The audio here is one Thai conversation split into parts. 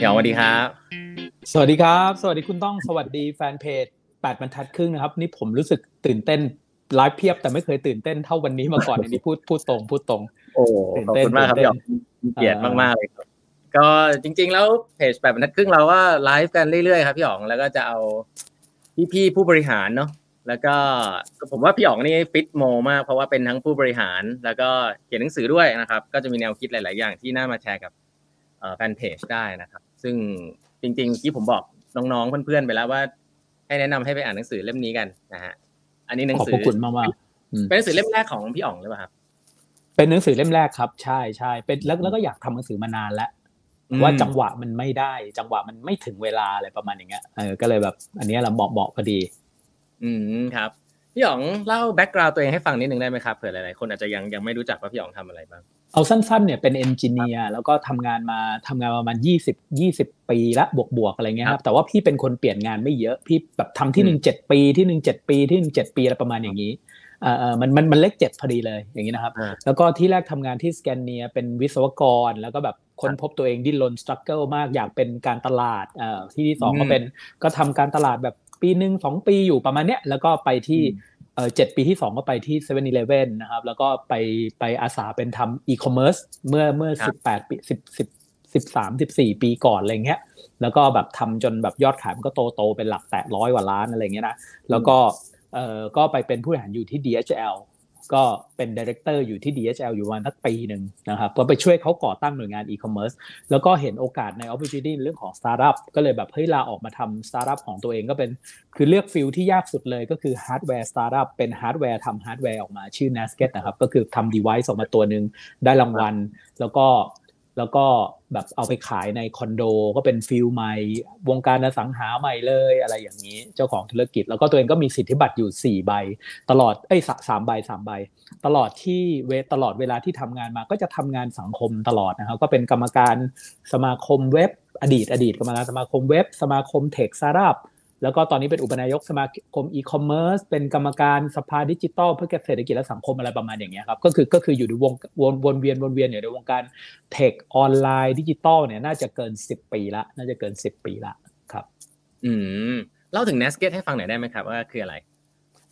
เดี๋ยวสวัสดีครับ สวัสดีครับ สวัสดีคุณต้องสวัสดีแฟนเพจแปดบรรทัดครึ่งนะครับ นี่ผมรู้สึกตื่นเต้นไลฟ์เพียบแต่ไม่เคยตื่นเต้นเท่าวันนี้มาก่อนอันนี้พูดพูดตรงพูดตรงโอ้ขอบคุณมากครับพี่อ๋อเกียรติมากๆเลยครับก็จริง ๆ แล้วเพจแปดบรรทัดครึ่งเราก็ไลฟ์กันเรื่อยๆครับพี่อ๋องแล้วก็จะเอาพี่ๆผู้บริหารเนาะแล้วก็ผมว่าพี่อ๋องนี่ฟิตโมมากเพราะว่าเป็นทั้งผู้บริหาร แล้วก็เขียนหนังสือด้วยนะครับ ก็จะมีแนวคิดหลาย ๆ อย่างที่น่ามาแชร์กับแฟนเพจได้นะครับ ซึ่งจริงๆที่ผมบอกน้องๆเพื่อนๆไปแล้วว่า ให้แนะนำให้ไปอ่านหนังสือเล่มนี้กันนะฮะอันนี้หนังสือขอบคุณมากมากเป็นหนังสือเล่มแรกของพี่อ๋องหรือเปล่าครับเป็นหนังสือเล่มแรกครับ ใช่ใช่เป็นแล้วแล้วก็อยากทำหนังสือมานานแล้วว่าจังหวะมันไม่ได้ จังหวะมันไม่ถึงเวลาอะไรประมาณอย่างเงี้ยเออก็เลยแบบ อันนี้เราเหมาะเหมาะพอดี อืมครับพี่อ๋องเล่า background ตัวเองให้ฟังนิดนึงได้ไหมครับเผื่อหลายๆคนอาจจะยังยังไม่รู้จักว่าพี่อ๋องทำอะไรบ้าง เอาสั้นๆเนี่ยเป็น engineer แล้วก็ทำงานมาทำงานประมาณยี่สิบยี่สิบปีละบวกๆอะไรเงี้ยครับแต่ว่าพี่เป็นคนเปลี่ยนงานไม่เยอะพี่แบบทำที่หนึ่งเจ็ดปีที่หนึ่งเจ็ดปีที่หนึ่งเจ็ดปีอะไรประมาณอย่างนี้เอ่อมันมันมันเลขเจ็ดพอดีเลยอย่างนี้นะครับ แล้วก็ที่แรกทำงานที่ Scania เป็นวิศวกร แล้วก็แบบค้นพบตัวเองดิ้นรน struggle มากอยากเป็นการตลาดเอ่อที่ที่สองก็เป็นก็ทำการตลาดแบบปีหนึ่งสองปีอยู่ประมาณเนี้ยแล้วก็ไปที่ เออเจ็ดปีที่สองก็ไปที่เซเว่นอีเลฟเว่นนะครับ แล้วก็ไปไปอาสาเป็นทำอีคอมเมิร์ซเมื่อเมื่อสิบแปดปีสิบสิบสิบสามสิบสี่ปีก่อนอะไรเงี้ย แล้วก็แบบทำจนแบบยอดขายมันก็โตโตเป็นหลักแตะร้อยกว่าล้านอะไรเงี้ยนะ แล้วก็เออก็ไปเป็นผู้บริหารอยู่ที่ DHL ก็เป็น director อยู่ที่ DHL อยู่วันสักปีหนึ่งนะครับก็ไปช่วยเขาก่อตั้งหน่วยงานอีคอมเมิร์ซแล้วก็เห็นโอกาสใน opportunity เรื่องของสตาร์ทอัพก็เลยแบบเฮ้ยลาออกมาทำสตาร์ทอัพของตัวเองก็เป็นคือเลือก field ที่ยากสุดเลยก็คือ hardware startup เป็นฮาร์ดแวร์ทำฮาร์ดแวร์ออกมาชื่อ n a s k e t นะครับก็คือทำ device ออกมาตัวหนึ่งได้รางวัล แล้วก็ แล้วก็แบบเอาไปขายในคอนโดก็เป็น field ใหม่ วงการอสังหาใหม่เลยอะไรอย่างนี้เจ้าของธุรกิจ แล้วก็ตัวเองก็มีสิทธิบัตรอยู่ 4 ใบ ตลอดเอ้ยสามใบสามใบ ตลอดที่เวตลอดเวลาที่ทำงานมาก็จะทำงานสังคมตลอดนะครับก็เป็นกรรมการสมาคมเว็บอดีตอดีตกรรมการสมาคมเว็บ สมาคม tech startup แล้วก็ตอนนี้เป็นอุปนายกสมาคมอีคอมเมิร์ซเป็นกรรมการสภาดิจิทัลเพื่อเศรษฐกิจและสังคมอะไรประมาณอย่างเงี้ยครับก็คือก็คืออยู่ในวงวนวนเวียนวนเวียนอยู่ในวงการ tech ออนไลน์ดิจิทัลเนี่ยน่าจะเกิน 10 ปีละน่าจะเกิน 10 ปีละครับ อืมเล่าถึง n e s เกตให้ฟังหน่อยได้ไหมครับว่าคืออะไร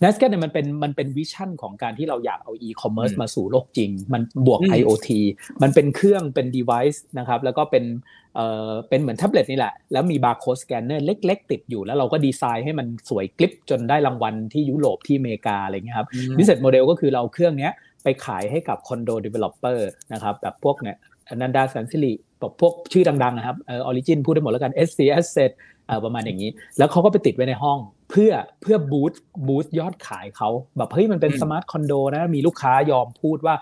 n e s k e t เนี่ยมันเป็นมันเป็น vision ของการที่เราอยากเอา e-commerce มาสู่โลกจริง มันบวก IoT มันเป็นเครื่องเป็น device นะครับแล้วก็เป็นเอ่อเป็นเหมือนแท็บเล็ตนี่แหละ แล้วมี barcode scanner เล็ก ๆ ติดอยู่ แล้วเราก็ดีไซน์ให้มันสวยกริบจนได้รางวัลที่ยุโรปที่อเมริกาอะไรเงี้ยครับ business model ก็คือเราเครื่องนี้ไปขายให้กับคอนโด developer นะครับแบบพวกเนี่ยอนันดาแสนสิริแบบพวกชื่อดังๆนะครับเออออริจินพูดได้หมดแล้วกัน SC Asset เออประมาณอย่างนี้ แล้วเขาก็ไปติดไว้ในห้อง เพื่อเพื่อ boost boost ยอดขายเขาแบบเฮ้ยมันเป็น smart คอนโดนะมีลูกค้ายอมพูดว่า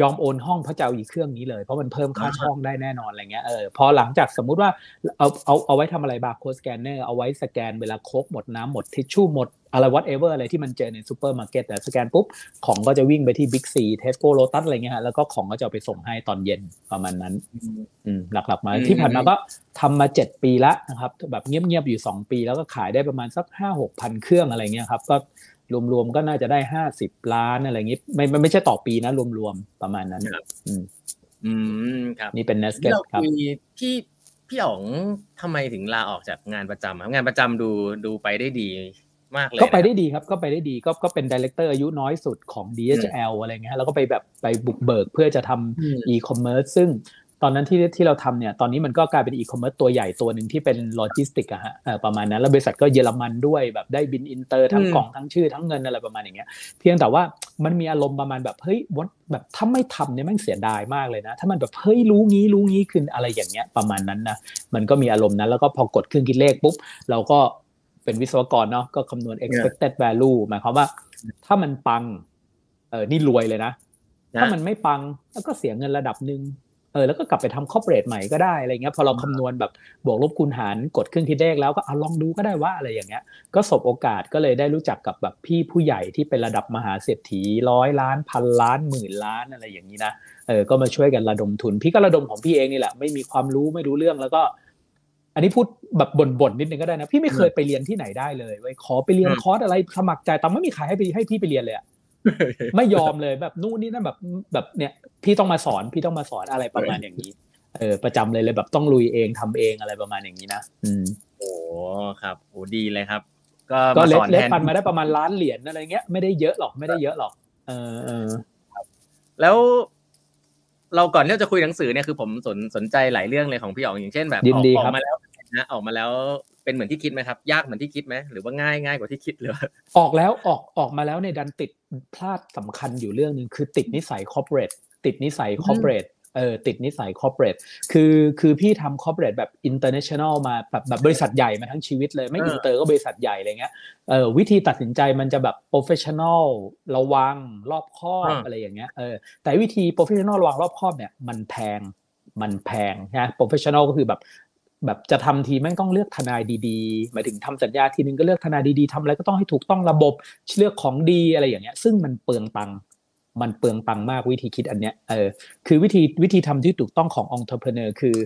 ยอมโอนห้องเพราะจะเอาอีกเครื่องนี้เลย เพราะมันเพิ่มค่าห้องได้แน่นอนอะไรเงี้ยเออพอหลังจากสมมุติว่าเอาเอาเอาไว้ทำอะไร barcode scanner เอาไว้สแกนเวลาโค้กหมดน้ำหมดทิชชู่หมดอะไร whatever อะไรที่มันเจอในซูเปอร์มาร์เก็ตแต่สแกนปุ๊บ ของก็จะวิ่งไปที่บิ๊กซีเทสโก้โลตัสอะไรเงี้ยฮะแล้วก็ของก็จะไปส่งให้ตอนเย็นประมาณนั้นอืมหลักๆมาที่ผ่านมาก็ทำมาเจ็ดปีละนะครับแบบเงียบๆอยู่สองปีแล้วก็ขายได้ประมาณสักห้าหกพันเครื่องอะไรเงี้ยครับก็ รวมๆก็น่าจะได้ห้าสิบล้านอะไรอย่างงี้ไม่ไม่ใช่ต่อปีนะ รวมๆประมาณนั้นอืมอืมครับนี่เป็น Nasket ครับพี่พี่อ๋องทำไมถึงลาออกจากงานประจำงานประจำดูดูไปได้ดีมากเลยก็ไปได้ดีครับก็ไปได้ดีก็ก็เป็น director อายุน้อยสุดของ DHL อะไรเงี้ยแล้วก็ไปแบบไปบุกเบิกเพื่อจะทำอีคอมเมิร์ซซึ่ง ตอนนั้นที่ที่เราทำเนี่ยตอนนี้มันก็กลายเป็นอีคอมเมิร์ซตัวใหญ่ตัวหนึ่งที่เป็นโลจิสติกอะฮะประมาณนั้น แล้วบริษัทก็เยอรมันด้วยแบบได้บินอินเตอร์ทั้งกล่องทั้งชื่อทั้งเงินอะไรประมาณอย่างเงี้ยเพียงแต่ว่ามันมีอารมณ์ประมาณแบบเฮ้ยวัดแบบถ้าไม่ทำเนี่ยมันเสียดายมากเลยนะ ถ้ามันแบบเฮ้ยรู้งี้รู้งี้คืออะไรอย่างเงี้ยประมาณนั้นนะมันก็มีอารมณ์นั้นแล้วก็พอกดเครื่องคิดเลขปุ๊บเราก็เป็นวิศวกรเนาะก็คำนวณ expected value หมายความว่า ถ้ามันปังเออนี่รวยเลยนะ ถ้ามันไม่ปังแล้วก็เสียเงินระดับหนึ่งเออแล้วก็กลับไปทำ corporate ใหม่ก็ได้อะไรเงี้ยพอเราคำนวณแบบบวกลบคูณหารกดเครื่องคิดเลขแล้วก็เอาลองดูก็ได้ว่าอะไรอย่างเงี้ย ก็สบโอกาสก็เลยได้รู้จักกับแบบพี่ผู้ใหญ่ที่เป็นระดับมหาเศรษฐีร้อยล้านพันล้านหมื่นล้านอะไรอย่างนี้นะเออก็มาช่วยกันระดมทุน พี่ก็ระดมของพี่เองนี่แหละไม่มีความรู้ไม่รู้เรื่องแล้วก็ อันนี้พูดแบบบ่นๆนิดนึงก็ได้นะ พี่ไม่เคยไปเรียนที่ไหนได้เลยไว้ขอไปเรียนคอร์สอะไรสมัครใจแต่ไม่มีใครให้ไปให้พี่ไปเรียนเลยอะ ไม่ยอมเลยแบบนู่นนี่นั่นแบบแบบเนี่ย พี่ต้องมาสอนพี่ต้องมาสอนอะไรประมาณอย่างนี้ เออ ประจำเลยเลยแบบต้องลุยเองทำเองอะไรประมาณอย่างนี้นะอืมโอ้ครับโอ้ดีเลยครับ ก็ก็มาเล็สกอนเล็แทกนปันมาได้ประมาณล้านเหรียญอะไรเงี้ยไม่ได้เยอะหรอกไม่ได้เยอะหรอก เออเออแล้วเราก่อนที่เราจะคุยหนังสือเนี่ยคือผมสนสนใจหลายเรื่องเลยของพี่อ๋องอย่างเช่นแบบยินดีออกครับมาแล้ว นะออกมาแล้วเป็นเหมือนที่คิดไหมครับ ยากเหมือนที่คิดไหมหรือว่าง่ายง่ายกว่าที่คิดหรือว่าออกแล้วออกออกมาแล้วในยดันติดพลาดสำคัญอยู่เรื่องหนึ่งคือติดนิสัย corporate ติดนิสัย corporate เออติดนิสัย corporate คือคือพี่ทำ corporate แบบ international มาแบบแบบบริษัทใหญ่มาทั้งชีวิตเลยไม่เอออินเตอร์ก็บริษัทใหญ่อะไรเงี้ยเออวิธีตัดสินใจมันจะแบบ professional ระวังรอบคอบอะไรอย่างเงี้ยเออแต่วิธี professional ระวังรอบคอบเนี่ยมันแพงมันแพงนะ professional ก็คือแบบ แบบจะทำทีแม่งต้องเลือกทนายดีๆหมายถึงทำสัญญาทีนึงก็เลือกทนายดีๆทำอะไรก็ต้องให้ถูกต้องระบบเลือกของดีอะไรอย่างเงี้ย ซึ่งมันเปลืองตังค์มันเปลืองตังค์มากวิธีคิดอันเนี้ยเออคือวิธีวิธีทำที่ถูกต้องขององค์ r e ร e n e u r คือ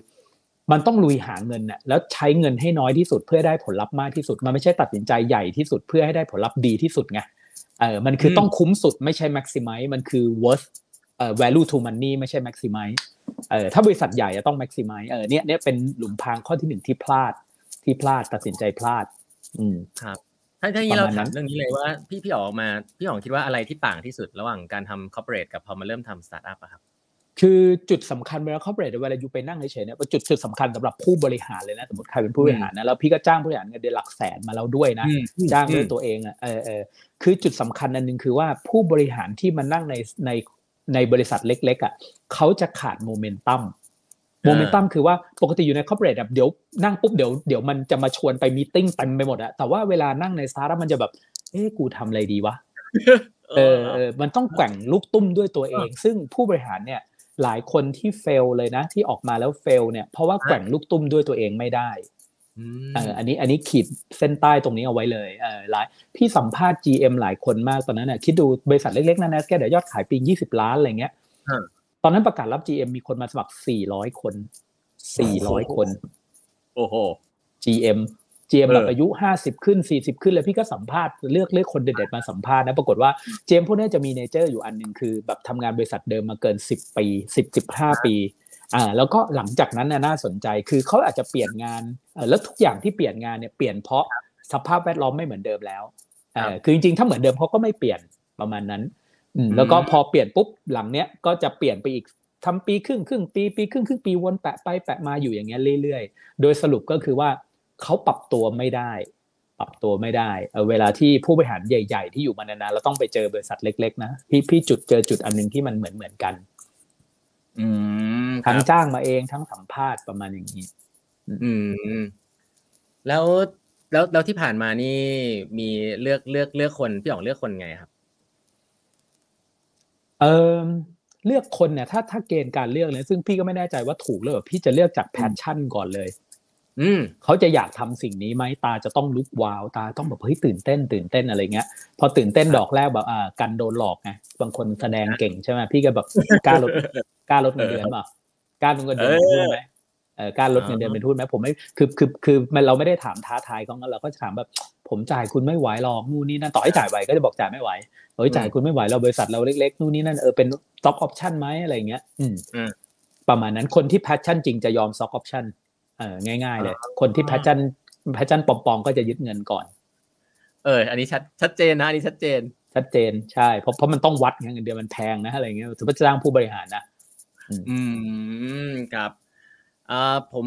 มันต้องลุยหาเงินน่ะแล้วใช้เงินให้น้อยที่สุดเพื่อได้ผลลัพธ์มากที่สุด มันไม่ใช่ตัดสินใจใหญ่ที่สุดเพื่อให้ได้ผลลัพธ์ดีที่สุดไงเออมันคือต้องคุ้มสุดไม่ใช่ maximize มันคือ worth เอ่อ value to money ไม่ใช่ maximize เออถ้าบริษัทใหญ่จะต้อง maximize เออเนี่ยเนี่ยเป็นหลุมพรางข้อที่หนึ่งที่พลาดที่พลาดตัดสินใจพลาด อืมถ้าถ้าอย่างนี้เราประมาณนั้ถามนเรื่องนี้เลยว่าพี่พี่อ๋อมาพี่อ๋องคิดว่าอะไรที่ต่างที่สุดระหว่างการทำ corporate กับพอมาเริ่มทำสตาร์ทอัพอะครับคือจุดสำคัญเวลา corporate เวลาอยู่ไปนั่งเฉยๆเนี่ยเป็นจุดจุดสำคัญสำหรับผู้บริหารเลยนะสมมติใครเป็นผู้บริหารนะแล้วพี่ก็จ้างผู้บริหารเงินเดือนหลักแสนมาแล้วด้วยนะจ้างด้วยตัวเองอะเออเออคือจุดสำคัญอันหนึ่งคือว่าผู้บริหารที่มานั่งในใน ในบริษัทเล็กๆอะเขาจะขาดโมเมนตัมโมเมนตัมคือว่าปกติอยู่ใน corporate แบบเดี๋ยวนั่งปุ๊บเดี๋ยวเดี๋ยวมันจะมาชวนไป meeting เต็มไปหมดอะแต่ว่าเวลานั่งในสตาร์ทมันจะแบบ เอ๊ะกูทำอะไรดีวะเออเออมันต้องแกว่งลูกตุ้มด้วยตัวเอง ซึ่งผู้บริหารเนี่ยหลายคนที่ fail เลยนะ ที่ออกมาแล้ว fail เนี่ยเพราะว่าแกว่งลูกตุ้มด้วยตัวเองไม่ได้มเอออันนี้อันนี้ขีดเส้นใต้ตรงนี้เอาไว้เลยเออหลายพี่สัมภาษณ์ GM หลายคนมากตอนนั้นน่ะคิดดูบริษัทเล็กๆนะนะแกเดี๋ยวยอดขายปี20ล้านอะไรเงี้ยอ่าตอนนั้นประกาศรับ GM มีคนมาสมัคร400คน400คน โอ้โห GM GM เออแบบอายุ50ขึ้น40ขึ้นเลยพี่ก็สัมภาษณ์เลือกเลือกคนเด็ดๆมาสัมภาษณ์นะปรากฏว่า GM พวกเนี้ยจะมีเนเจอร์อยู่อันหนึ่งคือ แบบทำงานบริษัทเดิมมาเกิน10ปี10 15ปี อ่าแล้วก็หลังจากนั้นน่ะน่าสนใจคือเขาอาจจะเปลี่ยนงานเออแล้วทุกอย่างที่เปลี่ยนงานเนี่ยเปลี่ยนเพราะสภาพแวดล้อมไม่เหมือนเดิมแล้วเออคือจริงๆถ้าเหมือนเดิมเขาก็ไม่เปลี่ยนประมาณนั้นอืมแล้วก็พอเปลี่ยนปุ๊บหลังเนี้ยก็จะเปลี่ยนไปอีกทำปีครึ่งครึ่งปีปีครึ่งครึ่งปีวนแปะไปแปะมาอยู่อย่างเงี้ยเรื่อยๆ โดยสรุปก็คือว่าเขาปรับตัวไม่ได้ ปรับตัวไม่ได้เออเวลาที่ผู้บริหารใหญ่ ๆ ที่อยู่มานานๆเราต้องไปเจอบริษัทเล็ก ๆ นะพี่พี่จุดเจอจุดอันหนึงที่มันเหมือนเหมือนกันอืมค ทั้งรับจ้างมาเองทั้งสัมภาษณ์ประมาณอย่างนี้ อืม แล้วแล้วแล้วที่ผ่านมานี่มีเลือกเลือกเลือกคนพี่อ๋องเลือกคนไงครับ เออเลือกคนเนี่ยถ้าถ้าเกณฑ์การเลือกเนี่ยซึ่งพี่ก็ไม่แน่ใจว่าถูกหรือเปล่าพี่จะเลือกจาก passion ก่อนเลย อืมเขาจะอยากทำสิ่งนี้ไหมตาจะต้องลุกวาวตาต้องแบบเฮ้ยตื่นเต้น ตื่นเต้นอะไรเงี้ย พอตื่นเต้นดอกแรกแบบอ่ากันโดนหลอกไงบางคนแสดงเก่งใช่ไหมพี่ก็แบบกล้าลด กล้าลดเงินเดือนเปล่ากล้าลดเงินเดือนเป็นทุนไหมเออกล้าลดเงินเดือนเป็นทุนไหมผมไม่คือคือคือมันเราไม่ได้ถามท้าทายเขางั้นเราก็จะถามแบบ ผมจ่ายคุณไม่ไหวหรอกนู่นนี่นั่นต่อให้จ่ายไหวก็จะบอกจ่ายไม่ไหวเฮ้ยจ่ายคุณไม่ไหวเราบริษัทเราเล็กๆนู่นนี่นั่นเออเป็น stock option ไหมอะไรเงี้ยอืมอืมประมาณนั้นคนที่ passion จริงจะยอม stock option เออง่ายๆเลยคนที่ passion passion ปลอมๆก็จะยึดเงินก่อนเออ อันนี้ชัดชัดเจนนะอันนี้ชัดเจน ชัดเจนใช่เพราะเพราะมันต้องวัดไงเงินเดือนมันแพงนะอะไรเงี้ยถือว่าจ้างผู้บริหารนะ อืมครับอ่าผม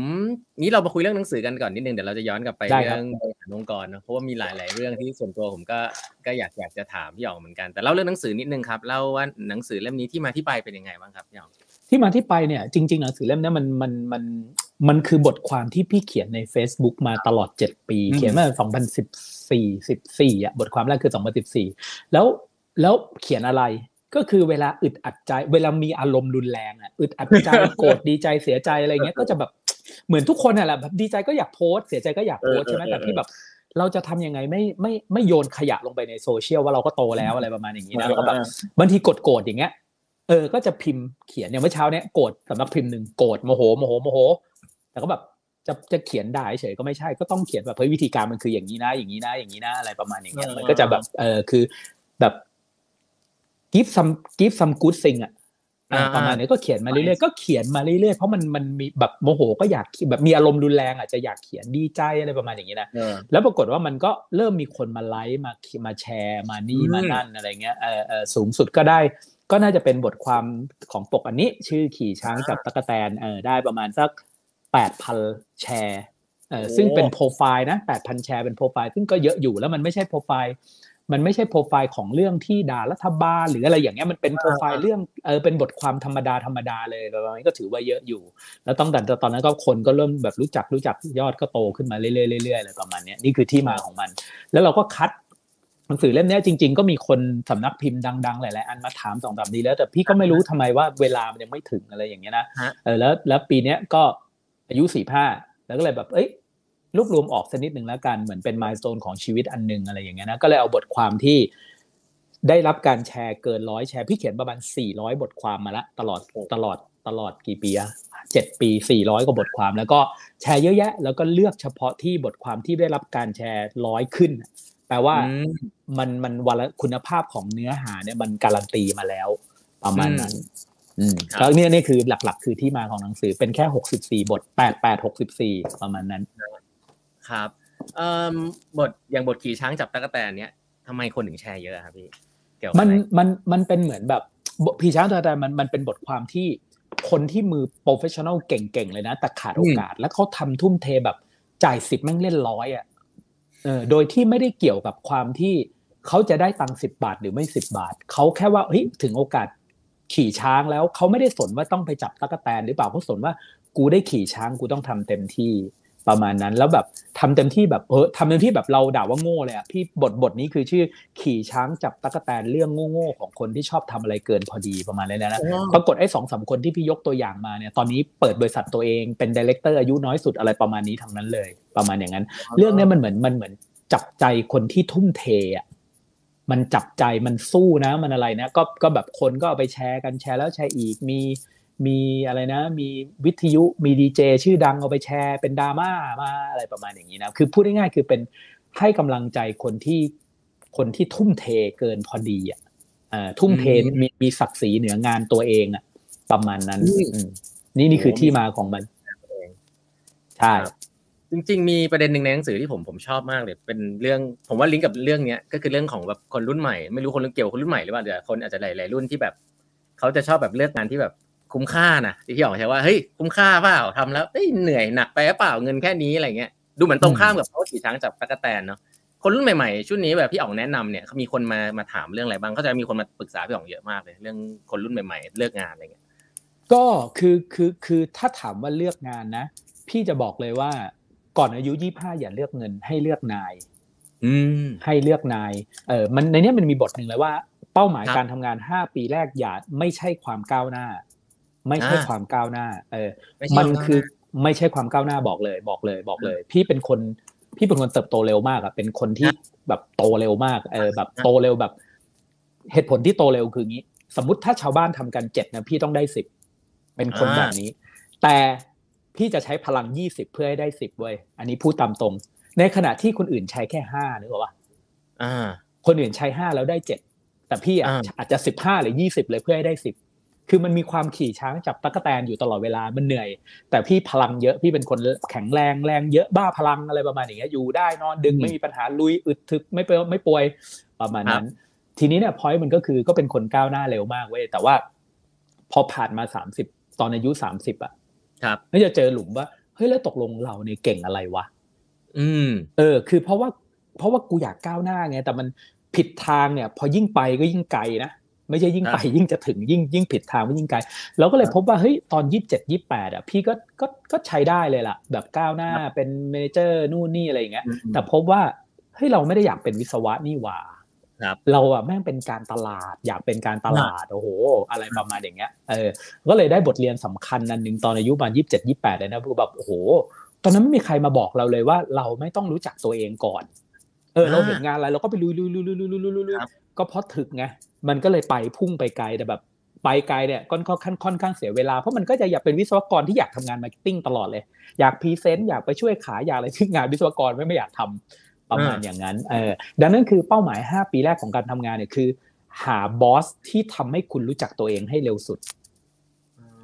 นี้เรามาคุยเรื่องหนังสือกันก่อนนิดนึงเดี๋ยวเราจะย้อนกลับไปได้ครับเรื่องบริหารองค์กรนะเพราะว่ามีหลาย ๆ เรื่องที่ส่วนตัวผมก็ก็อยากอยากจะถามพี่หยองเหมือนกันแต่เล่าเรื่องหนังสือนิดนึงครับเล่าว่าหนังสือเล่มนี้ที่มาที่ไปเป็นยังไงบ้างครับพี่หยองที่มาที่ไปเนี่ยจริง ๆ หนังสือเล่มเนี้ยมันมันมันมันคือบทความที่พี่เขียนใน Facebook มาตลอด 7 ปี เขียนมา2014 14อะบทความแรกคือ 2014 แล้วแล้วเขียนอะไร ก็คือเวลาอึดอัดใจ เวลามีอารมณ์รุนแรงอะอึดอัดใจโกรธดีใจเสียใจอะไรเงี้ยก็จะแบบเหมือนทุกคนน่ะแหละแบบดีใจก็อยากโพสต์เสียใจก็อยากโพสต์ใช่ไหมแต่พี่แบบเราจะทำยังไงไม่ไม่ไม่โยนขยะลงไปในโซเชียลว่าเราก็โตแล้วอะไรประมาณอย่างนี้นะแล้วก็แบบบางทีกดโกรธอย่างเงี้ยเออ ก็จะพิมพ์เขียนอย่างเมื่อเช้าเนี้ยโกรธสำนักพิมพ์หนึ่งโกรธโมโหโมโหโมโห แต่ก็แบบจะจะเขียนด่าเฉยก็ไม่ใช่ก็ต้องเขียนแบบเฮ้ยวิธีการมันคืออย่างนี้นะ อย่างนี้นะอย่างนี้นะอะไรประมาณอย่างเงี้ยเออมันก็จะแบบเออคือแบบ give some give some good thing อะประมาณนี้ก็เขียนมาเรื่อยๆก็เขียนมาเรื่อยๆเพราะมันมันมีแบบโมโหก็อยากแบบมีอารมณ์รุนแรงอาจจะอยากเขียนดีใจอะไรประมาณอย่างนี้นะแล้วปรากฏว่ามันก็เริ่มมีคนมาไลค์มามาแชร์มานี่มานั่นอะไรเงี้ยเออเออสูงสุดก็ได้ ก็น่าจะเป็นบทความของปกอันนี้ ชื่อขี่ช้างจับตะกแตนเออได้ประมาณสักแปดพันแชร์เออซึ่งเป็นโปรไฟล์นะแปดพันแชร์เป็นโปรไฟล์ซึ่งก็เยอะอยู่แล้วมันไม่ใช่โปรไฟล์ มันไม่ใช่โปรไฟล์ของเรื่องที่ด่ารัฐบาลหรืออะไรอย่างเงี้ยมันเป็นโปรไฟล์เรื่องเออเป็นบทความธรรมดาธรรมดาเลยแล้วนี้ก็ถือว่าเยอะอยู่ แล้วต้องแต่ตอนนั้นก็คนก็เริ่มแบบรู้จักรู้จักยอดก็โตขึ้นมาเรื่อยๆเรื่อยๆอะไรประมาณนี้นี่คือที่มาของมัน แล้วเราก็คัดหนังสือเล่มนี้จริง ๆ ก็มีคนสำนักพิมพ์ดังๆ หลายๆ อันมาถามสองแบบนี้แล้วแต่พี่ก็ไม่รู้ทำไมว่าเวลามันยังไม่ถึงอะไรอย่างเงี้ยนะเออแล้วแล้วปีเนี้ยก็อายุสี่ห้าแล้วก็เลยแบบเอ้ย รวบรวมออกสักนิดหนึ่งแล้วกันเหมือนเป็นมายสเตนของชีวิตอันหนึ่งอะไรอย่างเงี้ยนะก็เลยเอาบทความที่ได้รับการแชร์เกินร้อยแชร์พี่เขียนประมาณสี่ร้อยบทความมาละตลอดตลอดตลอดกี่ปีอะเจ็ดปีสี่ร้อยกว่าบทความ แล้วก็แชร์เยอะแยะ แล้วก็เลือกเฉพาะที่บทความที่ได้รับการแชร์ร้อยขึ้น แปลว่ามันมันวันคุณภาพของเนื้อหาเนี่ยมันการันตีมาแล้วประมาณนั้นอืมแล้วเนี่ยนี่คือหลักๆ คือที่มาของหนังสือเป็นแค่หกสิบสี่บทแปดแปดหกสิบสี่ประมาณนั้น ครับเอ่อบทอย่างบทขี่ช้างจับตั๊กแตนเนี้ยทำไมคนถึงแชร์เยอะครับพี่เกี่ยวมันมันมันเป็นเหมือนแบบพี่ช้างตัวแต่มันมันเป็นบทความที่คนที่มือ professional เก่งๆเลยนะ แต่ขาดโอกาส แล้วเขาทำทุ่มเทแบบจ่ายสิบแม่งเล่นร้อยอะเออโดยที่ไม่ได้เกี่ยวกับความที่เขาจะได้ตังค์สิบบาทหรือไม่สิบบาทเขาแค่ว่าเฮ้ยถึงโอกาสขี่ช้างแล้วเขาไม่ได้สนว่าต้องไปจับตะกแตนหรือเปล่าเขาสนว่ากูได้ขี่ช้างกูต้องทำเต็มที่ ประมาณนั้นแล้วแบบทำเต็มที่แบบเออทำเต็มที่แบบเราด่าว่าโง่เลยอะพี่บทบทนี้คือชื่อขี่ช้างจับตะกแตนเรื่องโง่ๆของคนที่ชอบทำอะไรเกินพอดีประมาณนี้นะปรากฏไอ้สองสาคนที่พี่ยกตัวอย่างมาเนี่ยตอนนี้เปิดบริษัทตัวเองเป็นดีเลกเตอร์อายุน้อยสุดอะไรประมาณนี้ทั้งนั้นเลย ประมาณอย่างนั้น เรื่องนี้มันเหมือนมันเหมือนจับใจคนที่ทุ่มเทอะมันจับใจมันสู้นะมันอะไรนะ ก็ก็แบบคนก็เอาไปแชร์กันแชร์แล้วแชร์อีกมี มีอะไรนะ มีวิทยุมีดีเจชื่อดังเอาไปแชร์เป็นดราม่ามาอะไรประมาณอย่างนี้นะคือพูดง่ายๆคือเป็นให้กำลังใจคนที่คนที่ทุ่มเทเกินพอดีอะทุ่มเทมีมีศักดิ์ศรีเหนืองานตัวเองอะ ประมาณนั้นนี่นี่คือที่มาของมันใช่จริงๆ มีประเด็นหนึ่งในหนังสือที่ผมผมชอบมากเลยเป็นเรื่องผมว่าลิงก์กับเรื่องเนี้ยก็คือเรื่องของแบบคนรุ่นใหม่ไม่รู้คนเกี่ยวคนรุ่นใหม่หรือเปล่าแต่คนอาจจะหลายๆรุ่นที่แบบเขาจะชอบแบบเลือกงานที่แบบ คุ้มค่านะที่พี่อ๋องใช้ว่าเฮ้ยคุ้มค่าเปล่าทำแล้วเหนื่อยหนักไปเปล่าเงินแค่นี้อะไรเงี้ยดูเหมือนตรงข้ามกับเขาขี่ช้างจับตะกแตนเนาะคนรุ่นใหม่ๆชุดนี้แบบพี่อ๋องแนะนำเนี่ยเขามีคนมามาถามเรื่องอะไรบ้างเขาจะมีคนมาปรึกษาพี่อ๋องเยอะมากเลยเรื่องคนรุ่นใหม่ ๆ เลือกงานอะไรเงี้ยก็คือคือคือถ้าถามว่าเลือกงานนะ พี่จะบอกเลยว่าก่อนอายุยี่ห้าอย่าเลือกเงินให้เลือกนายอืมให้เลือกนายเออมันในนี้มันมีบทหนึ่งเลยว่า เป้าหมายการทำงานห้าปีแรกอย่าไม่ใช่ความก้าวหน้า ไม่ใช่ความก้าวหน้า เออ มันคือไม่ใช่ความก้าวหน้าบอกเลย บอกเลยบอกเลย พี่เป็นคนพี่เป็นคนเติบโตเร็วมากอะเป็นคนที่แบบโตเร็วมาก เออ แบบโตเร็วแบบ เหตุผลที่โตเร็วคืองี้ สมมติถ้าชาวบ้านทำกันเจ็ดนะพี่ต้องได้สิบเป็นคนแบบนี้ แต่พี่จะใช้พลังยี่สิบเพื่อให้ได้สิบเว้ยอันนี้พูดตามตรง ในขณะที่คนอื่นใช้แค่ห้านึกออกปะคนอื่นใช้ห้าแล้วได้เจ็ดแต่พี่อะอาจจะสิบห้าหรือยี่สิบเลยเพื่อให้ได้สิบ คือมันมีความขี่ช้างจับตะกแตนอยู่ตลอดเวลามันเหนื่อย แต่พี่พลังเยอะพี่เป็นคนแข็งแรงแรงเยอะบ้าพลังอะไรประมาณอย่างเงี้ยอยู่ได้นอนดึงไม่มีปัญหาลุยอึดถึกไม่เปไม่ป่วยประมาณนั้น ทีนี้เนี่ยพอยต์มันก็คือก็เป็นคนก้าวหน้าเร็วมากเว้ยแต่ว่า พอผ่านมาสามสิบตอนอายุสามสิบอะครับก็จะเจอหลุมว่าเฮ้ยแล้วตกลงเราเนี่ยเก่งอะไรวะอืม เออ คือเพราะว่า เพราะว่ากูอยากก้าวหน้าไง แต่มันผิดทางเนี่ย พอยิ่งไปก็ยิ่งไกลนะ ไม่ใช่ยิ่งไปยิ่งจะถึงยิ่งยิ่งผิดทางไม่ยิ่งไกลเราก็เลยพบว่าเฮ้ยตอนยี่สิบเจ็ดยี่แปดอะพี่ก็ก็ก็ใช้ได้เลยล่ะ แบบก้าวหน้าเป็นเมนเจอร์นู่นนี่อะไรอย่างเงี้ยแต่พบว่าเฮ้ยเราไม่ได้อยากเป็นวิศวะนี่หว่าเราอะแม่งเป็นการตลาดอยากเป็นการตลาดโอ้โห อะไรประมาณอย่างเงี้ยเออก็เลยได้บทเรียนสำคัญอันหนึ่งตอนอายุประมาณยี่สิบเจ็ดยี่แปดเลยนะคือแบบโอ้โห ตอนนั้นไม่มีใครมาบอกเราเลยว่าเราไม่ต้องรู้จักตัวเองก่อน เออเราเห็นงานอะไรเราก็ไปลุยลุยลุยลุยลุยลุยลุยก็เพราะถึกไงมันก็เลยไปพุ่งไปไกลแต่แบบไปไกลเนี่ยค่อนข้างค่อนข้างเสียเวลาเพราะมันก็จะอยากเป็นวิศวกรที่อยากทำงาน marketing ตลอดเลย อยาก present อยากไปช่วยขายอยากอะไรที่งานวิศวกรไม่ไม่อยากทำประมาณอย่างนั้นเออดังนั้นคือเป้าหมาย 5 ปีแรกของการทำงานเนี่ยคือ หา boss ที่ทำให้คุณรู้จักตัวเองให้เร็วสุด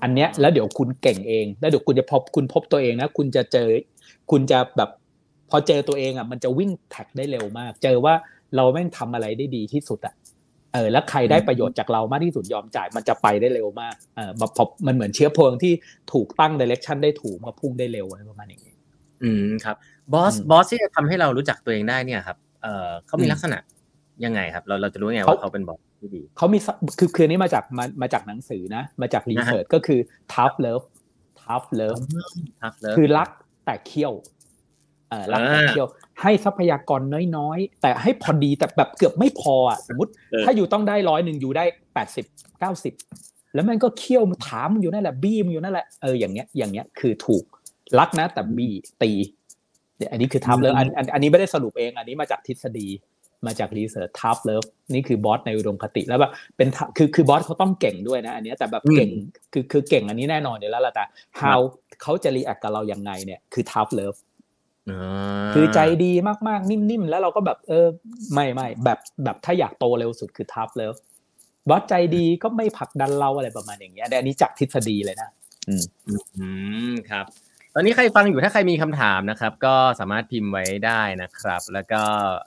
อันเนี้ยแล้วเดี๋ยวคุณเก่งเอง แล้วเดี๋ยวคุณจะพบคุณพบตัวเองนะคุณจะเจอ คุณจะแบบ พอเจอตัวเองอะมันจะวิ่ง track ได้เร็วมาก เจอว่าเราแม่งทำอะไรได้ดีที่สุดอะเออแล้วใครได้ประโยชน์จากเรามากที่สุดยอมจ่ายมันจะไปได้เร็วมากเออพอมันเหมือนเชื้อเพลิงที่ถูกตั้งดิเรกชันได้ถูกมาพุ่งได้เร็วอะไรประมาณนี้อืมครับบอสบอสที่จะทำให้เรารู้จักตัวเองได้เนี่ยครับเออเขามีลักษณะยังไงครับ เราเราจะรู้ยังไงว่าเขาเป็นบอสที่ดีเขามีคือคืนนี้มาจากมามาจากหนังสือนะ มาจากรีเสิร์ชก็คือ tough love tough love คือรักแต่เคี่ยวเออ รักแต่เคี่ยวให้ทรัพยากรน้อยๆ แต่ให้พอดีแต่แบบเกือบไม่พออะสมมติ ถ้าอยู่ต้องได้ร้อยหนึ่งอยู่ได้แปดสิบเก้าสิบแล้วมันก็เคี่ยวถามอยู่นั่นแหละบี้อยู่นั่นแหละเอออย่างเงี้ยอย่างเงี้ยคือถูกรักนะ แต่บี้ตีอันนี้คือ tough love อันอันนี้ไม่ได้สรุปเอง อันนี้มาจากทฤษฎีมาจาก research tough love นี่คือ boss ในอุดมคติแล้วแบบเป็นคือคือ boss เขาต้องเก่งด้วยนะ อันนี้แต่แบบเก่งคือคือเก่งอันนี้แน่นอนอยู่แล้วละแต่ how เขาจะ react กับเรายังไงเนี่ยคือ tough love คือใจดีมากๆ นิ่มๆ แล้วเราก็แบบเออไม่ไม่แบบแบบถ้าอยากโตเร็วสุดคือ tough love boss ใจดีก็ไม่ผลักดันเราอะไรประมาณอย่างเงี้ยอันนี้จากทฤษฎีเลยนะ อืมอืมครับ ตอนนี้ใครฟังอยู่ถ้าใครมีคำถามนะครับ ก็สามารถพิมพ์ไว้ได้นะครับ แล้วก็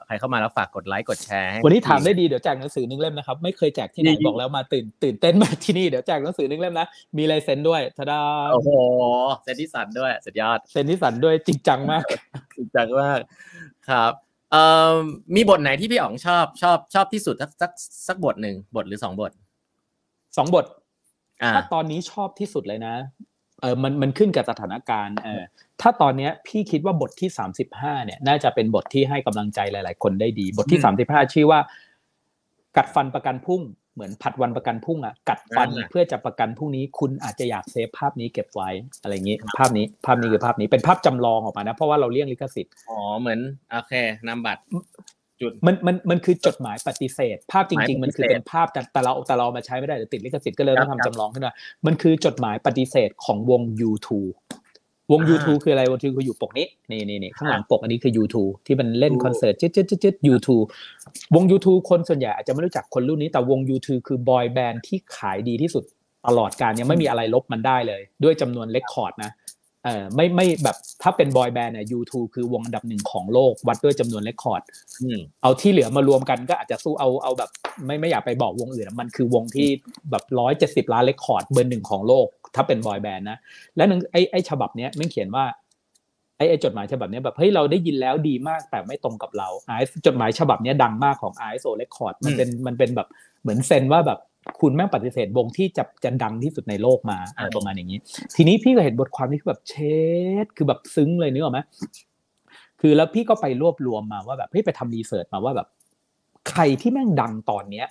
ใครเข้ามาแล้วฝากกดไลค์กดแชร์ให้วันนี้ถามได้ดีเดี๋ยวแจกหนังสือหนึ่งเล่มนะครับ ไม่เคยแจกที่ไหนบอกแล้วมาตื่นตื่นเต้นมาที่นี่เดี๋ยวแจกหนังสือหนึ่งเล่มนะมีลายเซ็นด้วยทดาโอ้โหเซ็นที่สันด้วยสุดยอดเซ็นที่สันด้วยจริงจังมากจริงจังมากครับเอ่อมีบทไหนที่พี่อ๋องชอบชอบชอบที่สุดสักสักสักบทหนึ่งบทหรือสองบทสองบทถ้าตอนนี้ชอบที่สุดเลยนะ เออมันมันขึ้นกับสถานการณ์เออถ้าตอนเนี้ยพี่คิดว่าบทที่สามสิบห้าเนี่ย น่าจะเป็นบทที่ให้กำลังใจหลาย ๆ คนได้ดี บทที่สามสิบห้าชื่อว่า กัดฟันประกันพุ่ง เหมือนผัดวันประกันพุ่งอะกัดฟันเพื่อจะประกันพรุ่งนี้ คุณอาจจะอยากเซฟภาพนี้เก็บไว้อะไรอย่างนี้ ภาพนี้ภาพนี้คือภาพนี้เป็นภาพจำลองออกมานะ เพราะว่าเราเลี่ยงลิขสิทธิ์อ๋อเหมือนโอเคนำบัตร จุดมันมันมันคือจดหมายปฏิเสธ ภาพจริง ๆ มันคือเป็นภาพแต่แต่เราแต่เรามาใช้ไม่ได้เดี๋ยวติดลิขสิทธิ์ก็เลยต้องทำจำลองขึ้นมา มันคือจดหมายปฏิเสธของวง U2 วง U2 คืออะไรวง U2 คืออยู่ปกนี้นี่นี่นี่ข้างหลังปกอันนี้คือ U2 ที่มันเล่นคอนเสิร์ตจิ๊ดจิ๊ดจิ๊ด U2 วง U2 คนส่วนใหญ่อาจจะไม่รู้จักคนรุ่นนี้แต่วง U2 คือบอยแบนด์ที่ขายดีที่สุดตลอดกาลยังไม่มีอะไรลบมันได้เลย ด้วยจำนวน record นะ เออไม่ไม่แบบถ้าเป็น boy band เนี่ย U2คือวงอันดับหนึ่งของโลกวัดด้วยจำนวน record เอาที่เหลือมารวมกันก็อาจจะสู้เอาเอาแบบ ไม่ไม่อยากไปบอกวงอื่นมันคือวงที่แบบร้อยเจ็ดสิบล้าน record เบอร์หนึ่งของโลก ถ้าเป็น boy band นะ และหนึ่งไอ้ไอ้ฉบับเนี้ยไม่เขียนว่าไอ้ไอ้จดหมายฉบับนี้แบบเฮ้ยเราได้ยินแล้วดีมากแต่ไม่ตรงกับเราไอ้จดหมายฉบับนี้ดังมากของ RSO Records มันเป็นมันเป็นแบบเหมือนเซนว่าแบบ คุณแม่งปฏิเสธวงที่จะจะดังที่สุดในโลกมาอะไรประมาณอย่างนี้ ทีนี้พี่ก็เห็นบทความนี้คือแบบเชดคือแบบซึ้งเลยนึกออกไหมคือแล้วพี่ก็ไปรวบรวมมาว่าแบบพี่ไปทำ research มาว่าแบบ ใครที่แม่งดังตอนเนี้ย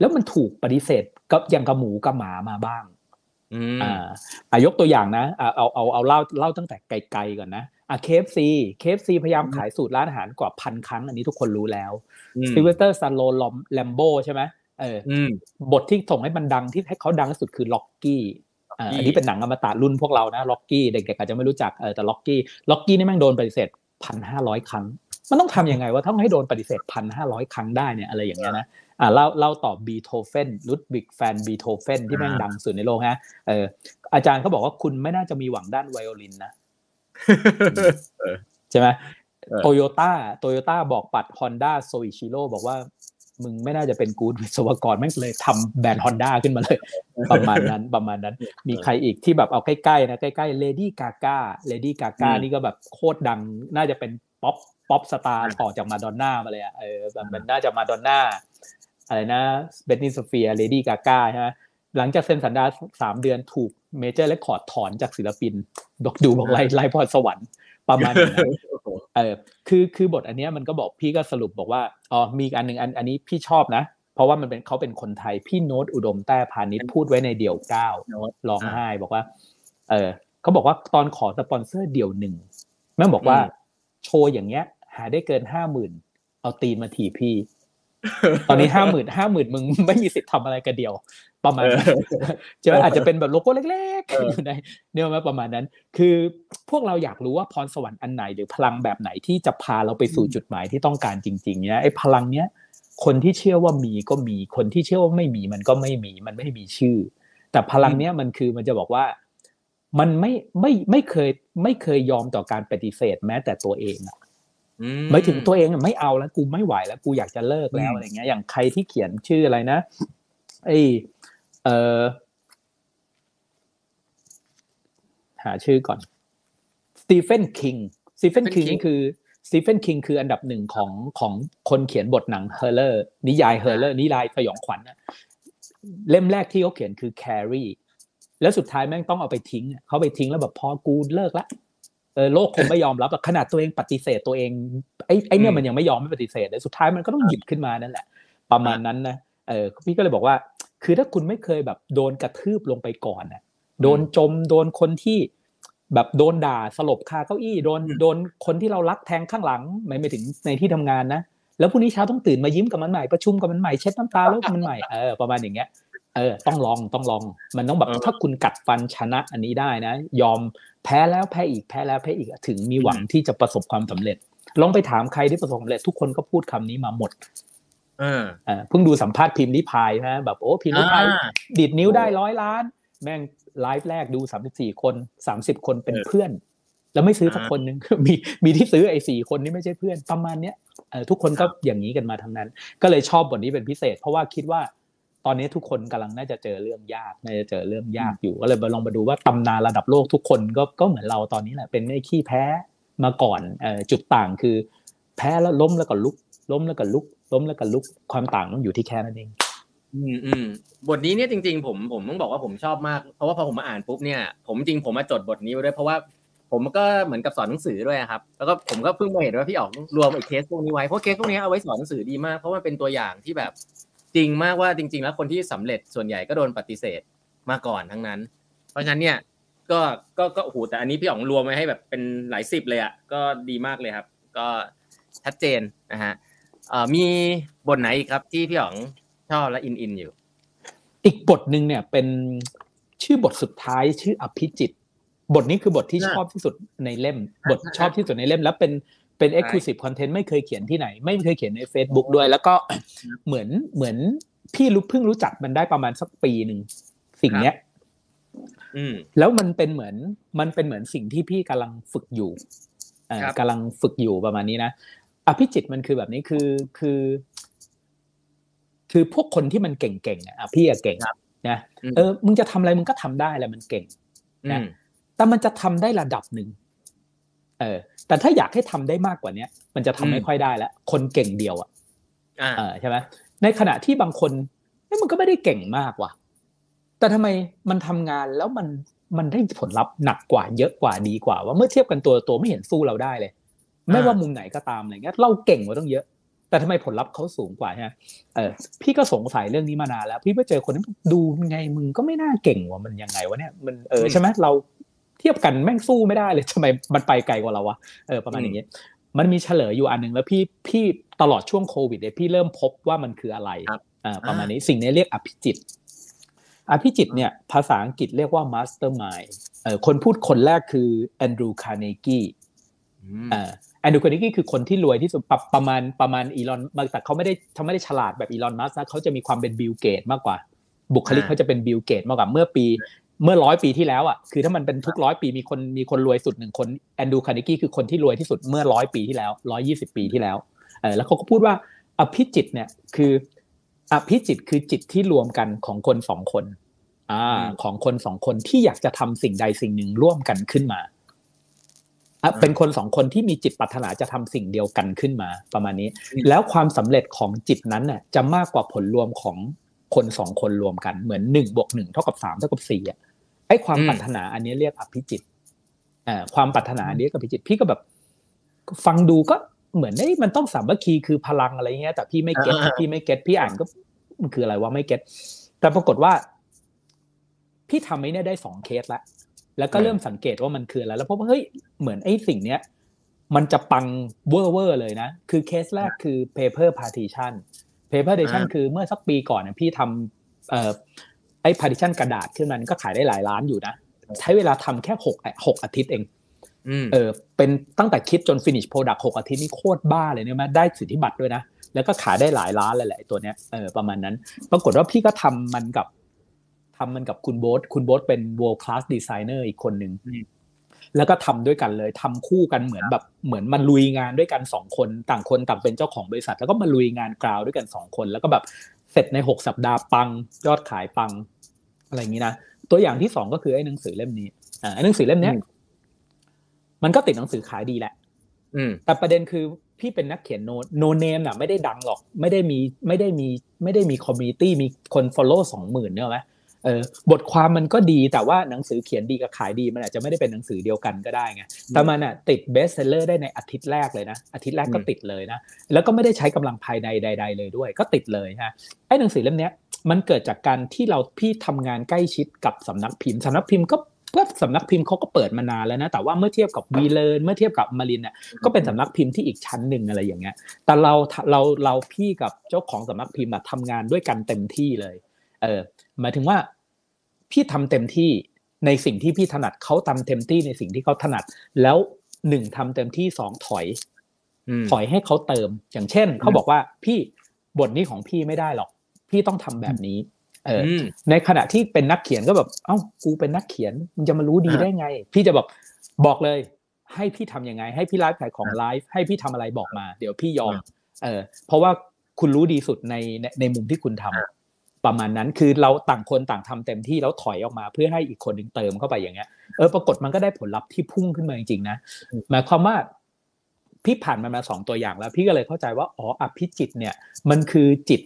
แล้วมันถูกปฏิเสธกับอย่างกระหมูกระหมามาบ้างอ่าอายกตัวอย่างนะอ่าเอาเอาเอาเล่าเล่าตั้งแต่ไกลๆก่อนนะอะ KFC KFC พยายามขายสูตรร้านอาหารกว่าพันครั้ง อันนี้ทุกคนรู้แล้วซิลเวสเตอร์สตอลโลนแรมโบ้ใช่ไหม เออบทที่ส่งให้มันดังที่ให้เขาดังที่สุดคือล็อกกี้อันนี้เป็นหนังอมตะรุ่นพวกเรานะล็อกกี้เด็กๆอาจจะไม่รู้จักเออแต่ล็อกกี้ล็อกกี้นี่แม่งโดนปฏิเสธพันห้าร้อยครั้ง มันต้องทำยังไงว่าต้องให้โดนปฏิเสธพันห้าร้อยครั้งได้เนี่ยอะไรอย่างเงี้ยนะอ่าเล่าเล่าต่อบีโธเฟนลุดวิกแฟนบีโธเฟนที่แม่งดังสุดในโลกฮะเอออาจารย์เขาบอกว่าคุณไม่น่าจะมีหวังด้านไวโอลินนะใช่ไหมโตโยต้าโตโยต้าบอกปัดฮอนด้าโซอิชิโร่บอกว่า มึงไม่น่าจะเป็นกูดวิศวกรแม่งเลยทำแบรนด์ฮอนด้าขึ้นมาเลย ประมาณนั้นประมาณนั้น มีใครอีกที่แบบเอาใกล้ๆนะใกล้ๆเลดี้กาก้าเลดี้กาก้านี่ก็แบบโคตรดังน่าจะเป็น pop pop star ต่อจากมาดอนน่ามาเลยอะเออแบบมันน่าจะมาดอนน่าอะไรนะบริตนีย์สเปียร์สเลดี้กาก้าใช่ไหมหลังจากเซ็นสัญญาสามเดือนถูกเมเจอร์เรคคอร์ดถอนจากศิลปินดกดูบอกไล่ไล่พรสวรรค์ประมาณนั้น เออคือคือบทอันนี้มันก็บอกพี่ก็สรุปบอกว่าอ๋อมีอันหนึ่งอันอันนี้พี่ชอบนะ เพราะว่ามันเป็นเขาเป็นคนไทยพี่โน้ตอุดมแต้พาณิชย์พูดไว้ในเดี่ยวเก้าร้องไห้บอกว่า เออเขาบอกว่าตอนขอสปอนเซอร์เดี่ยวหนึ่งแม่บอกว่า โชว์อย่างเงี้ย หาได้เกินห้าหมื่นเอาตีมาถีพี่ ตอนนี้ห้าหมื่นห้าหมื่นมึงไม่มีสิทธิ์ทำอะไรกันเดียว ประมาณจะอาจจะเป็นแบบโลโก้เล็กๆอยู่ในเนี่ยมาประมาณนั้น คือพวกเราอยากรู้ว่าพรสวรรค์อันไหนหรือพลังแบบไหนที่จะพาเราไปสู่จุดหมายที่ต้องการจริงๆเนี่ยไอ้พลังเนี้ยคนที่เชื่อว่ามีก็มีคนที่เชื่อว่าไม่มีมันก็ไม่มีมันไม่มีชื่อ แต่พลังเนี้ยมันคือมันจะบอกว่ามันไม่ไม่ไม่เคยไม่เคยยอมต่อการปฏิเสธแม้แต่ตัวเองอะ ไม่ถึงตัวเองไม่เอาแล้วกูไม่ไหวแล้วกูอยากจะเลิกแล้วอะไรเงี้ย อย่างใครที่เขียนชื่ออะไรนะไอเออหาชื่อก่อนสตีเฟนคิงสตีเฟนคิงนี่คือสตีเฟนคิงคืออันดับหนึ่งของของคนเขียนบทหนัง horror นิยาย horror นิยายสยองขวัญเล่มแรกที่เขาเขียนคือแครีแล้วสุดท้ายแม่งต้องเอาไปทิ้งเขาไปทิ้งแล้วแบบพอกูเลิกละเออ โลกคงไม่ยอมรับขนาดตัวเองปฏิเสธตัวเองไอ้ไอ้เนี่ยมันยังไม่ยอมไม่ปฏิเสธเลยสุดท้ายมันก็ต้องหยิบขึ้นมานั่นแหละ ประมาณนั้นนะเออพี่ก็เลยบอกว่า คือถ้าคุณไม่เคยแบบโดนกระทืบลงไปก่อนน่ะโดนจมโดนคนที่แบบโดนด่าสลบคาเก้าอี้โดนโดนคนที่เรารักแทงข้างหลังไม่ไปถึงในที่ทำงานนะแล้วพรุ่งนี้เช้าต้องตื่นมายิ้มกับมันใหม่ประชุมกับมันใหม่เช็ดน้ำตาแล้วมันใหม่เออประมาณอย่างเงี้ย เออต้องลองต้องลอง มันต้องแบบถ้าคุณกัดฟันชนะอันนี้ได้นะ ยอมแพ้แล้วแพ้อีกแพ้แล้วแพ้อีกถึงมีหวังที่จะประสบความสำเร็จ ลองไปถามใครที่ประสบความสำเร็จทุกคนก็พูดคำนี้มาหมดเออเพิ่งดูสัมภาษณ์พิมพ์ลิพายนะแบบโอ้พิมพ์ลิพายดีดนิ้วได้ร้อยล้าน แม่งไลฟ์แรกดูสามสิบสี่คนสามสิบคนเป็นเพื่อน แล้วไม่ซื้อสักคนหนึ่งมีมีที่ซื้อไอ้สี่คนนี่ไม่ใช่เพื่อนประมาณเนี้ยเออทุกคนก็อย่างนี้กันมาทั้งนั้น ก็เลยชอบบทนี้เป็นพิเศษ เพราะว่าคิดว่า ตอนนี้ทุกคนกำลังน่าจะเจอเรื่องยากน่าจะเจอเรื่องยากอยู่ก็เลยมาลองมาดูว่าตำนานระดับโลกทุกคนก็ก็เหมือนเราตอนนี้แหละเป็นไอ้ขี้แพ้มาก่อนจุดต่างคือ แพ้แล้วล้มแล้วก็ลุก ล้มแล้วก็ลุก ล้มแล้วก็ลุก ความต่างมันอยู่ที่แค่นั้นเองอืมอืมบทนี้เนี่ยจริง ๆ ผมผมต้องบอกว่าผมชอบมาก เพราะว่าพอผมมาอ่านปุ๊บเนี่ยผมจริงผมมาจดบทนี้ไว้ด้วยเพราะว่าผมก็เหมือนกับสอนหนังสือด้วยครับ แล้วก็ผมก็เพิ่งมาเห็นว่าพี่ออกรวมไอ้เคสพวกนี้ไว้เพราะเคสพวกนี้เอาไว้สอนหนังสือดีมาก เพราะว่าเป็นตัวอย่างที่แบบ จริงมากว่าจริง ๆ แล้วคนที่สำเร็จส่วนใหญ่ก็โดนปฏิเสธมาก่อนทั้งนั้น เพราะฉะนั้นเนี่ยก็ก็ก็โอ้โหแต่อันนี้พี่อ๋องรวมไว้ให้แบบเป็นหลายสิบเลยอะก็ดีมากเลยครับ ก็ชัดเจนนะฮะเอ่อมีบทไหนอีกครับที่พี่อ๋องชอบและอินอินอยู่ อีกบทหนึ่งเนี่ยเป็นชื่อบทสุดท้ายชื่ออภิจิต บทนี้คือบทที่ชอบที่สุดในเล่ม บทชอบที่สุดในเล่ม แล้วเป็น เป็น exclusive content ไม่เคยเขียนที่ไหน ไม่เคยเขียนใน Facebook ด้วย แล้วก็เหมือนเหมือนพี่รู้เพิ่งรู้จักมันได้ประมาณสักปีหนึ่งสิ่งเนี้ยแล้วมันเป็นเหมือนมันเป็นเหมือนสิ่งที่พี่กำลังฝึกอยู่กำลังฝึกอยู่ประมาณนี้นะอภิจิตมันคือแบบนี้คือคือ คือพวกคนที่มันเก่งๆอะพี่อะเก่งนะเออ มึงจะทำอะไรมึงก็ทำได้แหละมันเก่งนะแต่มันจะทำได้ระดับหนึ่ง เออ แต่ถ้าอยากให้ทำได้มากกว่าเนี้ยมันจะทำไม่ค่อยได้แล้วคนเก่งเดียวอะเออใช่ไหมในขณะที่บางคนมันก็ไม่ได้เก่งมากว่ะ แต่ทำไมมันทำงานแล้วมันมันได้ผลลัพธ์หนักกว่าเยอะกว่าดีกว่า ว่าเมื่อเทียบกันตัวตัวไม่เห็นสู้เราได้เลย ไม่ว่ามุมไหนก็ตามอะไรเงี้ยเราเก่งกว่าต้องเยอะ แต่ทำไมผลลัพธ์เขาสูงกว่าใช่ไหมเออพี่ก็สงสัยเรื่องนี้มานานแล้ว พี่ไปเจอคนที่ดูไงมึงก็ไม่น่าเก่งว่ามันยังไงวะเนี่ยมันเออใช่ไหมเราเทียบกันแม่งสู้ไม่ได้เลยทำไมมันไปไกลกว่าเราวะเออประมาณอย่างเงี้ยมันมีเฉลยอยู่อันหนึ่งแล้วพี่พี่ตลอดช่วงโควิดเนี่ยพี่เริ่มพบว่ามันคืออะไรอ่าประมาณนี้สิ่งนี้เรียกอภิจิตอภิจิตเนี่ยภาษาอังกฤษเรียกว่า mastermind เอ่อคนพูดคนแรกคือแอนดรูว์คาร์เนกีอ่าแอนดรูว์คาร์เนกีคือคนที่รวยที่สุดประมาณประมาณอีลอนมาแต่เขาไม่ได้เขาไม่ได้ฉลาดแบบอีลอนมัสก์นะเขาจะมีความเป็นบิลเกตมากกว่า บุคลิกเขาจะเป็นบิลเกตมากกว่าเมื่อปี เมื่อร้อยปีที่แล้วอะคือถ้ามันเป็นทุกร้อยปีมีคนมีคนรวยสุดหนึ่งคนแอนดรูว์คาร์เนกี้คือคนที่รวยที่สุดเมื่อร้อยปีที่แล้วร้อยยี่สิบปีที่แล้วเออแล้วเขาก็พูดว่าอภิจิตเนี่ยคืออภิจิตคือจิตที่รวมกันของคนสองคนอ่าของคนสองคนที่อยากจะทำสิ่งใดสิ่งหนึ่งร่วมกันขึ้นมาเป็นคนสองคนที่มีจิตปรารถนาจะทำสิ่งเดียวกันขึ้นมาประมาณนี้ แล้วความสำเร็จของจิตนั้นน่ะจะมากกว่าผลรวมของคนสองคนรวมกันเหมือนหนึ่งบวกหนึ่งเท่ากับสามเท่ากับสี่อะ ไอ้ความปรารถนาอันนี้เรียกอภิจิตอ่าความปรารถนาอันนี้กับอภิจิต พี่ก็แบบฟังดูก็เหมือนไอ้มันต้องสามัคคีคือพลังอะไรเงี้ยแต่พี่ไม่เก็ตพี่ไม่เก็ตพี่อ่านก็มันคืออะไรวะไม่เก็ตแต่ปรากฏว่า พี่ทำไอ้นี่ได้สองเคสละแล้วก็เริ่มสังเกตว่ามันคืออะไรแล้วพบว่าเฮ้ยเหมือนไอ้สิ่งเนี้ยมันจะปังเวอร์เวอร์เลยนะ คือเคสแรกคือ paper partition paper partition คือเมื่อสักปีก่อนพี่ทำเอ่อ ไอ้ partition กระดาษขึ้นมันก็ขายได้หลายล้านอยู่นะ ใช้เวลาทำแค่หกหกอาทิตย์เองเออเป็นตั้งแต่คิดจน finish product หกอาทิตย์นี่โคตรบ้าเลยเนี่ยมาได้สิทธิบัตรด้วยนะ แล้วก็ขายได้หลายล้านเลยแหละตัวเนี้ยเออประมาณนั้น ปรากฏว่าพี่ก็ทำมันกับทำมันกับคุณโบ๊ทคุณโบ๊ทเป็น world class designer อีกคนหนึ่งแล้วก็ทำด้วยกันเลยทำคู่กันเหมือนแบบเหมือนมันลุยงานด้วยกันสองคนต่างคนต่างเป็นเจ้าของบริษัท แล้วก็มาลุยงาน ground ด้วยกันสองคน แล้วก็แบบเสร็จในหกสัปดาห์ปังยอดขายปัง อะไรอย่างนี้นะตัวอย่างที่สองก็คือไอ้หนังสือเล่มนี้อ่าไอ้หนังสือเล่มเนี้ยมันก็ติดหนังสือขายดีแหละแต่ประเด็นคือพี่เป็นนักเขียน no no name น่ะ ไม่ได้ดังหรอก ไม่ได้มีไม่ได้มีไม่ได้มี community มีคน follow สองหมื่นเนี่ยไหมเออบทความมันก็ดีแต่ว่าหนังสือเขียนดีกับขายดีมันอาจจะไม่ได้เป็นหนังสือเดียวกันก็ได้ไงแต่มันอะติด best seller ได้ในอาทิตย์แรกเลยนะ อาทิตย์แรกก็ติดเลยนะ แล้วก็ไม่ได้ใช้กำลังภายในใด ๆ เลยด้วย ก็ติดเลยฮะไอ้หนังสือเล่มนี้ มันเกิดจากการที่เราพี่ทำงานใกล้ชิดกับสำนักพิมพ์สำนักพิมพ์ก็ก็สำนักพิมพ์เขาก็เปิดมานานแล้วนะแต่ว่าเมื่อเทียบกับวีเลิร์นเมื่อเทียบกับอมรินทร์เนี่ยก็เป็นสำนักพิมพ์ที่อีกชั้นหนึ่งอะไรอย่างเงี้ยแต่เราเราเราพี่กับเจ้าของสำนักพิมพ์ทำงานด้วยกันเต็มที่เลย เออหมายถึงว่า พี่ทำเต็มที่ในสิ่งที่พี่ถนัดเขาทำเต็มที่ในสิ่งที่เขาถนัด แล้วหนึ่งทำเต็มที่สองถอยถอยให้เขาเติม อย่างเช่นเขาบอกว่าพี่บทนี้ของพี่ไม่ได้หรอก พี่ต้องทำแบบนี้ เออ ในขณะที่เป็นนักเขียนก็แบบ เอ้า กูเป็นนักเขียนมึงจะมารู้ดีได้ไง พี่จะแบบบอกเลย ให้พี่ทํำยังไง ให้พี่ไลฟ์ขายของไลฟ์ให้พี่ทำอะไรบอกมา เดี๋ยวพี่ยอม เออ เพราะว่าคุณรู้ดีสุดในในมุมที่คุณทำประมาณนั้นคือเราต่างคนต่างทำเต็มที่แล้วถอยออกมา เพื่อให้อีกคนหนึ่งเติมเข้าไปอย่างเงี้ยเออปรากฏมันก็ได้ผลลัพธ์ที่พุ่งขึ้นมาจริงๆนะหมายความว่าพี่ผ่านมามาสองตัวอย่างแล้ว พี่ก็เลยเข้าใจว่าอ๋ออภิจิตเนี่ย มันคือจิต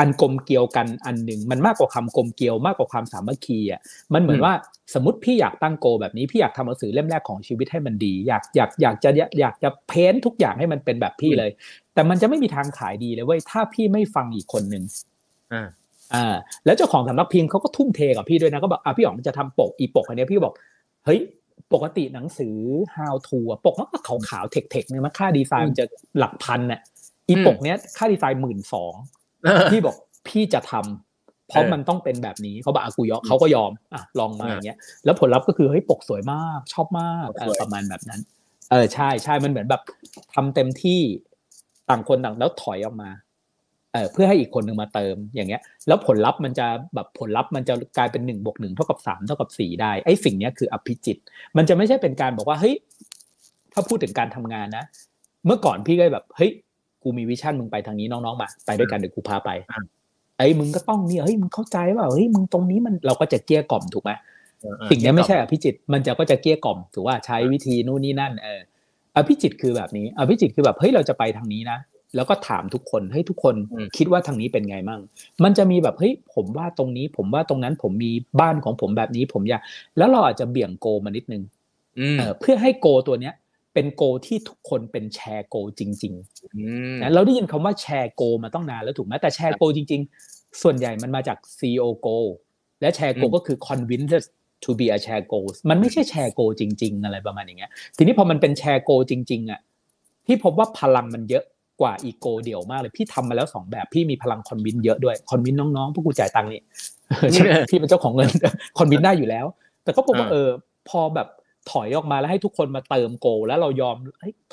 อันกลมเกลียวกันอันหนึ่งมันมากกว่าคำกลมเกลียวมากกว่าความสามัคคีอะมันเหมือนว่าสมมติพี่อยากตั้งโกแบบนี้พี่อยากทำหนังสือเล่มแรกของชีวิตให้มันดี อยากอยากอยากจะอยากจะเพ้นทุกอย่างให้มันเป็นแบบพี่เลย แต่มันจะไม่มีทางขายดีเลยเว้ยถ้าพี่ไม่ฟังอีกคนหนึ่งอ่าอ่าแล้วเจ้าของสำนักพิมพ์เขาก็ทุ่มเทกับพี่ด้วยนะก็บอกอะพี่อ๋องจะทำปกอีปกอันนี้พี่บอกเฮ้ยปกติหนังสือ how to ปกมันก็ขาวๆเทคๆเนี่ยมันค่าดีไซน์มันจะหลักพันน่ะอีปกเนี้ยค่าดีไซน์หมื่นสอง พี่บอกพี่จะทำเพราะมันต้องเป็นแบบนี้เขาบอกอากูยอเขาก็ยอมอะลองมาอย่างเงี้ยแล้วผลลัพธ์ก็คือเฮ้ยปกสวยมาก ชอบมากประมาณแบบนั้น เออใช่ใช่มันเหมือนแบบทำเต็มที่ต่างคนต่างแล้วถอยออกมาเออเพื่อให้อีกคนหนึ่งมาเติมอย่างเงี้ย แล้วผลลัพธ์มันจะแบบผลลัพธ์มันจะกลายเป็นหนึ่งบวกหนึ่งเท่ากับสามเท่ากับสี่ได้ไอ้สิ่งเนี้ยคืออภิจิต มันจะไม่ใช่เป็นการบอกว่าเฮ้ยถ้าพูดถึงการทำงานนะ เมื่อก่อนพี่ก็แบบเฮ้ย กูมีวิชั่นมึงไปทางนี้น้องๆมาไปด้วยกันเดี๋ยวกูพาไปไอ้มึงก็ต้องเนี่ยเฮ้ยมึงเข้าใจว่าเฮ้ยมึงตรงนี้มันเราก็จะเกี้ยกล่อมถูกไหมสิ่งนี้ไม่ใช่อภิจิตมันจะก็จะเกี้ยกล่อมถือว่าใช้วิธีนู่นนี่นั่นเอออภิจิตคือแบบนี้อภิจิตคือแบบเฮ้ยเราจะไปทางนี้นะแล้วก็ถามทุกคนให้ทุกคนคิดว่าทางนี้เป็นไงมั่ง มันจะมีแบบเฮ้ยผมว่าตรงนี้ ผมว่าตรงนั้นผมมีบ้านของผมแบบนี้ผมอยากแล้วเราอาจจะเบี่ยงโกมานิดนึงเพื่อให้โกตัวเนี้ย เป็นโกที่ทุกคนเป็นแชร์โกจริงๆนะเราได้ยินคำว่าแชร์โกมาต้องนานแล้วถูกไหมแต่แชร์โกจริง ๆ ส่วนใหญ่มันมาจาก CEO Go และแชร์โกก็คือ convince to be a share go มันไม่ใช่แชร์โกจริง ๆ อะไรประมาณอย่างเงี้ย ทีนี้พอมันเป็นแชร์โกจริง ๆอะพี่พบว่าพลังมันเยอะกว่าอีโกเดี่ยวมากเลย พี่ทำมาแล้วสองแบบ พี่มีพลังคอนวินเยอะด้วย คอนวินน้องๆพวกกูจ่ายตังค์นี่พี่เป็นเจ้าของเงินคอนวินได้อยู่แล้ว แต่ก็พบว่าเออพอแบบ ถอยออกมาแล้วให้ทุกคนมาเติมโก แล้วเรายอม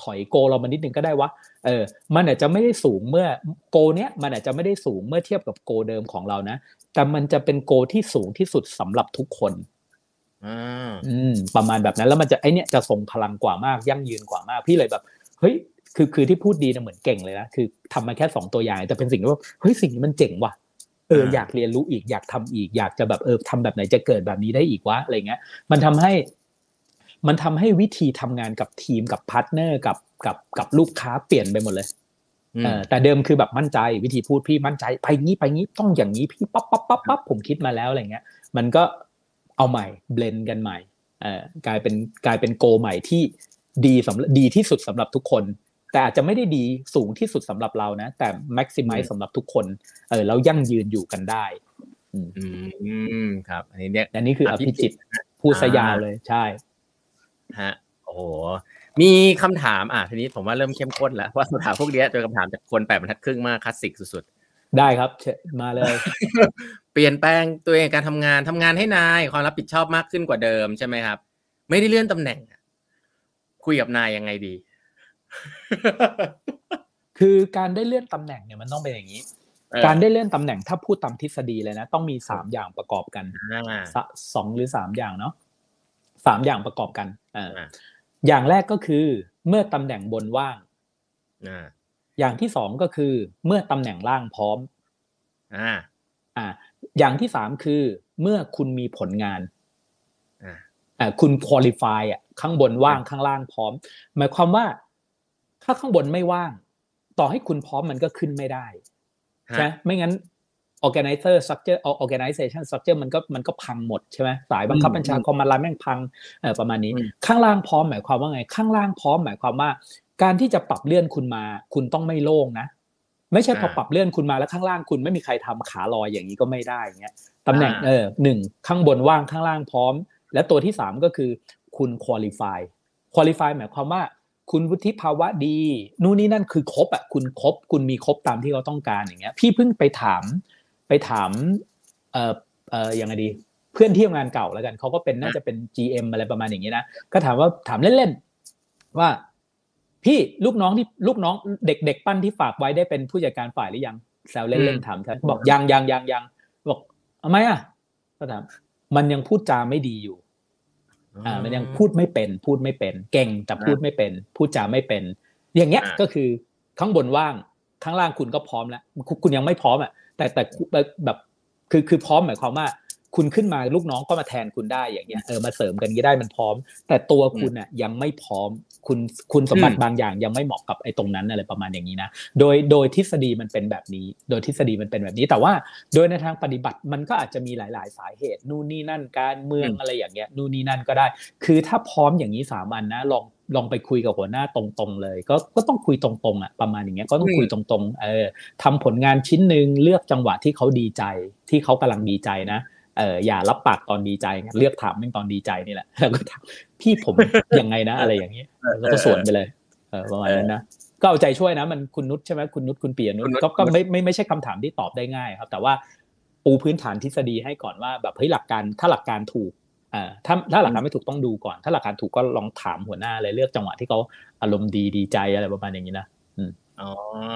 ถอยโกเรามานิดนึงก็ได้วะเออมันอาจจะไม่ได้สูงเมื่อโกเนี้ยมันอาจจะไม่ได้สูงเมื่อเทียบกับโกเดิมของเรานะ แต่มันจะเป็นโกที่สูงที่สุดสำหรับทุกคนอืมประมาณแบบนั้นแล้วมันจะไอเนี้ยจะทรงพลังกว่ามากยั่งยืนกว่ามากพี่เลยแบบเฮ้ยคือคือที่พูดดีนะเหมือนเก่งเลยนะคือทำมาแค่สองตัวอย่างแต่เป็นสิ่งที่ว่าเฮ้ยสิ่งนี้มันเจ๋งว่ะเอออยากเรียนรู้อีกอยากทำอีกอยากจะแบบเออทำแบบไหนจะเกิดแบบนี้ได้อีกวะอะไรเงี้ยมันทำให้ มันทำให้วิธีทำงานกับทีมกับ partner กับกับกับลูกค้าเปลี่ยนไปหมดเลยเออแต่เดิมคือแบบมั่นใจวิธีพูดพี่มั่นใจไปงี้ไปงี้ต้องอย่างนี้พี่ปั๊บปั๊บปั๊บปั๊บผมคิดมาแล้วอะไรเงี้ย มันก็เอาใหม่ blend กันใหม่เออกลายเป็นกลายเป็น goal ใหม่ที่ดีสำดีที่สุดสำหรับทุกคน แต่อาจจะไม่ได้ดีสูงที่สุดสำหรับเรานะ แต่ maximize สำหรับทุกคนเออแล้วยั่งยืนอยู่กันได้ อืมครับ อันนี้เนี่ยอันนี้คืออภิจิตพูดสยาวเลยใช่ ฮะโอ้โหมีคำถามอะทีนี้ผมว่าเริ่มเข้มข้นแล้วว่าคำถามพวกนี้เจอคำถามจากคนแปดบรรทัดครึ่งมากคลาสสิกสุดๆ ได้ครับมาเลย เปลี่ยนแปลงตัวเองการทำงานทำงานให้นายความรับผิดชอบมากขึ้นกว่าเดิมใช่ไหมครับ ไม่ได้เลื่อนตำแหน่ง คุยกับนายยังไงดี คือการได้เลื่อนตำแหน่งเนี่ยมันต้องเป็นอย่างนี้การได้เลื่อนตำแหน่งถ้าพูดตามทฤษฎีเลยนะ ต้องมีสามอย่างประกอบกันสองหรือสามอย่างเนาะ สามอย่างประกอบกันอ่าอย่างแรกก็คือเมื่อตำแหน่งบนว่างอย่างที่สองก็คือเมื่อตำแหน่งล่างพร้อมอ่าอ่า อย่างที่สามคือเมื่อคุณมีผลงานอ่าคุณคุริฟายอะข้างบนว่างข้างล่างพร้อม หมายความว่า ถ้าข้างบนไม่ว่าง ต่อให้คุณพร้อมมันก็ขึ้นไม่ได้ใช่ไม่งั้น organizer structure organization structure มันก็มันก็พังหมดใช่ไหมสายบังคับบัญชาคอมมานด์ไลน์แม่งพังเออประมาณนี้ ข้างล่างพร้อมหมายความว่าไง ข้างล่างพร้อมหมายความว่า การที่จะปรับเลื่อนคุณมา คุณต้องไม่โล่งนะ ไม่ใช่พอปรับเลื่อนคุณมาแล้วข้างล่างคุณไม่มีใครทำขาลอยอย่างนี้ก็ไม่ได้เงี้ยตำแหน่งเออหนึ่งข้างบนว่างข้างล่างพร้อม และตัวที่สามก็คือคุณคุริฟายคุริฟายหมายความว่าคุณวุฒิภาวะดีนู่นนี่นั่นคือครบอะคุณครบคุณมีครบตามที่เขาต้องการอย่างเงี้ย พี่เพิ่งไปถาม ไปถามเอ่อเอ่อยังไงดี เพื่อนที่ทำงานเก่าแล้วกันเขาก็เป็นน่าจะเป็น GM อะไรประมาณอย่างนี้นะก็ถามว่าถามเล่นๆว่า พี่ลูกน้องที่ลูกน้องเด็กๆปั้นที่ฝากไว้ได้เป็นผู้จัดการฝ่ายหรือยังแซวเล่นๆถามฉันบอกยังยังยังยังบอกทำไมอะก็ถามมันยังพูดจาไม่ดีอยู่ อ่า มันยังพูดไม่เป็น พูดไม่เป็น เก่งแต่พูดไม่เป็น พูดจาไม่เป็น อย่างเงี้ยก็คือข้างบนว่างข้างล่างคุณก็พร้อมแล้วคุณยังไม่พร้อมอะ แต่แต่แบบคือคือพร้อมหมายความว่า คุณขึ้นมาลูกน้องก็มาแทนคุณได้อย่างเงี้ยเออมาเสริมกันก็ได้มันพร้อม แต่ตัวคุณอะยังไม่พร้อมคุณคุณสมบัติบางอย่างยังไม่เหมาะกับไอ้ตรงนั้นอะไรประมาณอย่างนี้นะโดยโดยทฤษฎีมันเป็นแบบนี้ โดยทฤษฎีมันเป็นแบบนี้ แต่ว่าโดยในทางปฏิบัติมันก็อาจจะมีหลาย ๆ สาเหตุนู่นนี่นั่นการเมืองอะไรอย่างเงี้ยนู่นนี่นั่นก็ได้ คือถ้าพร้อมอย่างนี้สามัญนะลอง ลองไปคุยกับหัวหน้าตรงๆเลย ก็ก็ต้องคุยตรงๆอะประมาณอย่างเงี้ยก็ต้องคุยตรงๆเออทำผลงานชิ้นหนึ่งเลือกจังหวะที่เขาดีใจ ที่เขากำลังดีใจนะเอออย่ารับปากตอนดีใจเลือกถามไม่ตอนดีใจนี่แหละแล้วก็ถามพี่ผมยังไงนะ อะไรอย่างเงี้ยแล้วก็สวนไปเลยเออประมาณนั้นนะก็เอาใจช่วยนะมันคุณนุชใช่ไหมคุณนุชคุณเปียนุชก็ก็ไม่ไม่ไม่ใช่คำถามที่ตอบได้ง่ายครับ แต่ว่าปูพื้นฐานทฤษฎีให้ก่อนว่าแบบเฮ้ยหลักการถ้าหลักการถูก อ่าถ้าถ้าหลักการไม่ถูกต้องดูก่อน ถ้าหลักการถูกก็ลองถามหัวหน้าเลยเลือกจังหวะที่เขาอารมณ์ดีดีใจอะไรประมาณอย่างนี้นะอ๋อ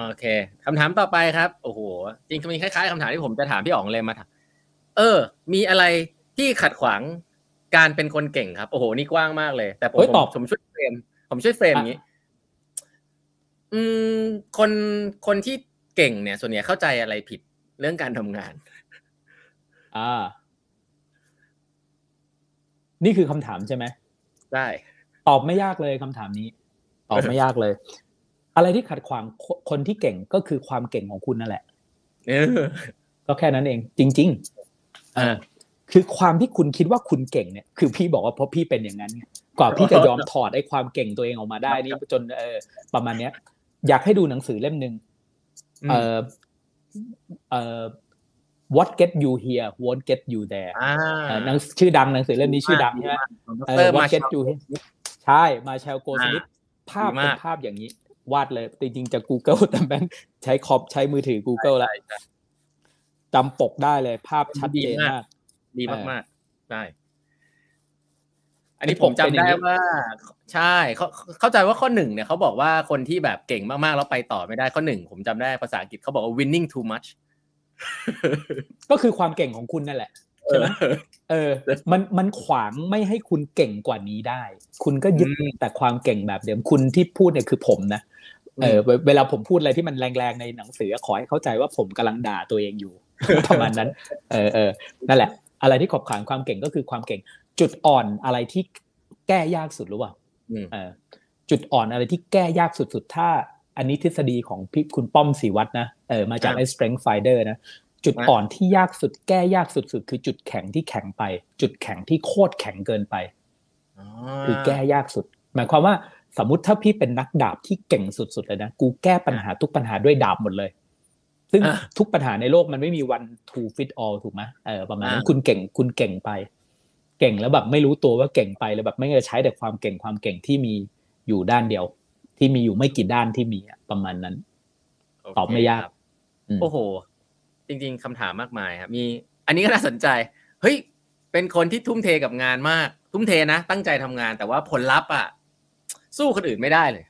โอเคคำถามต่อไปครับ โอ้โห จริงๆมีคล้ายๆคำถามที่ผมจะถามพี่อ๋องเลยมาถามเออ มีอะไรที่ขัดขวางการเป็นคนเก่งครับ โอ้โห นี่กว้างมากเลย แต่ผมตอบผมช่วยเฟรม ผมช่วยเฟรมอย่างนี้ อืม คนคนที่เก่งเนี่ย ส่วนใหญ่เข้าใจอะไรผิดเรื่องการทำงาน อ่า นี่คือคำถามใช่ไหมได้ตอบไม่ยากเลยคำถามนี้ ตอบไม่ยากเลย อะไรที่ขัดขวางคนที่เก่งก็คือความเก่งของคุณนั่นแหละก็แค่นั้นเอง จริงๆอ่าคือความที่คุณคิดว่าคุณเก่งเนี่ย คือพี่บอกว่าเพราะพี่เป็นอย่างนั้นก่อนพี่จะยอมถอดไอ้ความเก่งตัวเองออกมาได้นี่จนเออประมาณเนี้ย อยากให้ดูหนังสือเล่มหนึ่งเออเออ What get you here won't get you there หนังชื่อดังหนังสือเล่มนี้ชื่อดังใช่ไหม What get you here ใช่มาเชลโกสมิธภาพเป็นภาพอย่างนี้ วาดเลยจริงๆจะ Google แต่แบงใช้คอมใช้มือถือ Google แล้วจำปกได้เลย ภาพชัดเจนมากดีมากๆใช่อันนี้ผมจำได้ว่า ใช่เขาเข้าใจว่าข้อหนึ่งเนี่ยเขาบอกว่าคนที่แบบเก่งมากๆ แล้วไปต่อไม่ได้ข้อหนึ่งผมจำได้ภาษาอังกฤษเขาบอกว่า winning too much ก็คือความเก่งของคุณนั่นแหละใช่ไหมเออ มันมันขวางไม่ให้คุณเก่งกว่านี้ได้ คุณก็ยึดแต่ความเก่งแบบเดิมคุณที่พูดเนี่ยคือผมนะเออ เวลาผมพูดอะไรที่มันแรงๆในหนังสือขอให้เข้าใจว่าผมกำลังด่าตัวเองอยู่ประมาณนั้น เออเออนั่นแหละ อะไรที่ขอบขานความเก่งก็คือความเก่ง จุดอ่อนอะไรที่แก้ยากสุดหรือเปล่าเออจุดอ่อนอะไรที่แก้ยากสุดๆถ้า อันนี้ทฤษฎีของพี่คุณป้อมสีวัดนะเออมาจากไอ้ strength finder นะจุดอ่อนที่ยากสุดแก้ยากสุดๆคือจุดแข็งที่แข็งไป จุดแข็งที่โคตรแข็งเกินไปคือแก้ยากสุด หมายความว่าสมมติถ้าพี่เป็นนักดาบที่เก่งสุดๆเลยนะกูแก้ปัญหาทุกปัญหาด้วยดาบหมดเลย ซึ่งทุกปัญหาในโลกมันไม่มีวัน to fit all ถูกไหมเออประมาณนั้นคุณเก่งคุณเก่งไป เก่งแล้วแบบไม่รู้ตัวว่าเก่งไปแล้วแบบไม่ได้ใช้แต่ความเก่งความเก่งที่มีอยู่ด้านเดียว ที่มีอยู่ไม่กี่ด้านที่มีประมาณนั้น ตอบไม่ยาก โอ้โห จริง ๆคำถามมากมายครับ มี อันนี้ก็น่าสนใจ เฮ้ย เป็นคนที่ทุ่มเทกับงานมาก ทุ่มเทนะ ตั้งใจทำงาน แต่ว่าผลลัพธ์อะ สู้คนอื่นไม่ได้เลย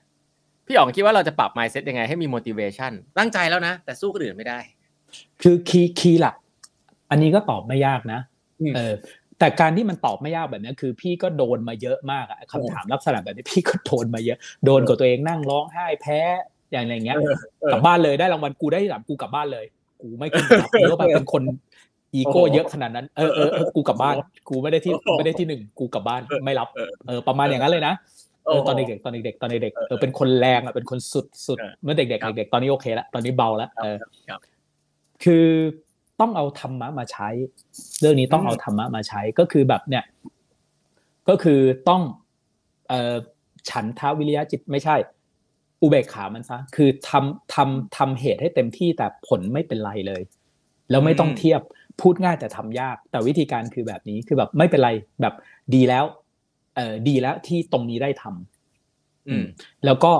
พี่อ๋องคิดว่าเราจะปรับ mindset ยังไงให้มี motivation ตั้งใจแล้วนะ แต่สู้คนอื่นไม่ได้ คือ key key หลัก อันนี้ก็ตอบไม่ยากนะ เออ แต่การที่มันตอบไม่ยากแบบนี้คือ พี่ก็โดนมาเยอะมากอะคำถามลักษณะแบบนี้พี่ก็โดนมาเยอะ โดนกับตัวเองนั่งร้องไห้แพ้อย่างไรเงี้ยกลับบ้านเลยได้รางวัลกูได้ที่สามกูกลับบ้านเลย กูไม่ขึ้นรับเยอะแบบเป็นคนอีโก้เยอะขนาดนั้นเออเออกูกลับบ้าน กูไม่ได้ที่ไม่ได้ที่หนึ่งกูกลับบ้านไม่รับเออประมาณอย่างนั้นเลยนะเออตอนเด็กๆตอนเด็กๆตอนเด็กๆเออเป็นคนแรงอะเป็นคนสุดสุดเมื่อเด็กๆเด็กๆตอนนี้โอเคแล้วตอนนี้เบาแล้วเออคือ ต้องเอาธรรมะมาใช้ เรื่องนี้ต้องเอาธรรมะมาใช้ก็คือแบบเนี่ย ก็คือต้องเอ่อฉันทาวิริยะจิตไม่ใช่ อุเบกขามันซะคือทำทำทำเหตุให้เต็มที่แต่ผลไม่เป็นไรเลย แล้วไม่ต้องเทียบพูดง่ายแต่ทำยาก แต่วิธีการคือแบบนี้คือแบบไม่เป็นไรแบบดีแล้วเออดีแล้วที่ตรงนี้ได้ทำอืม แล้วก็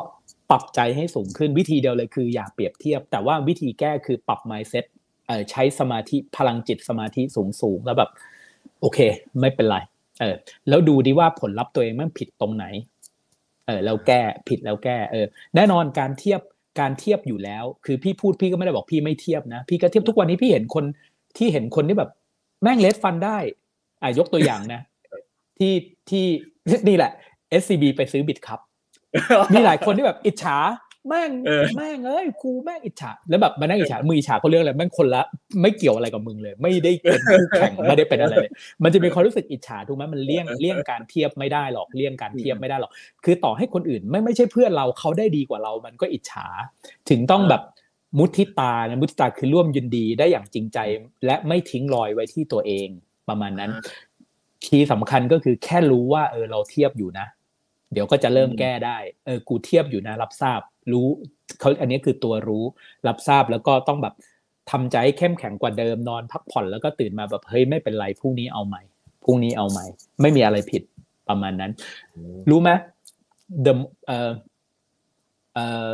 ปรับใจให้สูงขึ้นวิธีเดียวเลยคืออย่าเปรียบเทียบ แต่ว่าวิธีแก้คือปรับ mindset เออ ใช้สมาธิพลังจิตสมาธิสูงสูงแล้วแบบ โอเค ไม่เป็นไร เออ แล้วดูดีว่าผลลัพธ์ตัวเองมันผิดตรงไหน เออแล้วแก้ผิดแล้วแก้ เออ แน่นอนการเทียบการเทียบอยู่แล้ว คือพี่พูดพี่ก็ไม่ได้บอกพี่ไม่เทียบนะ พี่ก็เทียบทุกวันนี้พี่เห็นคนที่เห็นคนที่แบบ แม่งเลสฟันได้ อ่ายกตัวอย่างนะ ที่ที่นี่แหละ SCB ไปซื้อบิตครับ มีหลายคนที่แบบอิจฉา แม่งแม่งเอ้ยกูแม่งอิจฉาแล้วแบบมานั่งอิจฉามืออิจฉาเขาเรื่องอะไรแม่งคนละไม่เกี่ยวอะไรกับมึงเลย ไม่ได้เป็นคู่แข่งไม่ได้เป็นอะไรเลยมันจะมีความรู้สึกอิจฉาถูกไหมมันเลี่ยงเลี่ยงการเทียบไม่ได้หรอกเลี่ยงการเทียบไม่ได้หรอก คือต่อให้คนอื่นไม่ไม่ใช่เพื่อนเราเขาได้ดีกว่าเรา มันก็อิจฉา ถึงต้องแบบมุทิตานะมุทิตาคือร่วมยินดีได้อย่างจริงใจ และไม่ทิ้งรอยไว้ที่ตัวเองประมาณนั้น key สำคัญก็คือแค่รู้ว่าเออเราเทียบอยู่นะ เดี๋ยวก็จะเริ่มแก้ได้เออกูเทียบอยู่นะรับทราบ รู้เขาอันนี้คือตัวรู้ รับทราบแล้วก็ต้องแบบทำใจเข้มแข็งกว่าเดิมนอนพักผ่อนแล้วก็ตื่นมาแบบเฮ้ยไม่เป็นไรพรุ่งนี้เอาใหม่พรุ่งนี้เอาใหม่ ไม่มีอะไรผิดประมาณนั้น รู้ไหม the เอ่อเอ่อ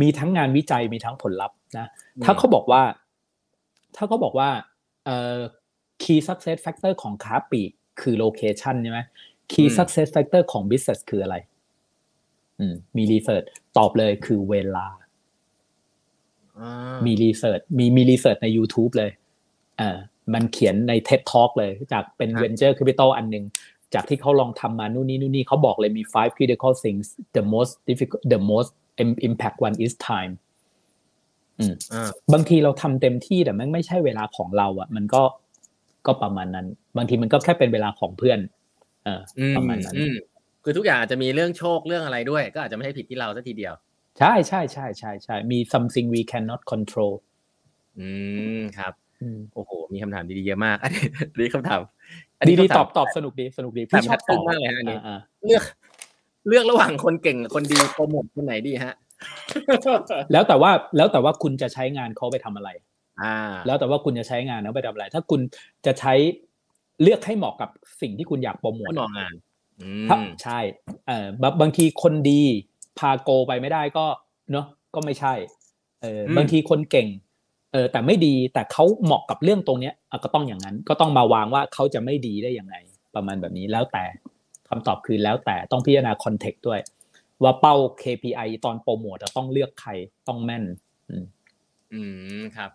มีทั้งงานวิจัยมีทั้งผลลัพธ์นะถ้าเขาบอกว่า ถ้าเขาบอกว่าเอ่อ key success factor ของค้าปลีกคือ location ใช่ไหม key success factor ของ business คืออะไร อืม มี research ตอบเลยคือเวลา มี research มีมี research ใน YouTube เลย อ่า มันเขียนใน TED Talk เลย จากเป็น venture capital อันหนึ่งจากที่เขาลองทำมานู่นนี่นู่นนี่เขาบอกเลยมี five critical things the most difficult the most impact one is time อืมบางทีเราทำเต็มที่แต่มันไม่ใช่เวลาของเราอะ มันก็ก็ประมาณนั้น บางทีมันก็แค่เป็นเวลาของเพื่อน เออประมาณนั้นคือทุกอย่างอาจจะมีเรื่องโชคเรื่องอะไรด้วย ก็อาจจะไม่ใช่ผิดที่เราสัทีเดียว ใช่ใช่ใช่ใช่ใช่มี something we cannot control อืมครับโอ้โห มีคำถามดีๆเยอะมาก อันนี้คำถามดีดีตอบตอบสนุกดีสนุกดีพี่ชอบตอบมากเลยฮะอันนี้เลือก เลือกระหว่างคนเก่งกับคนดีโปรโมทคนไหนดีฮะ แล้วแต่ว่าแล้วแต่ว่าคุณจะใช้งานเขาไปทำอะไร อ่า แล้วแต่ว่าคุณจะใช้งานเขาไปทำอะไร ถ้าคุณจะใช้ เลือกให้เหมาะกับสิ่งที่คุณอยากโปรโมทเหมาะงานใช่เออบางทีคนดีพาโกไปไม่ได้ก็เนาะก็ไม่ใช่เออบางทีคนเก่งเออแต่ไม่ดีแต่เขาเหมาะกับเรื่องตรงเนี้ยก็ต้องอย่างนั้นก็ต้องมาวางว่าเขาจะไม่ดีได้ยังไง ประมาณแบบนี้แล้วแต่คำตอบคือแล้วแต่ต้องพิจารณาคอนเทกต์ด้วย ว่าเป้า KPI ตอนโปรโมทจะต้องเลือกใครต้องแม่น อืมอืมครับ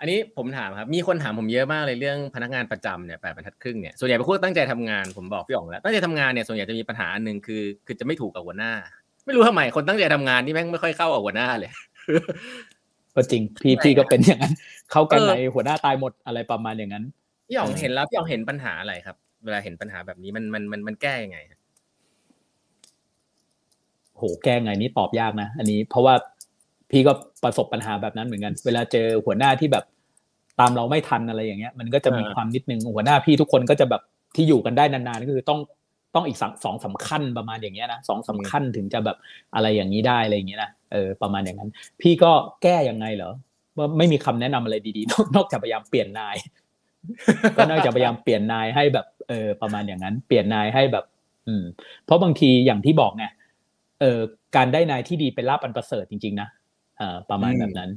อันนี้ผมถามครับ มีคนถามผมเยอะมากเลยเรื่องพนักงานประจำเนี่ยแปดบรรทัดครึ่งเนี่ยส่วนใหญ่เป็นคนตั้งใจทำงานผมบอกพี่อ๋องแล้วตั้งใจทำงานเนี่ยส่วนใหญ่จะมีปัญหาอันหนึ่งคือ คือจะไม่ถูกกับหัวหน้า ไม่รู้ทำไมคนตั้งใจทำงานนี่แม่งไม่ค่อยเข้ากับหัวหน้าเลยก็จริงพี่พี่ก็เป็นอย่างนั้น เข้ากันในหัวหน้าตายหมดอะไรประมาณอย่างนั้นพี่อ๋องเห็นแล้วพี่อ๋องเห็นปัญหาอะไรครับ เวลาเห็นปัญหาแบบนี้มันมันมันมันแก้ยังไงโหแก้ไงนี่ตอบยากนะอันนี้เพราะว่า พี่ก็ประสบปัญหาแบบนั้นเหมือนกัน เวลาเจอหัวหน้าที่แบบตามเราไม่ทันอะไรอย่างเงี้ย มันก็จะมีความนิดนึงหัวหน้าพี่ทุกคนก็จะแบบที่อยู่กันได้นานๆก็คือต้องต้องอีกสองสำคัญประมาณอย่างเงี้ยนะสองสำคัญถึงจะแบบอะไรอย่างนี้ได้อะไรอย่างเงี้ยนะเออประมาณอย่างนั้น พี่ก็แก้ยังไงเหรอว่าไม่มีคำแนะนำอะไรดีๆ นอกจากพยายามเปลี่ยนนายก็นอกจากพยายามเปลี่ยนนายให้แบบเออประมาณอย่างนั้น เปลี่ยนนายให้แบบ อืม เพราะบางทีอย่างที่บอกไงเออการได้นายที่ดีเป็นลาบอันประเสริฐจริงๆนะเออ ประมาณแบบนั้น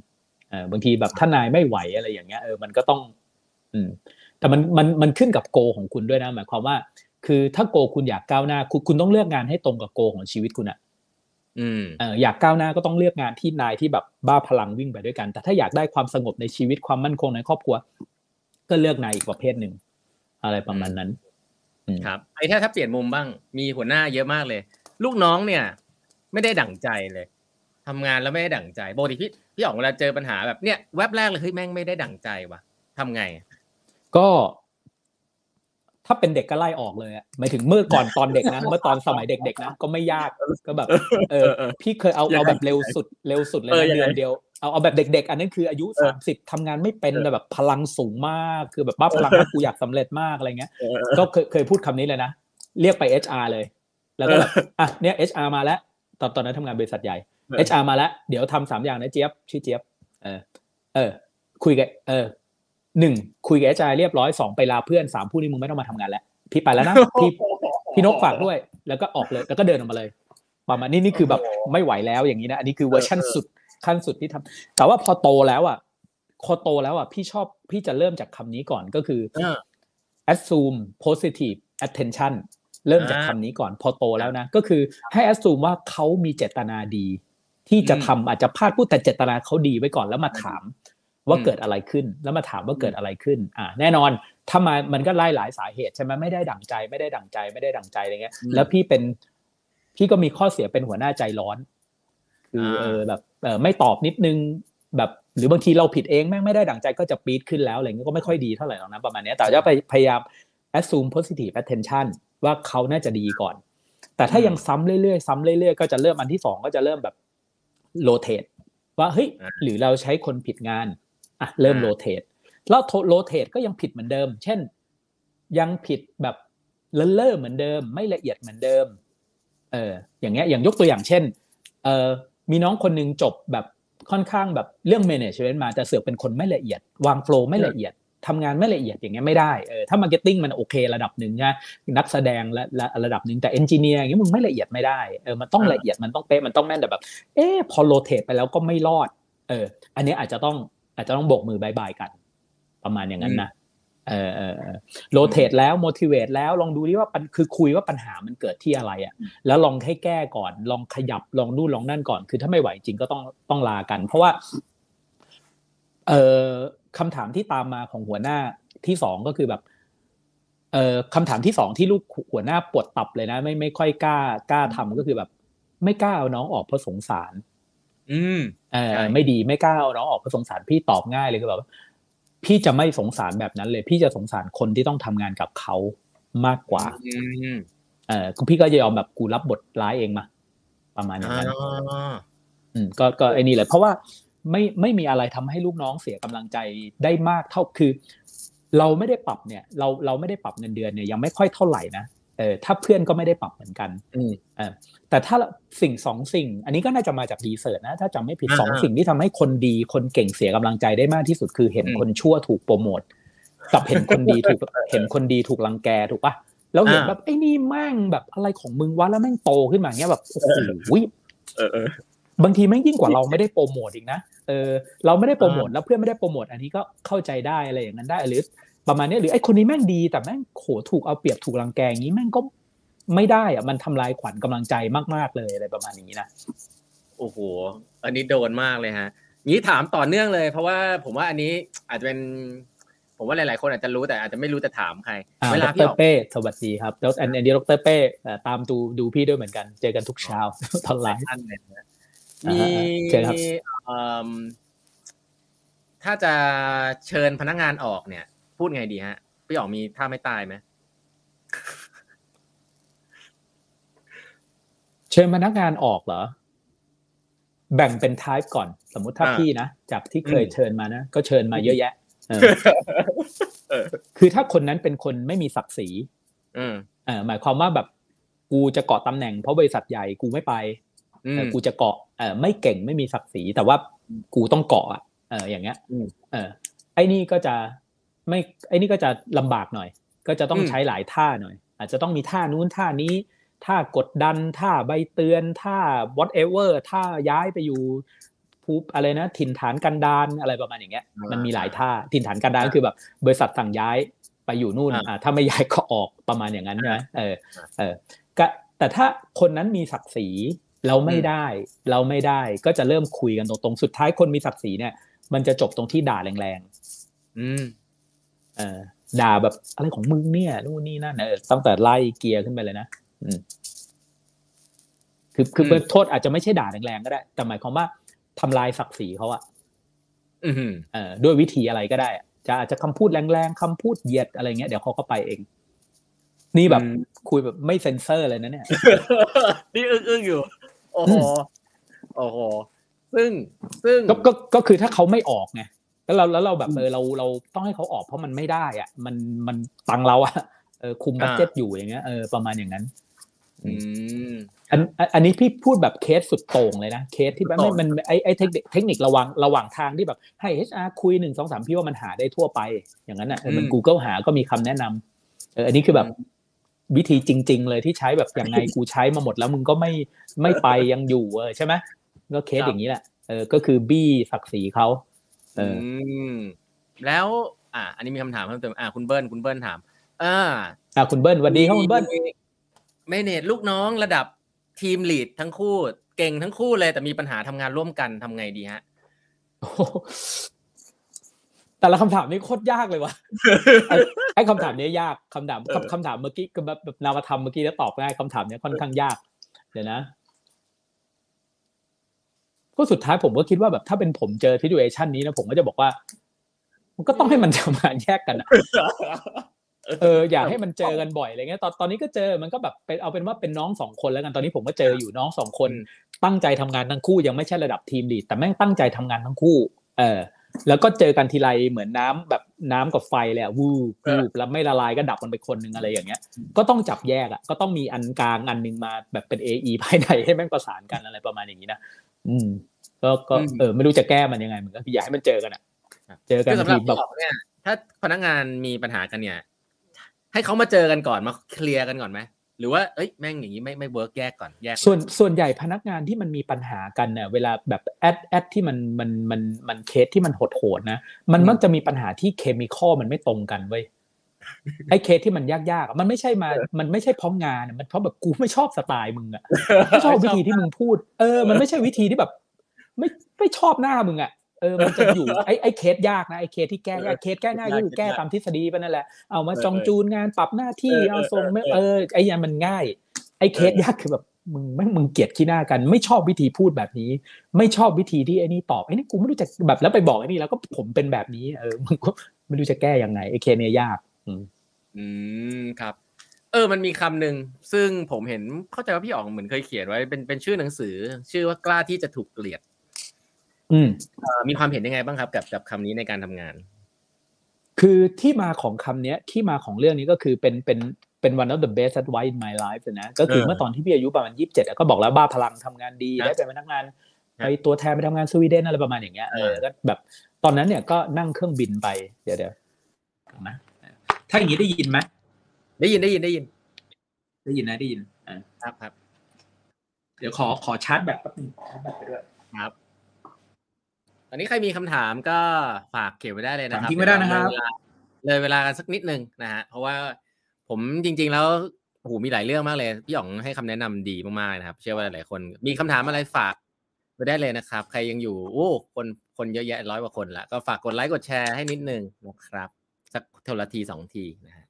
เออบางทีแบบถ้านายไม่ไหวอะไรอย่างเงี้ยเออมันก็ต้อง อืม แต่มันมันมันขึ้นกับโกของคุณด้วยนะหมายความว่า คือถ้าโกคุณอยากก้าวหน้า คุณคุณต้องเลือกงานให้ตรงกับโกของชีวิตคุณอะอืมเอออยากก้าวหน้าก็ต้องเลือกงานที่นายที่แบบบ้าพลังวิ่งไปด้วยกัน แต่ถ้าอยากได้ความสงบในชีวิตความมั่นคงในครอบครัว ก็เลือกนายอีกประเภทหนึ่งอะไรประมาณนั้นครับไอ้ถ้าถ้าเปลี่ยนมุมบ้าง มีหัวหน้าเยอะมากเลย ลูกน้องเนี่ย ไม่ได้ดั่งใจเลย ทำงานแล้วไม่ได้ดั่งใจปกติพี่พี่อ๋องเวลาเจอปัญหาแบบเนี้ยแวบแรกเลยเฮ้ยแม่งไม่ได้ดั่งใจว่ะทำไง ก็ ถ้าเป็นเด็กก็ไล่ออกเลยอะหมายถึงเมื่อก่อนตอนเด็กนะเมื่อตอนสมัยเด็กๆนะก็ไม่ยากก็แบบ เออ พี่เคยเอาเอาแบบเร็วสุดเร็วสุดเลยนะเดือนเดียวเอาเอาแบบเด็ก ๆ อันนั้นคืออายุสามสิบทำงานไม่เป็นแต่แบบพลังสูงมาก คือแบบบ้าพลังว่ากูอยากสำเร็จมากอะไรเงี้ย ก็เคยเคยพูดคำนี้เลยนะเรียกไป HR เลย แล้วก็แบบอะเนี่ย HR มาแล้ว ตอนตอนนั้นทำงานบริษัทใหญ่ HR มาแล้ว เดี๋ยวทำสามอย่างนะเจี๊ยบชื่อเจี๊ยบเออเออ คุยกับเออหนึ่งคุยกับ HR เรียบร้อยสองไปลาเพื่อนสามผู้นี้มึงไม่ต้องมาทำงานแล้วพี่ไปแล้วนะพี่พี่นกฝากด้วย แล้วก็ออกเลยแล้วก็เดินออกมาเลยประมาณนี้นี่คือแบบไม่ไหวแล้วอย่างนี้นะอันนี้คือเวอร์ชั่นสุดขั้นสุดที่ทำแต่ว่าพอโตแล้วอะพอโตแล้วอะพี่ชอบพี่จะเริ่มจากคำนี้ก่อนก็คือ assume positive attention เริ่มจากคำนี้ก่อนพอโตแล้วนะ ก็คือให้ assume ว่าเขามีเจตนาดี ที่จะทำอาจจะพลาดพูดแต่เจตนาเขาดีไว้ก่อนแล้วมาถามว่าเกิดอะไรขึ้น แล้วมาถามว่าเกิดอะไรขึ้น อ่า แน่นอนถ้ามามันก็ไล่หลายสาเหตุใช่ไหมไม่ได้ดั่งใจ ไม่ได้ดั่งใจไม่ได้ดั่งใจอะไรเงี้ย แล้วพี่เป็น พี่ก็มีข้อเสียเป็นหัวหน้าใจร้อน คือเออแบบเออไม่ตอบนิดนึงแบบหรือบางทีเราผิดเองแม่งไม่ได้ดั่งใจก็จะปี๊ดขึ้นแล้วอะไรเงี้ยก็ไม่ค่อยดีเท่าไหร่หรอกนะประมาณนี้แต่จะไปพยายาม assume positive attention ว่าเขาน่าจะดีก่อน แต่ถ้ายังซ้ำเรื่อยๆ ซ้ำเรื่อยๆ ก็จะเริ่มอันที่สองก็จะเริ่มแบบ rotate ว่าเฮ้ยหรือเราใช้คนผิดงานอะเริ่ม rotate แล้วโ rotate ก็ยังผิดเหมือนเดิม เช่น ยังผิดแบบเลอะเลอะเหมือนเดิม ไม่ละเอียดเหมือนเดิมเอออย่างเงี้ยอย่างยกตัวอย่างเช่นเออมีน้องคนนึงจบแบบค่อนข้างแบบเรื่อง management มาแต่เสือกเป็นคนไม่ละเอียด วาง flow ไม่ละเอียด ทำงานไม่ละเอียดอย่างเงี้ยไม่ได้เออถ้า marketing มันโอเคระดับหนึ่งนะนักแสดงและระดับหนึ่งแต่ engineer อย่างเงี้ยมึงไม่ละเอียดไม่ได้เออมันต้องละเอียดมันต้องเป๊ะมันต้องแม่นแต่แบบเออพอ rotate ไปแล้วก็ไม่รอดเอออันนี้อาจจะต้องอาจจะต้องโบกมือบายบายกัน ประมาณอย่างนั้นนะเออเออโรเตทแล้ว motivate แล้วลองดูดิว่าคือคุยว่าปัญหามันเกิดที่อะไรอะแล้วลองให้แก้ก่อนลองขยับลองดูลองนั่นก่อน คือถ้าไม่ไหวจริงก็ต้องต้องลากัน เพราะว่า เออคำถามที่ตามมาของหัวหน้าที่สองก็คือแบบเอ่อคำถามที่สองที่ลูกหัวหน้าปวดตับเลยนะ ไม่ไม่ค่อยกล้ากล้าทำก็คือแบบ ไม่กล้าเอาน้องออกเพราะสงสาร อืมเออไม่ดีไม่กล้าเอาน้องออกเพราะสงสารพี่ตอบง่ายเลยคือแบบพี่จะไม่สงสารแบบนั้นเลย พี่จะสงสารคนที่ต้องทำงานกับเขามากกว่าอืมเออพี่ก็จะยอมแบบกูรับบทร้ายเองมา ประมาณอย่างนั้นอืมก็ก็ไอ้นี่เลยเพราะว่า ไม่ไม่มีอะไรทำให้ลูกน้องเสียกำลังใจได้มากเท่าคือ เราไม่ได้ปรับเนี่ย เราเราไม่ได้ปรับเงินเดือนเนี่ยยังไม่ค่อยเท่าไหร่นะเออถ้าเพื่อนก็ไม่ได้ปรับเหมือนกันอืมเออแต่ถ้าสิ่งสองสิ่ง อันนี้ก็น่าจะมาจากรีเสิร์ชนะ ถ้าจำไม่ผิดสองสิ่งที่ทำให้คนดีคนเก่งเสียกำลังใจได้มากที่สุดคือเห็นคนชั่วถูกโปรโมทกับเห็นคนดีถูกเห็นคนดีถูกรังแกถูกปะแล้วเห็นแบบไอ้นี่แม่งแบบอะไรของมึงวะแล้วแม่งโตขึ้นมาเงี้ยแบบโอ้โหเออเออ บางทีแม่งยิ่งกว่าเราไม่ได้โปรโมทอีกนะเออเราไม่ได้โปรโมทแล้วเพื่อนไม่ได้โปรโมทอันนี้ก็เข้าใจได้อะไรอย่างนั้นได้หรือประมาณนี้หรือไอ้คนนี้แม่งดีแต่แม่งโหถูกเอาเปรียบถูกรังแกอย่างนี้แม่งก็ไม่ได้อะมันทำลายขวัญกำลังใจมากๆเลยอะไรประมาณนี้นะโอ้โหอันนี้โดนมากเลยฮะนี้ถามต่อเนื่องเลย เพราะว่าผมว่าอันนี้อาจจะเป็นผมว่าหลายๆ คนอาจจะรู้แต่อาจจะไม่รู้จะถามใครเวลาพี่เป้สวัสดีครับแล้วอันนี้ดรเป้ตามดูดูพี่ด้วยเหมือนกัน เจอกันทุกเช้าตอนไลฟ์ มีถ้าจะเชิญพนักงานออกเนี่ย พูดไงดีฮะพี่ออกมีท่าไม่ตายไหมเชิญพนักงานออกเหรอ แบ่งเป็น type ก่อน สมมุติถ้าพี่นะจากที่เคยเชิญมานะก็เชิญมาเยอะแยะคือถ้าคนนั้นเป็นคนไม่มีศักดิ์ศรีเออหมายความว่าแบบกูจะเกาะตำแหน่งเพราะบริษัทใหญ่กูไม่ไป กูจะเกาะเออไม่เก่งไม่มีศักดิ์ศรีแต่ว่ากูต้องเกาะอะเอออย่างเงี้ยเออไอ้นี่ก็จะไม่ไอ้นี่ก็จะลำบากหน่อย ก็จะต้องใช้หลายท่าหน่อย อาจจะต้องมีท่านู้นท่านี้ท่ากดดันท่าใบเตือนท่า whatever ท่าย้ายไปอยู่ภูอะไรนะถิ่นฐานกันดานอะไรประมาณอย่างเงี้ยมันมีหลายท่าถิ่นฐานกันดานคือแบบ บริษัทสั่งย้ายไปอยู่นู่นอ่าถ้าไม่ย้ายก็ออกประมาณอย่างนั้นใช่ไหมเออเออก็แต่ถ้าคนนั้นมีศักดิ์ศรี เราไม่ได้ เราไม่ได้ก็จะเริ่มคุยกันตรงๆ สุดท้ายคนมีศักดิ์ศรีเนี่ย มันจะจบตรงที่ด่าแรงๆ อืมเออด่าแบบอะไรของมึงเนี่ยนู่นนี่นั่นเออตั้งแต่ไล่เกียร์ขึ้นไปเลยนะอืมคือคืออืมโทษอาจจะไม่ใช่ด่าแรงๆก็ได้ แต่หมายความว่าทำลายศักดิ์ศรีเขาอะอืมเออด้วยวิธีอะไรก็ได้อะจะอาจจะคำพูดแรงๆคำพูดเหยียดอะไรเงี้ยเดี๋ยวเขาก็ไปเอง นี่แบบอืมคุยแบบไม่เซ็นเซอร์เลยนะเนี่ยนี่อึ้งอึ้งๆอยู่ โอ้โหโอ้โหซึ่งซึ่งก็ก็ก็คือถ้าเขาไม่ออกไงแล้วเราแล้วเราแบบเออเราเราต้องให้เขาออกเพราะมันไม่ได้อะมันมันตังเราอะเออคุม budget อยู่อย่างเงี้ยเออประมาณอย่างนั้นอืมอันอันอันนี้พี่พูดแบบเคสสุดโต่งเลยนะเคสที่แบบสุดโต่ไม่งมันไอ้ไอ้เทคนิคเทคนิคระหว่างระหว่างทางที่แบบให้ HR คุยหนึ่งสองสามพี่ว่ามันหาได้ทั่วไป อย่างนั้นอะเออมัน Google หาก็มีคำแนะนำเอออันนี้คือแบบ วิธีจริง ๆ เลยที่ใช้แบบยังไงกูใช้มาหมดแล้วมึงก็ไม่ไม่ไปยังอยู่เออใช่ไหมก็เคสอย่างนี้แหละเออก็คือบี้ศักดิ์ศรีเขาเออมแล้ว อะอันนี้มีคำถามเพิ่มเติมอะคุณเบิ้ลคุณเบิ้ลถามอ่าอะคุณเบิ้ลสวัสดีครับคุณเบิ้ลเมเนจลูกน้องระดับทีมลีดทั้งคู่ เก่งทั้งคู่เลยแต่มีปัญหาทำงานร่วมกันทำไงดีฮะโอ้โห แต่ละคำถามนี่โคตรยากเลยว่ะไอ้ไอ้คำถามเนี้ยยากคำถามเออคำคำถามเมื่อกี้ก็แบบแบบนามธรรมเมื่อกี้แล้วตอบง่ายคำถามเนี้ยค่อนข้างยาก เดี๋ยวนะ ก็สุดท้ายผมก็คิดว่าแบบถ้าเป็นผมเจอทิ t u เ t ชันนี้นะผมก็จะบอกว่า มันก็ต้องให้มันทำงานแยกกันอะเอออยากให้มันเจอกันบ่อยอะไรเงี้ยตอนตอนนี้ก็เจอมันก็แบบเป็นเอาเป็นว่าเป็นน้องสองคนแล้วกันตอนนี้ผมก็เจออยู่น้องสองคนอืมตั้งใจทำงานทั้งคู่ยังไม่ใช่ระดับทีมลีดแต่แม่งตั้งใจทำงานทั้งคู่ เออ แล้วก็เจอกันทีไรเหมือนน้ำแบบน้ำกับไฟเลยอะวูบวูบแล้วไม่ละลายก็ดับมันไปคนหนึ่งอะไรอย่างเงี้ย ก็ต้องจับแยกอะก็ต้องมีอันกลางอันหนึ่งมาแบบเป็น AE ภายในให้แม่งประสานกันอะไรประมาณอย่างนี้นะอืมก็ก็อืมเออไม่รู้จะแก้มันยังไงเหมือนกันคืออยากให้มันเจอกันอะครับเจอกันคือสำหทีรับแบบพี่อ๋องเนี่ยถ้าพนักงานมีปัญหากันเนี่ย ให้เขามาเจอกันก่อนมาเคลียร์กันก่อนไหม หรือว่าเอ้ยแม่งอย่างนี้ไม่ไม่ work แยกก่อนแยกส่วนส่วนใหญ่พนักงานที่มันมีปัญหากันเนี่ยเวลาแบบแอดแอดที่มันมันมันมันเคสที่มันโหดโหดๆนะมันมักจะมีปัญหาที่ chemical มันไม่ตรงกันเว้ยไอ้เคสที่มันยากๆอะมันไม่ใช่มา มันไม่ใช่เพราะงานอะมันเพราะแบบกูไม่ชอบสไตล์มึงอะไม่ชอบวิธีที่มึงพูด เออ มันไม่ใช่วิธีที่แบบ ไม่ไม่ชอบหน้ามึงอะ เออมันจะอยู่ไอ้ไอ้เคสยากนะไอ้เคสที่แก้ยากเคสแก้ง่ายก็คือแก้ตามทฤษฎีไปนั่นแหละเอามาจองจูนงานปรับหน้าที่เอาทรงไม่เออไอ้ยันมันง่าย ไอ้เคสยากคือแบบมึงแม่งมึงเกลียดขี้หน้ากัน ไม่ชอบวิธีพูดแบบนี้ ไม่ชอบวิธีที่ไอ้นี่ตอบไอ้นี่กูไม่รู้จะแบบแล้วไปบอกไอ้นี่แล้วก็ผมเป็นแบบนี้ เออมึงก็ไม่รู้จะแก้ยังไงไอ้เคสเนี่ยยากอืมอืมครับ เออ มันมีคำหนึ่งซึ่งผมเห็นเข้าใจว่าพี่อ๋องเหมือนเคยเขียนไว้เป็นเป็นชื่อหนังสือ ชื่อว่ากล้าที่จะถูกเกลียด อืมเอ่อมีความเห็นยังไงบ้างครับ กับกับคำนี้ในการทำงาน คือที่มาของคำเนี้ยที่มาของเรื่องนี้ก็คือเป็นเป็นเป็น one of the best advice in my life เลยนะก็คือเออเมื่อตอนที่พี่อายุประมาณยี่สิบเจ็ดก็บอกแล้วบ้าพลังทำงานดีนะได้เป็นพนักงานนะไปตัวแทนไปทำงานสวีเดนอะไรประมาณอย่างเงี้ยเออเออก็แบบตอนนั้นเนี่ยก็นั่งเครื่องบินไปเดี๋ยวเดี๋ยวนะถ้าอย่างนี้ได้ยินไหมได้ยินได้ยินได้ยิน ได้ยินนะได้ยินอ่าครับครับ เดี๋ยวขอขอชาร์จแบตแป๊บนึงชาร์จแบตไปด้วยครับ ตอนนี้ใครมีคำถามก็ฝากเก็บไว้ได้เลยนะครับถามทิ้งไว้ได้นะครับเลยเวลาเลยเวลากันสักนิดนึงนะฮะเพราะว่าผมจริง ๆ แล้วโอ้โหมีหลายเรื่องมากเลยพี่อ๋องให้คำแนะนำดีมากๆนะครับ เชื่อว่าหลายๆคนมีคำถามอะไรฝากไปได้เลยนะครับ ใครยังอยู่โอ้คนคนเยอะแยะร้อยกว่าคนละก็ฝากกดไลค์กดแชร์ให้นิดนึงนะครับ สักเท่าละทีสองทีนะฮะ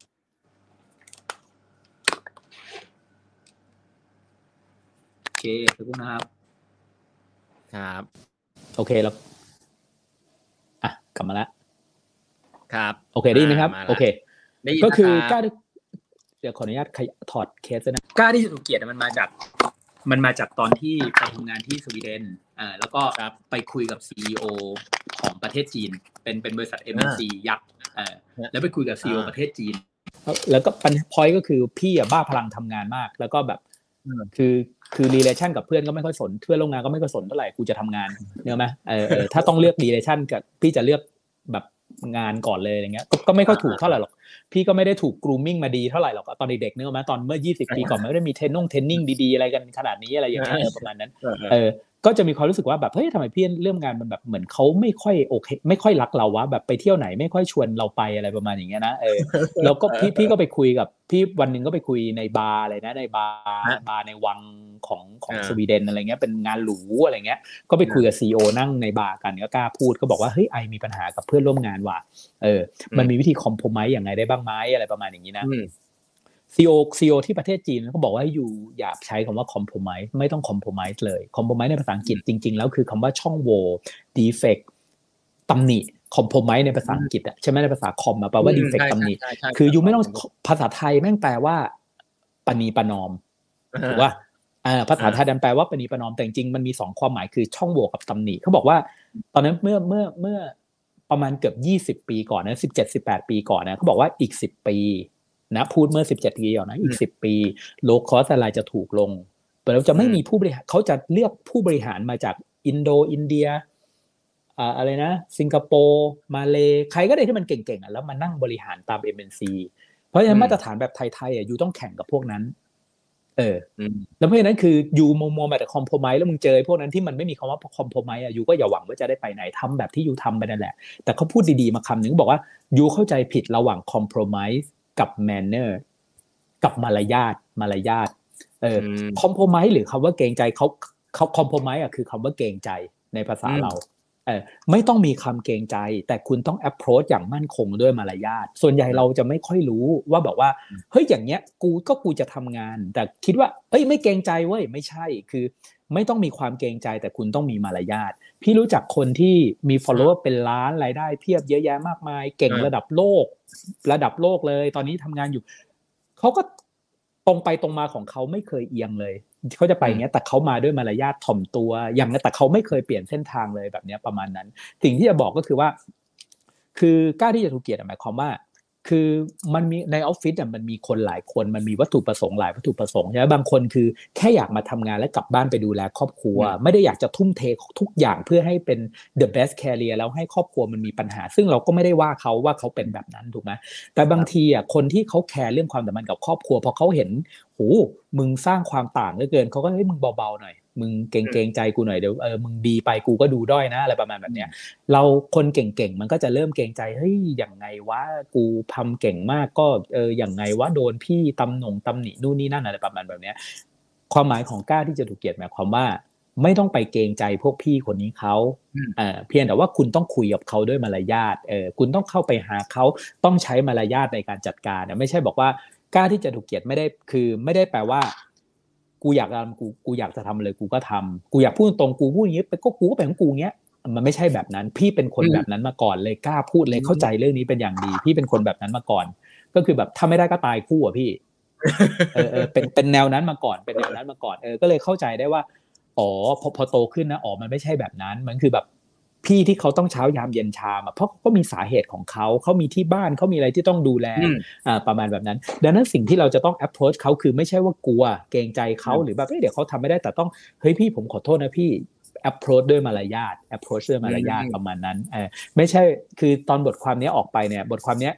โอเคขอบคุณนะครับ ครับ โอเคแล้วอะ กลับมาแล้วครับ โอเคได้ยินไหมครับาละโอเคได้ยินก็คือนะกรัล้าบที่เดี๋ยวขออนุญาตขยถอดเคสด้วยนะกล้าที่จะถูกเกลียดมันมาจาก มันมาจากตอนที่ไปทำงานที่สวีเดนอ่าแล้วก็ครับไปคุยกับซีอของประเทศจีน เป็นเป็นบริษัท MNC ยักษ์อ่าแล้วไปคุยกับซีออ่าประเทศจีน แล้วก็ปัญพอยก็คือพี่อะบ้าพลังทำงานมาก แล้วก็แบบอืม คือคือ relation กับเพื่อนก็ไม่ค่อยสนเพื่อนร่วมงานก็ไม่ค่อยสนเท่าไหร่กูจะทำงานเนอะไหมเออเออถ้าต้องเลือก relation กับพี่จะเลือกแบบงานก่อนเลยอย่างเงี้ยก็ไม่ค่อยถูกเท่าไหร่หรอก พี่ก็ไม่ได้ถูก grooming มาดีเท่าไหร่หรอกตอนเด็กๆเนอะไหมตอนเมื่อ 20 ปีก่อนมันไม่ได้มีเทรนนง training ดีๆอะไรกันขนาดนี้อะไรอย่างเงี้ยเออประมาณนั้นเออเออเออก็จะมีความรู้สึกว่าแบบเฮ้ยทำไมพี่เรื่องงานมันแบบเหมือนเขาไม่ค่อยโอเค ไม่ค่อยรักเราวะแบบไปเที่ยวไหนไม่ค่อยชวนเราไปอะไรประมาณอย่างเงี้ยนะเออแล้วก็พี่พี่ก็ไปคุยกับพี่วันหนึ่งก็ไปคุยในบาร์เลยนะในบาร์บาร์ในวังของของสวีเดนอะไรเงี้ยเป็นงานหรูอะไรเงี้ย ก็ไปคุยกับ CEO นั่งในบาร์กันก็กล้าพูดก็บอกว่าเฮ้ย I มีปัญหากับเพื่อนร่วมงานว่ะเออมันมีวิธี compromise อย่างไรได้บ้างไหมอะไรประมาณอย่างนี้นะ CEO CEO ที่ประเทศจีนเขาบอกว่าให้ you อย่าใช้คำว่า compromise ไม่ต้อง compromise เลย compromise ในภาษาอังกฤษจริง ๆ แล้วคือคำว่าช่องโหว่ defectตำหนิคอมโพมไมซ์ในภาษาอังกฤษอะใช่ไหมในภาษาคอมแปลว่าดีเฟกตำหนิคือยูไม่ต้องภาษาไทยแม่งแปลว่าปณีประนอมถูกว่าภาษาไทยดันแปลว่าปณีประนอมแต่จริงมันมีสองความหมายคือช่องโหว่กับตำหนิเขาบอกว่า ตอนนั้นเมื่อเมื่อเมื่อ ประมาณเกือบยี่สิบปีก่อนนะสิบเจ็ดสิบแปดปีก่อนนะเขาบอกว่าอีกสิบปีนะพูดเมื่อสิบเจ็ดปีก่อนนะอีกสิบปีโลคอสอะไรจะถูกลงแต่เราจะไม่มีผู้บริหารเขาจะเลือกผู้บริหารมาจากอินโดอินเดียอะไรนะ สิงคโปร์มาเลใครก็ได้ที่มันเก่งๆอะแล้วมานั่งบริหารตาม MNC เพราะฉะนั้นมาตรฐานแบบไทยๆอะ you ต้องแข่งกับพวกนั้น เออ แล้วเพราะฉะนั้นคือ you มมมาแต่ compromise แล้วมึงเจอพวกนั้นที่มันไม่มีคำว่า compromise อะ you ก็อย่าหวังว่าจะได้ไปไหนทำแบบที่ you ทำไปนั่นแหละ แต่เขาพูดดีๆมาคำหนึ่งบอกว่า you เข้าใจผิดระหว่าง compromise กับ manner กับมารยาทมารยาทเออคอมโพมไมหรือคำว่าเกรงใจเขาเขาคอมโพมไมอะคือคำว่าเกรงใจในภาษาเรา เออไม่ต้องมีคำเกรงใจ แต่คุณต้อง approach อย่างมั่นคงด้วยมารยาทส่วนใหญ่เราจะไม่ค่อยรู้ว่าแบบว่าเฮ้ยอย่างเงี้ยกูก็กูจะทำงาน แต่คิดว่าเอ้ยไม่เกรงใจเว้ยไม่ใช่คือ ไม่ต้องมีความเกรงใจแต่คุณต้องมีมารยาทพี่รู้จักคนที่มี follower เป็นล้านรายได้เพียบเยอะแยะมากมาย เก่งระดับโลก ระดับโลกเลย ตอนนี้ทำงานอยู่เขาก็ตรงไปตรงมาของเขาไม่เคยเอียงเลย เขาจะไปเงี้ยแต่เขามาด้วยมารยาทถ่อมตัว อย่างนั้นแต่เขาไม่เคยเปลี่ยนเส้นทางเลยแบบนี้ประมาณนั้น สิ่งที่จะบอกก็คือว่า คือกล้าที่จะถูกเกียรติหมายความว่า คือมันมีในออฟฟิศอะมันมีคนหลายคนมันมีวัตถุประสงค์หลายวัตถุประสงค์ใช่ไหมบางคนคือแค่อยากมาทำงานและกลับบ้านไปดูแลครอบครัว ไม่ได้อยากจะทุ่มเททุกอย่างเพื่อให้เป็น the best career แล้วให้ครอบครัวมันมีปัญหา ซึ่งเราก็ไม่ได้ว่าเขาว่าเขาเป็นแบบนั้นถูกไหมแต่บางทีอะคนที่เขาแคร์เรื่องความสัมพันธ์กับครอบครัวพอเขาเห็นโหมึงสร้างความต่างเหลือเกินเขาก็เฮ้ยมึงเบาๆหน่อย มึงเก่งๆใจกูหน่อยเดี๋ยวเออมึงดีไปกูก็ดูด้อยนะอะไรประมาณแบบเนี้ยเราคนเก่งๆมันก็จะเริ่มเก่งใจเฮ้ยอย่างไงวะกูทาเก่งมากก็เอออย่างไงวะโดนพี่ตำหนงตำหนินู่นนี่นั่นอะไรประมาณแบบเนี้ยความหมายของกล้าที่จะถูกเกลียดหมายความว่าไม่ต้องไปเกรงใจพวกพี่คนนี้เขาเออเพียงแต่ว่าคุณต้องคุยกับเขาด้วยมารยาทเออคุณต้องเข้าไปหาเขาต้องใช้มารยาทในการจัดการนะไม่ใช่บอกว่ากล้าที่จะถูกเกลียดไม่ได้คือไม่ได้แปลว่า กูอยากทำกูกูอยากจะทำเลยกูก็ทำกูอยากพูดตรงกูพูดอย่างนี้ไปก็กูก็เป็นของกูเงี้ยมันไม่ใช่แบบนั้น พี่เป็นคนแบบนั้นมาก่อนเลยกล้าพูดเลยเข้าใจเรื่องนี้เป็นอย่างดี พี่เป็นคนแบบนั้นมาก่อน ก็คือแบบถ้าไม่ได้ก็ตายคู่อะพี่เออเออเป็นเป็นแนวนั้นมาก่อนเป็นแนวนั้นมาก่อนเออก็เลยเข้าใจได้ว่าอ๋อพอพอโตขึ้นนะอ๋อมันไม่ใช่แบบนั้น มันคือแบบ พี่ที่เขาต้องเช้ายามเย็นชามอะเพราะเขามีสาเหตุของเขาเขามีที่บ้านเขามีอะไรที่ต้องดูแลอ่าประมาณแบบนั้น ดังนั้นสิ่งที่เราจะต้อง approach เขาคือไม่ใช่ว่ากลัวเกรงใจเขาหรือแบบเดี๋ยวเขาทำไม่ได้แต่ต้องเฮ้ยพี่ผมขอโทษนะพี่ approach ด้วยมารยาท approach ด้วยมารยาทประมาณนั้นเออไม่ใช่คือตอนบทความนี้ออกไปเนี่ยบทความนี้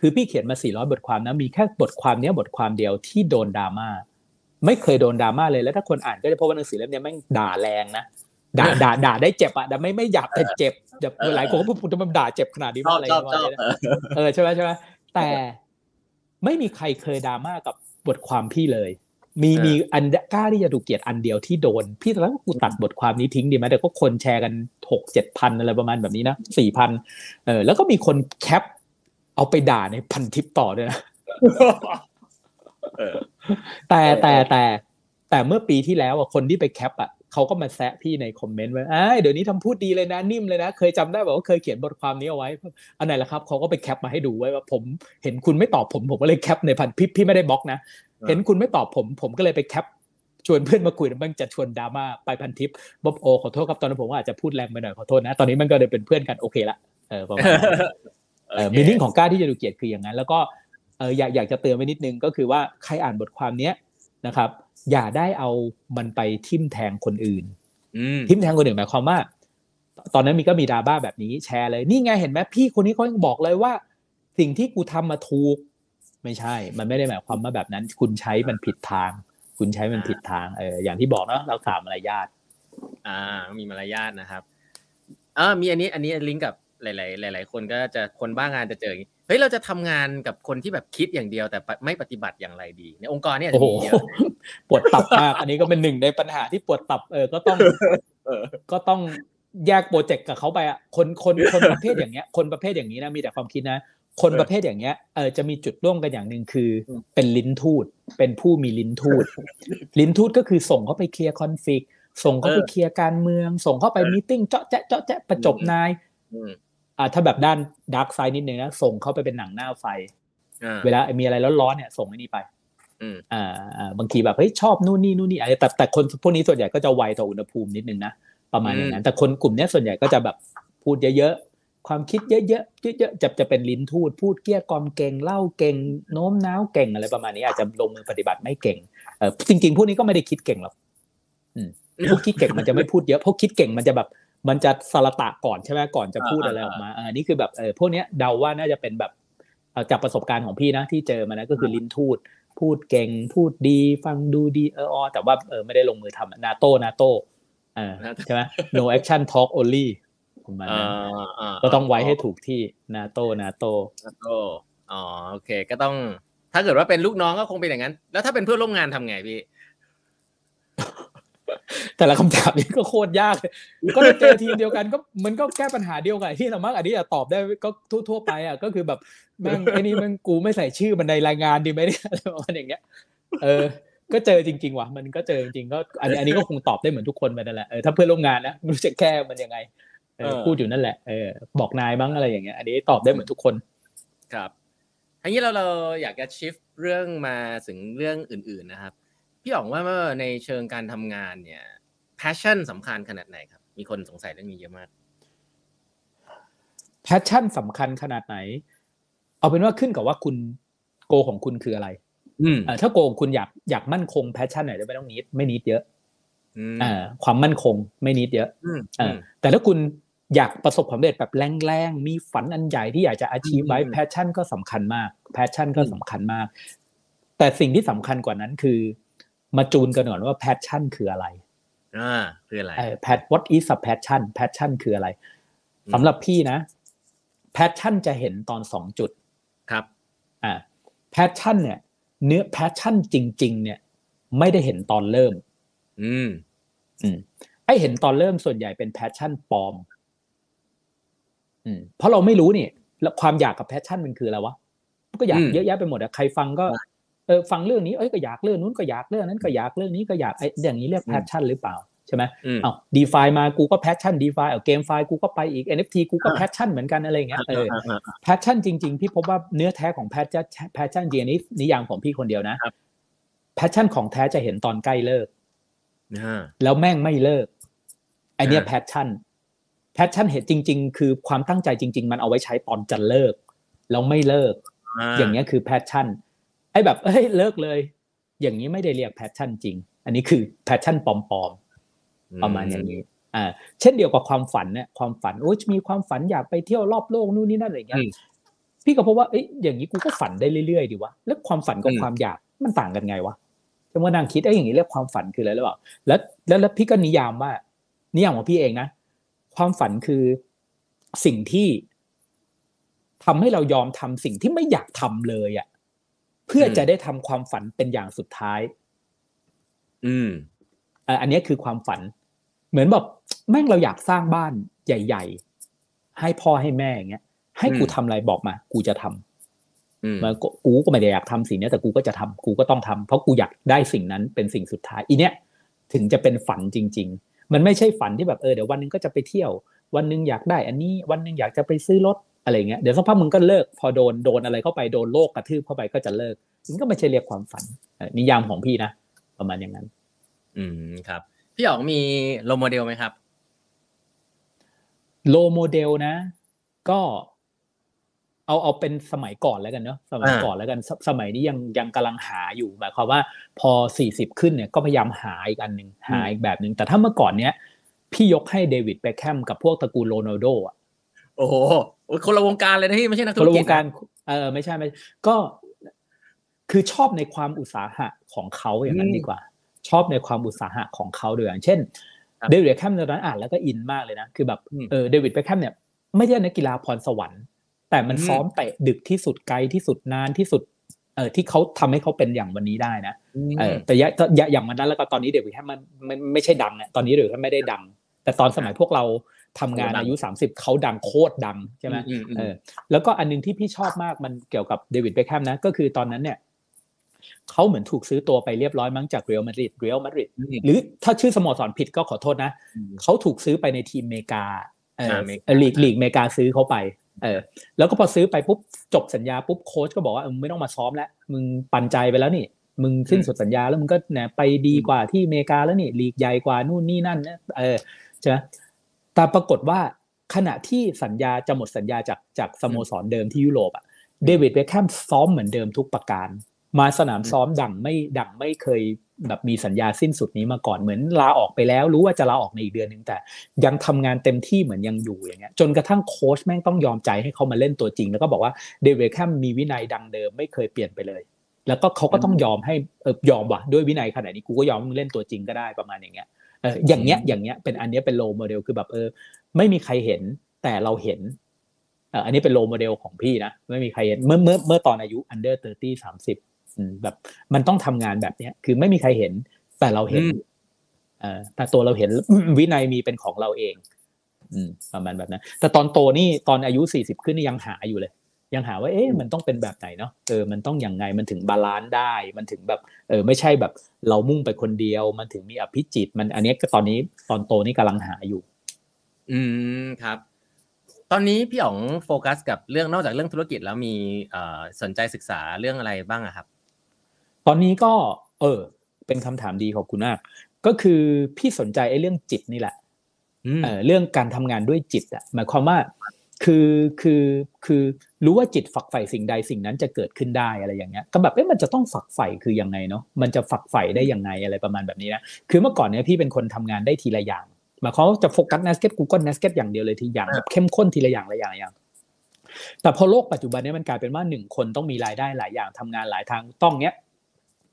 คือพี่เขียนมา 400 บทความนะมีแค่บทความนี้บทความเดียวที่โดนดราม่าไม่เคยโดนดราม่าเลยแล้วถ้าคนอ่านก็จะพบว่าหนังสือเล่มนี้แม่งด่าแรงนะ ด่าด่าด่าได้เจ็บอะแต่ไม่ไม่หยาบแต่เจ็บแบบหลายคนก็พูดว่ามันด่าเจ็บขนาดนี้ว่าอะไรประมาณนี้เออใช่ไหมใช่ไหมแต่ไม่มีใครเคยดราม่ากับบทความพี่เลย มีมีอันกล้าที่จะถูกเกียดอันเดียวที่โดน พี่ตอนแรกกูตัดบทความนี้ทิ้งดีไหมแต่ก็คนแชร์กันหกเจ็ดพันอะไรประมาณแบบนี้นะสี่พันเออแล้วก็มีคนแคป เอาไปด่าในพันทิปต่อด้วยนะแต่แต่แต่แต่เมื่อปีที่แล้วอะคนที่ไปแคปอะ เขาก็มาแซะพี่ในคอมเมนต์ว่าเดี๋ยวนี้ทำพูดดีเลยนะนิ่มเลยนะ เคยจำได้บอกว่าเคยเขียนบทความนี้เอาไว้ อันไหนล่ะครับเขาก็ไปแคปมาให้ดูไว้ว่าผมเห็นคุณไม่ตอบผมผมก็เลยแคปในพันพี่พี่ไม่ได้บล็อกนะ เห็นคุณไม่ตอบผมผมก็เลยไปแคปชวนเพื่อนมาคุยแล้วมันจะชวนดราม่าไปพันทิปบ๊อบโอขอโทษครับตอนนั้นผมอาจจะพูดแรงไปหน่อยขอโทษนะ ตอนนี้มันก็เลยเป็นเพื่อนกันโอเคละเออประมาณเออมีนิ่งของกล้าที่จะดูเกียรติคืออย่างนั้น แล้วก็เอออยากอยากจะเตือนไว้นิดนึงก็คือว่าใครอ่านบทความเนี้ย นะครับ อย่าได้เอามันไปทิมแทงคนอื่นทิมแทงคนอื่นหมายความว่า ตอนนั้นมีก็มีดราบ้าแบบนี้แชร์เลย นี่ไงเห็นไหมพี่คนนี้เขายังบอกเลยว่า สิ่งที่กูทำมาถูก ไม่ใช่ มันไม่ได้หมายความว่าแบบนั้น คุณใช้มันผิดทาง คุณใช้มันผิดทางเอออย่างที่บอกเนาะเราสามมารยาทอ่ามีมารยาทนะครับอ่ามีอันนี้อันนี้ลิงก์กับ หลาย ๆ หลาย ๆ คนก็จะคนบ้างานจะเจออย่างนี้เฮ้ยเราจะทำงานกับคนที่แบบคิดอย่างเดียวแต่ไม่ปฏิบัติอย่างไรดี ในองค์กรเนี่ยโอ้จะโหมีเยอะปวดตับมากอันนี้ก็เป็นหนึ่งในปัญหาที่ปวดตับเออก็ต้องเออก็ต้องแยกโปรเจกต์กับเขาไปอะคนคนคนประเภทอย่างเงี้ย คนประเภทอย่างนี้นะมีแต่ความคิดนะ คนประเภทอย่างเงี้ยเออจะมีจุดร่วมกันอย่างหนึ่งคืออมเป็นลิ้นทูตเป็นผู้มีลิ้นทูตลิ้นทูตก็คือส่งเข้าไปเคลียร์ conflict ส่งเข้าไปเคลียร์การเมือง ส่งเข้าไป meeting เจาะแจ๊ะเจาะแจ๊ะประจบนาย อืมอ่าถ้าแบบด้าน dark side นิดนึงนะส่งเข้าไปเป็นหนังหน้าไฟอ่าเวลามีอะไรร้อนๆเนี่ยส่งไอ้นี่ไปอืมอ่าอ่าบางทีแบบเฮ้ยชอบนู่นนี่นู่นนี่อะไรแต่แต่คนพวกนี้ส่วนใหญ่ก็จะไวต่ออุณหภูมินิดนึงนะประมาณอย่างนั้น แต่คนกลุ่มเนี้ยส่วนใหญ่ก็จะแบบพูดเยอะๆความคิดเยอะๆเยอะๆจะจะเป็นลิ้นทูตพูดเกลี้ยกล่อมเก่งเล่าเก่งโน้มน้าวเก่งอะไรประมาณนี้ อาจจะลงมือปฏิบัติไม่เก่งเออจริงๆพวกนี้ก็ไม่ได้คิดเก่งหรอกอืมพวกคิดเก่งมันจะไม่พูดเยอะพวกคิดเก่งมันจะแบบ มันจะสละตะก่อนใช่ไหมก่อนจะพูดอะไรออกมาอันนี้คือแบบเออพวกเนี้ยเดาว่าน่าจะเป็นแบบเอ่อจากประสบการณ์ของพี่นะที่เจอมานะก็คือลิ้นทูดพูดเก่งพูดดี ฟังดูดีเออออแต่ว่าเออไม่ได้ลงมือทำนาโต้นาโต้อ่าใช่ไหม no action talk only ประมาณอ่านั้นอ่าก็ต้องไว้ให้ถูกที่นาโต้นาโต้นาโต้อ๋อโอเค ก็ต้อง ถ้าเกิดว่าเป็นลูกน้องก็คงเป็นอย่างนั้น แล้วถ้าเป็นเพื่อนร่วมงานทำไงพี่ แต่ละคำถามนี้ก็โคตรยากเลยก็จะเจอทีมเดียวกันก็มันก็แก้ปัญหาเดียวกันที่เรามักอันนี้อะตอบได้ก็ทั่วๆไปอะก็คือแบบแม่งไอ้นี่แมันกูไม่ใส่ชื่อมันในรายงานดีไหมเนี่ยอะไรประมาณอย่างเงี้ย เออ ก็เจอจริง ๆว่ะมันก็เจอจริงๆก็ อันนี้อันนี้ก็คงตอบได้เหมือนทุกคนไปนั่นแหละเออถ้าเพื่อนร่วมงานนะไม่รู้จะแก้มันยังไงเออเออพูดอยู่นั่นแหละเออบอกนายบ้างอะไรอย่างเงี้ยอันนี้ตอบได้เหมือนทุกคน ครับทีนี้เราเราอยากจะ shift เรื่องมาถึงเรื่องอื่น ๆนะครับ พี่อ๋องว่าเมื่อในเชิงการทำงานเนี่ย passion สำคัญขนาดไหนครับ มีคนสงสัยเรื่องนี้เยอะมาก passion สำคัญขนาดไหน เอาเป็นว่าขึ้นกับว่าคุณ goal ของคุณคืออะไรอืมเออถ้า goal ของคุณอยากอยากมั่นคง passion ไหนจะไม่ต้องนิดไม่นิดเยอะอืมอ่าความมั่นคงไม่นิดเยอะอืมเออแต่ถ้าคุณอยากประสบความสำเร็จแบบแรงๆ มีฝันอันใหญ่ที่อยากจะ achieve ไว้อืมแพชชั่นก็สำคัญมาก แพชชั่นก็อืมสำคัญมาก แต่สิ่งที่สำคัญกว่านั้นคือ มาจูนกันก่อนว่า passion คืออะไรอ่าคืออะไรเออ pat what is a passion passion คืออะไรอืมสำหรับพี่นะ passion จะเห็นตอนสองจุดครับอ่า passion เนี่ยเนื้อ passion จริง ๆ เนี่ย ไม่ได้เห็นตอนเริ่ม อืม อืมไอเห็นตอนเริ่มส่วนใหญ่เป็น passion ปลอม อืม เพราะเราไม่รู้นี่แล้วความอยากกับ passion มันคืออะไรวะก็อยากอืมเยอะแยะไปหมดอะใครฟังก็ เออฟังเรื่องนี้เอ้ยก็อยากเรื่องนู้นก็อยากเรื่องนั้นก็อยากเรื่องนี้ก็อยากไออย่างนี้เรียก passion หรือเปล่าใช่ไหมอืมเอา DeFi มากูก็ passion DeFi เอา GameFi กูก็ไปอีก NFT กูก็อ่า passion เหมือนกันอะไรอย่างเงี้ยเอออ่าอ่าอ่า passion จริง ๆ พี่พบว่าเนื้อแท้ของ passion passion จริงอันนี้นิยามของพี่คนเดียวนะครับ passion ของแท้จะเห็นตอนใกล้เลิกอ่าแล้วแม่งไม่เลิกไอเนี้ยอ่า passion passion เห็นจริง ๆ คือความตั้งใจจริง ๆ มันเอาไว้ใช้ตอนจะเลิกแล้วไม่เลิก อย่างเงี้ยคือ passion ไอ้แบบเอ้ยเลิกเลย อย่างนี้ไม่ได้เรียก passion จริง อันนี้คือ passion ปลอมๆประมาณอย่างนี้อ่าเช่นเดียวกับความฝันเนี่ยความฝันโอ้ยมีความฝันอยากไปเที่ยวรอบโลกนู่นนี่นั่นอะไรอย่างเงี้ยอืมพี่ก็พบว่าเอ้ยอย่างนี้กูก็ฝันได้เรื่อยๆดีวะแล้วความฝันกับอืมความอยากมันต่างกันไงวะจะมานั่งคิดไอ้ยอย่างนี้เรียกความฝันคืออะไรหรือเปล่าแล้วแล้วแล้วพี่ก็นิยามว่านิยามของพี่เองนะความฝันคือสิ่งที่ทำให้เรายอมทำสิ่งที่ไม่อยากทำเลยอะ่ะ เพื่ออมจะได้ทำความฝันเป็นอย่างสุดท้าย อืมอะอันนี้คือความฝัน เหมือนแบบแม่งเราอยากสร้างบ้านใหญ่ ๆ ให้พ่อให้แม่อย่างเงี้ย ให้กูอืมทำอะไรบอกมา กูจะทำอืมมันก็กูก็ไม่ได้อยากทำสิ่งเนี้ยแต่กูก็จะทำกูก็ต้องทำเพราะกูอยากได้สิ่งนั้นเป็นสิ่งสุดท้าย อีเนี้ยถึงจะเป็นฝันจริง ๆ มันไม่ใช่ฝันที่แบบเออเดี๋ยววันหนึงก็จะไปเที่ยว วันหนึงอยากได้ อันนี้ วันหนึงอยากจะไปซื้อรถ อะไรเงี้ยเดี๋ยวสักพักมึงก็เลิกพอโดนโดนอะไรเข้าไปโดนโลกกระทืบเข้าไปก็จะเลิกมันก็ไม่ใช่เรียกความฝันเออนิยามของพี่นะประมาณอย่างนั้น อืมครับ พี่อ๋องมี role model ไหมครับ role model นะ ก็เอาเอาเป็นสมัยก่อนแล้วกันเนาะสมัยอ่าก่อนแล้วกันสมัยนี้ยังยังกำลังหาอยู่หมายความว่า พอสี่สิบขึ้นเนี่ยก็พยายามหาอีกอันหนึ่งหาอีกแบบหนึ่งแต่ถ้าเมื่อก่อนเนี้ยพี่ยกให้เดวิดเบคแฮมกับพวกตระกูลโรนัลโดอะโอ้โห คนละวงการเลยนะพี่ไม่ใช่นักคธุนรละวกิจงการเออไม่ใช่ไม่ก็คือชอบในความอุตสาหะของเขาอย่างนั้นดีกว่า ชอบในความอุตสาหะของเขาด้วยอย่างเช่นครับเดวิดเบคแฮมตอนนั้นอ่านแล้วก็อินมากเลยนะคือแบบอืมเออเดวิดเบคแฮมเนี่ยไม่ใช่นักกีฬาพรสวรรค์ แต่มันซ้อมเตะดึกที่สุดไกลที่สุดนานที่สุดเออที่เขาทำให้เขาเป็นอย่างวันนี้ได้นะเออแต่อย่างวันนั้นแล้วก็ตอนนี้เด็กแค่มันไม่ไม่ใช่ดังเนี่ยตอนนี้เด็กแค่ไม่ได้ดัง แต่ตอนสมัยพวกเรา ทำงานอายุสามสิบเขาดังโคตรดังใช่ไหมเออแล้วก็อันนึงที่พี่ชอบมากมันเกี่ยวกับเดวิดเบคแฮมนะ ก็คือตอนนั้นเนี่ยเขาเหมือนถูกซื้อตัวไปเรียบร้อยมั้งจากเรอัลมาดริดเรอัลมาดริดหรือถ้าชื่อสโมสรผิดก็ขอโทษนะเขาถูกซื้อไปในทีมเมกาเออลีกลีกเมกาซื้อเขาไปเออแล้วก็พอซื้อไปปุ๊บจบสัญญาปุ๊บโค้ชก็บอกว่ามึงไม่ต้องมาซ้อมแล้วมึงปันใจไปแล้วนี่มึงสิ้นสุดสัญญาแล้วมึงก็เนี่ยไปดีกว่าที่อเมริกาแล้วนี่ลีกใหญ่กว่านู่นนี่นั่นนะเออใช่ไหม แต่ปรากฏว่าขณะที่สัญญาจะหมดสัญญาจากจากสโมสรเดิมที่ยุโรปอะเดวิดเบคแฮมซ้อมเหมือนเดิมทุกประการ มาสนามซ้อมดังไม่ดังไม่เคยแบบมีสัญญาสิ้นสุดนี้มาก่อนเหมือนลาออกไปแล้ว รู้ว่าจะลาออกในอีกเดือนหนึ่งแต่ ยังทำงานเต็มที่เหมือนยังอยู่อย่างเงี้ยจนกระทั่งโค้ชแม่งต้องยอมใจให้เขามาเล่นตัวจริง แล้วก็บอกว่าเดวิดเบคแฮมมีวินัยดังเดิมไม่เคยเปลี่ยนไปเลย แล้วก็เขาก็ต้องยอมให้เออยอมว่ะด้วยวินัยขนาดนี้กูก็ยอมมึงเล่นตัวจริงก็ได้ประมาณอย่างเงี้ยเอออย่างเงี้ยอย่างเงี้ยเป็นอันเนี้ยเป็น role model คือแบบเออ ไม่มีใครเห็นแต่เราเห็นอันนี้เป็น role model ของพี่นะไม่มีใครเห็นเมื่อเมื่อเมื่อตอนอายุ under 30 30แบบ มันต้องทำงานแบบเนี้ย คือไม่มีใครเห็น แต่เราเห็นเออแต่ตัวเราเห็นวินัยมีเป็นของเราเอง อืมประมาณแบบนั้นแต่ตอนโตนี่ตอนอายุสี่สิบขึ้นนี่ยังหาอยู่เลย ยังหาว่าเอ๊ะมันต้องเป็นแบบไหนเนาะเออมันต้องอย่างไงมันถึง balance ได้ มันถึงแบบเออไม่ใช่แบบเรามุ่งไปคนเดียว มันถึงมีอภิจิตมันอันนี้ก็ตอนนี้ตอนโตนี่กำลังหาอยู่ อืมครับ ตอนนี้พี่อ๋องโฟกัส กับเรื่องนอกจากเรื่องธุรกิจแล้วมีเอ่อสนใจศึกษาเรื่องอะไรบ้างอะครับ ตอนนี้ก็ เออ เป็นคำถามดีขอบคุณมากก็คือพี่สนใจไอ้เรื่องจิตนี่แหละเออเรื่องการทำงานด้วยจิตอะหมายความว่า คือคือคือรู้ว่าจิตฝักใฝ่สิ่งใดสิ่งนั้นจะเกิดขึ้นได้อะไรอย่างเงี้ยก็แบบเอ๊ะมันจะต้องฝักใฝ่คือยังไงเนาะมันจะฝักใฝ่ได้ยังไงอะไรประมาณแบบนี้นะคือเมื่อก่อนเนี้ยพี่เป็นคนทำงานได้ทีละอย่างหมายความว่าจะโฟกัส n นสเก็ตกูก็ n นสเก็ตอย่างเดียวเลยทีอย่างแบบเข้มข้นทีละอย่างละอย่างอย่าง แต่พอโลกปัจจุบันนี้มันกลายเป็นว่าหนึ่งคนต้องมีรายได้หลายอย่างทำงานหลายทางต้องเนี้ย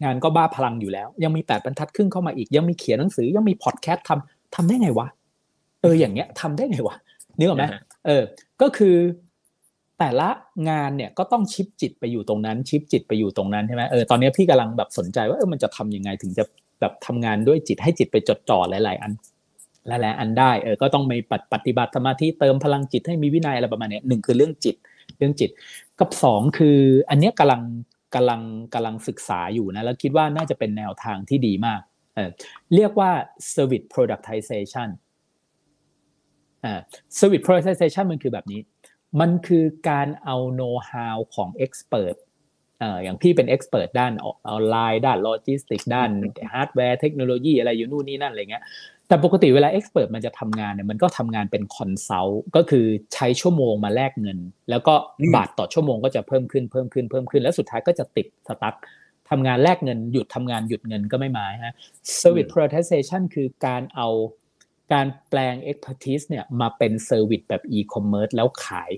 งานก็บ้าพลังอยู่แล้ว ยังมีแปดบรรทัดครึ่งเข้ามาอีก ยังมีเขียนหนังสือยังมีพอดแคสต์ทำทำได้ไงวะเอออย่างเงี้ยทำได้ไงวะนึกออกไหม เออ ก็คือแต่ละงานเนี่ยก็ต้อง shift จิตไปอยู่ตรงนั้น shift จิตไปอยู่ตรงนั้นใช่ไหมเออตอนนี้พี่กำลังแบบสนใจว่าเออมันจะทำยังไงถึงจะแบบทำงานด้วยจิตให้จิตไปจดจ่อหลาย ๆ อันหลายๆอันได้เออก็ต้องมีปฏิบัติสมาธิเติมพลังจิตให้มีวินัยอะไรประมาณนี้หนึ่งคือเรื่องจิตเรื่องจิต กับสองคืออันนี้กำลังกำลังกำลังศึกษาอยู่นะแล้วคิดว่าน่าจะเป็นแนวทางที่ดีมากเออเรียกว่า service productization อ่า service productization มันคือแบบนี้ มันคือการเอา know how ของ expert อ่าอย่างพี่เป็น expert ด้านออนไลน์ด้านโลจิสติกด้านฮาร์ดแวร์เทคโนโลยีอะไรอยู่นู่นนี่นั่นอะไรเงี้ยแต่ปกติเวลา expert มันจะทำงานเนี่ยมันก็ทำงานเป็น consult ก็คือใช้ชั่วโมงมาแลกเงิน แล้วก็บาทต่อชั่วโมงก็จะเพิ่มขึ้นเพิ่มขึ้นเพิ่มขึ้น แล้วสุดท้ายก็จะติด stuck ทำงานแลกเงินหยุดทำงานหยุดเงินก็ไม่มาฮะ service productization คือการเอา การแปลง expertise เนี่ยมาเป็น service แบบ e-commerce แล้วขาย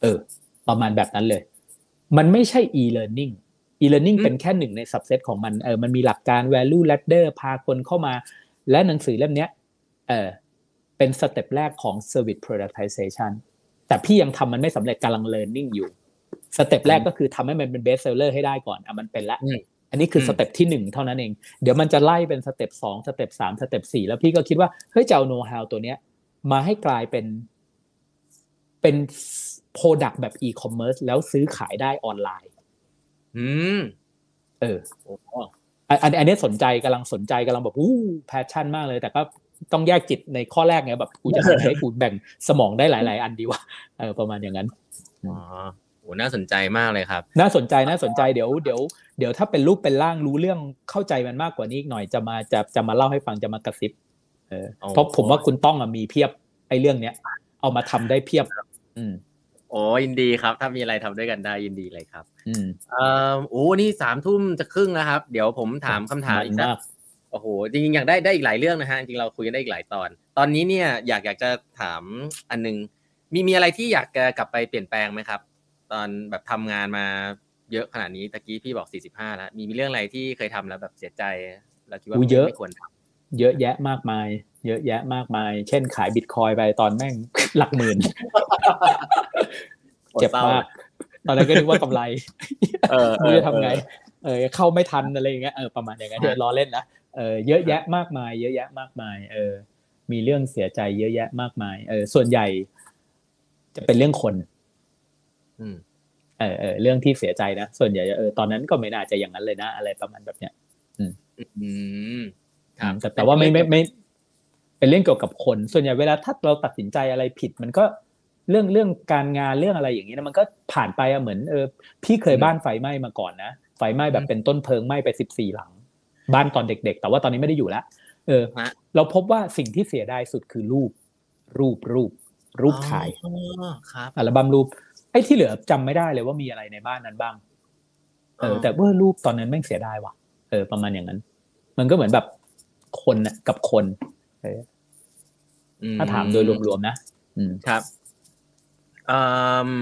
เออ ประมาณแบบนั้นเลย มันไม่ใช่ e-learning e-learning เป็นแค่หนึ่งใน subset ของมัน เออ มันมีหลักการ value ladder พาคนเข้ามา และหนังสือเล่มนี้เออ เป็น step แรกของ service productization แต่พี่ยังทำมันไม่สำเร็จกำลัง learning อยู่ step แรกก็คือทำให้มันเป็น best seller ให้ได้ก่อน อะ มันเป็นละ อันนี้คือ step ที่หนึ่งเท่านั้นเอง เดี๋ยวมันจะไล่เป็น step สอง step สาม step สี่แล้วพี่ก็คิดว่าเฮ้ยจะเอา know how ตัวเนี้ยมาให้กลายเป็น เป็น product แบบ e-commerce แล้วซื้อขายได้ออนไลน์ อืม เอออันอันนี้สนใจกำลังสนใจกำลังแบบอู้ passion มากเลย แต่ก็ต้องแยกจิตในข้อแรกไงแบบกูจะใช้กูแบ่งสมองได้หลาย ๆ อันดีวะเออประมาณอย่างนั้นอ๋อ โหน่าสนใจมากเลยครับ น่าสนใจน่าสนใจเดี๋ยวเดี๋ยวเดี๋ยวถ้าเป็นรูปเป็นร่างรู้เรื่องเข้าใจมันมากกว่านี้อีกหน่อยจะมาจะจะมาเล่าให้ฟังจะมากระซิบเออเพราะผมว่าคุณต้องมีเพียบไอ้เรื่องเนี้ย เอามาทำได้เพียบ อืมโอ้ยินดีครับ ถ้ามีอะไรทำด้วยกันได้ยินดีเลยครับ อืมเอ่อโอ้นี่สามทุ่มจะครึ่งแล้วครับ เดี๋ยวผมถามคำถามอีกสักโอ้โหจริงๆอยากได้ได้อีกหลายเรื่องนะฮะจริงเราคุยกันได้อีกหลายตอน ตอนนี้เนี่ยอยากอยากจะถามอันนึงมีมีอะไรที่อยากจะกลับไปเปลี่ยนแปลงไหมครับ ตอนแบบทำงานมาเยอะขนาดนี้ตะกี้พี่บอกสี่สิบห้าแล้วมีมีเรื่องอะไรที่เคยทำแล้วแบบเสียใจแล้วคิดว่าไม่ควรทเยอะแยะมากมาย เยอะแยะมากมาย เช่นขายบิตคอยไปตอนแม่งหลักหมื่นเจ็บมากตอนนั้นก็นึกว่ากำไรเออไม่รู้จะทำไงเออเข้าไม่ทันอะไรอย่างเงี้ยเออประมาณอย่างเงี้ยเดี๋ยวรอเล่นนะเออเยอะแยะมากมาย เยอะแยะมากมาย เออ มีเรื่องเสียใจเยอะแยะมากมาย เออส่วนใหญ่ จะเป็นเรื่องคนอืม เออเออเรื่องที่เสียใจนะส่วนใหญ่เออตอนนั้นก็ไม่น่าจะอย่างนั้นเลยนะ อะไรประมาณแบบเนี้ย อืมครับแต่แต่ว่าไม่ไม่ไม่ เป็นเรื่องเกี่ยวกับคน ส่วนใหญ่เวลาถ้าเราตัดสินใจอะไรผิด มันก็เรื่องเรื่องการงานเรื่องอะไรอย่างนี้นะมันก็ผ่านไปอะเหมือนเออ พี่เคยบ้านไฟไหม้มาก่อนนะไฟไหม้แบบเป็นต้นเพลิงไหม้ไปสิบสี่หลัง บ้านตอนเด็ก ๆ แต่ว่าตอนนี้ไม่ได้อยู่แล้วเออฮะเราพบว่าสิ่งที่เสียดายสุดคือรูป รูปรูป รูปถ่ายอ๋อครับอัลบั้มรูป ไอ้ที่เหลือจำไม่ได้เลยว่ามีอะไรในบ้านนั้นบ้าง เออ แต่ว่ารูปตอนนั้นแม่งเสียดายว่ะเออประมาณอย่างนั้น มันก็เหมือนแบบคนน่ะกับคนเอออืถ้าถามโดยรวมๆนะอืมครับอืม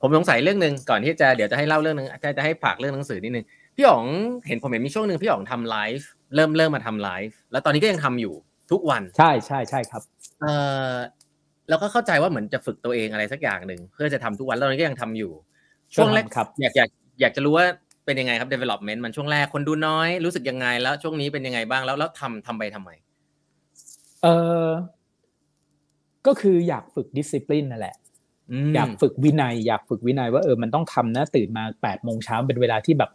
ผมสงสัยเรื่องหนึ่งก่อนที่จะเดี๋ยวจะให้เล่าเรื่องหนึงจะจะให้ฝากเรื่องหนังสือนิดนึงพี่อ๋องเห็นผมเห็นมีช่วงหนึ่งพี่อ๋องทำไลฟ์เริ่มเริ่มมาทำไลฟ์แล้วตอนนี้ก็ยังทำอยู่ทุกวัน ใช่ใช่ใช่ครับ เออ แล้วก็เข้าใจว่าเหมือนจะฝึกตัวเองอะไรสักอย่างหนึ่งเพื่อจะทำทุกวันแล้วตอนนี้ก็ยังทำอยู่ ช่วงแรกครับอยากอยากอยากจะรู้ว่าเป็นยังไงครับ development มันช่วงแรกคนดูน้อยรู้สึกยังไง แล้วช่วงนี้เป็นยังไงบ้างแล้วแล้วทำทำไปทำไมเออก็คืออยากฝึกดิสซิ p ลินนั่นแหละมอยากฝึกวินัย อยากฝึกวินัยว่าเออมันต้องทำนะตื่นมาแปดโมงเช้าเป็นเวลาที่แบบ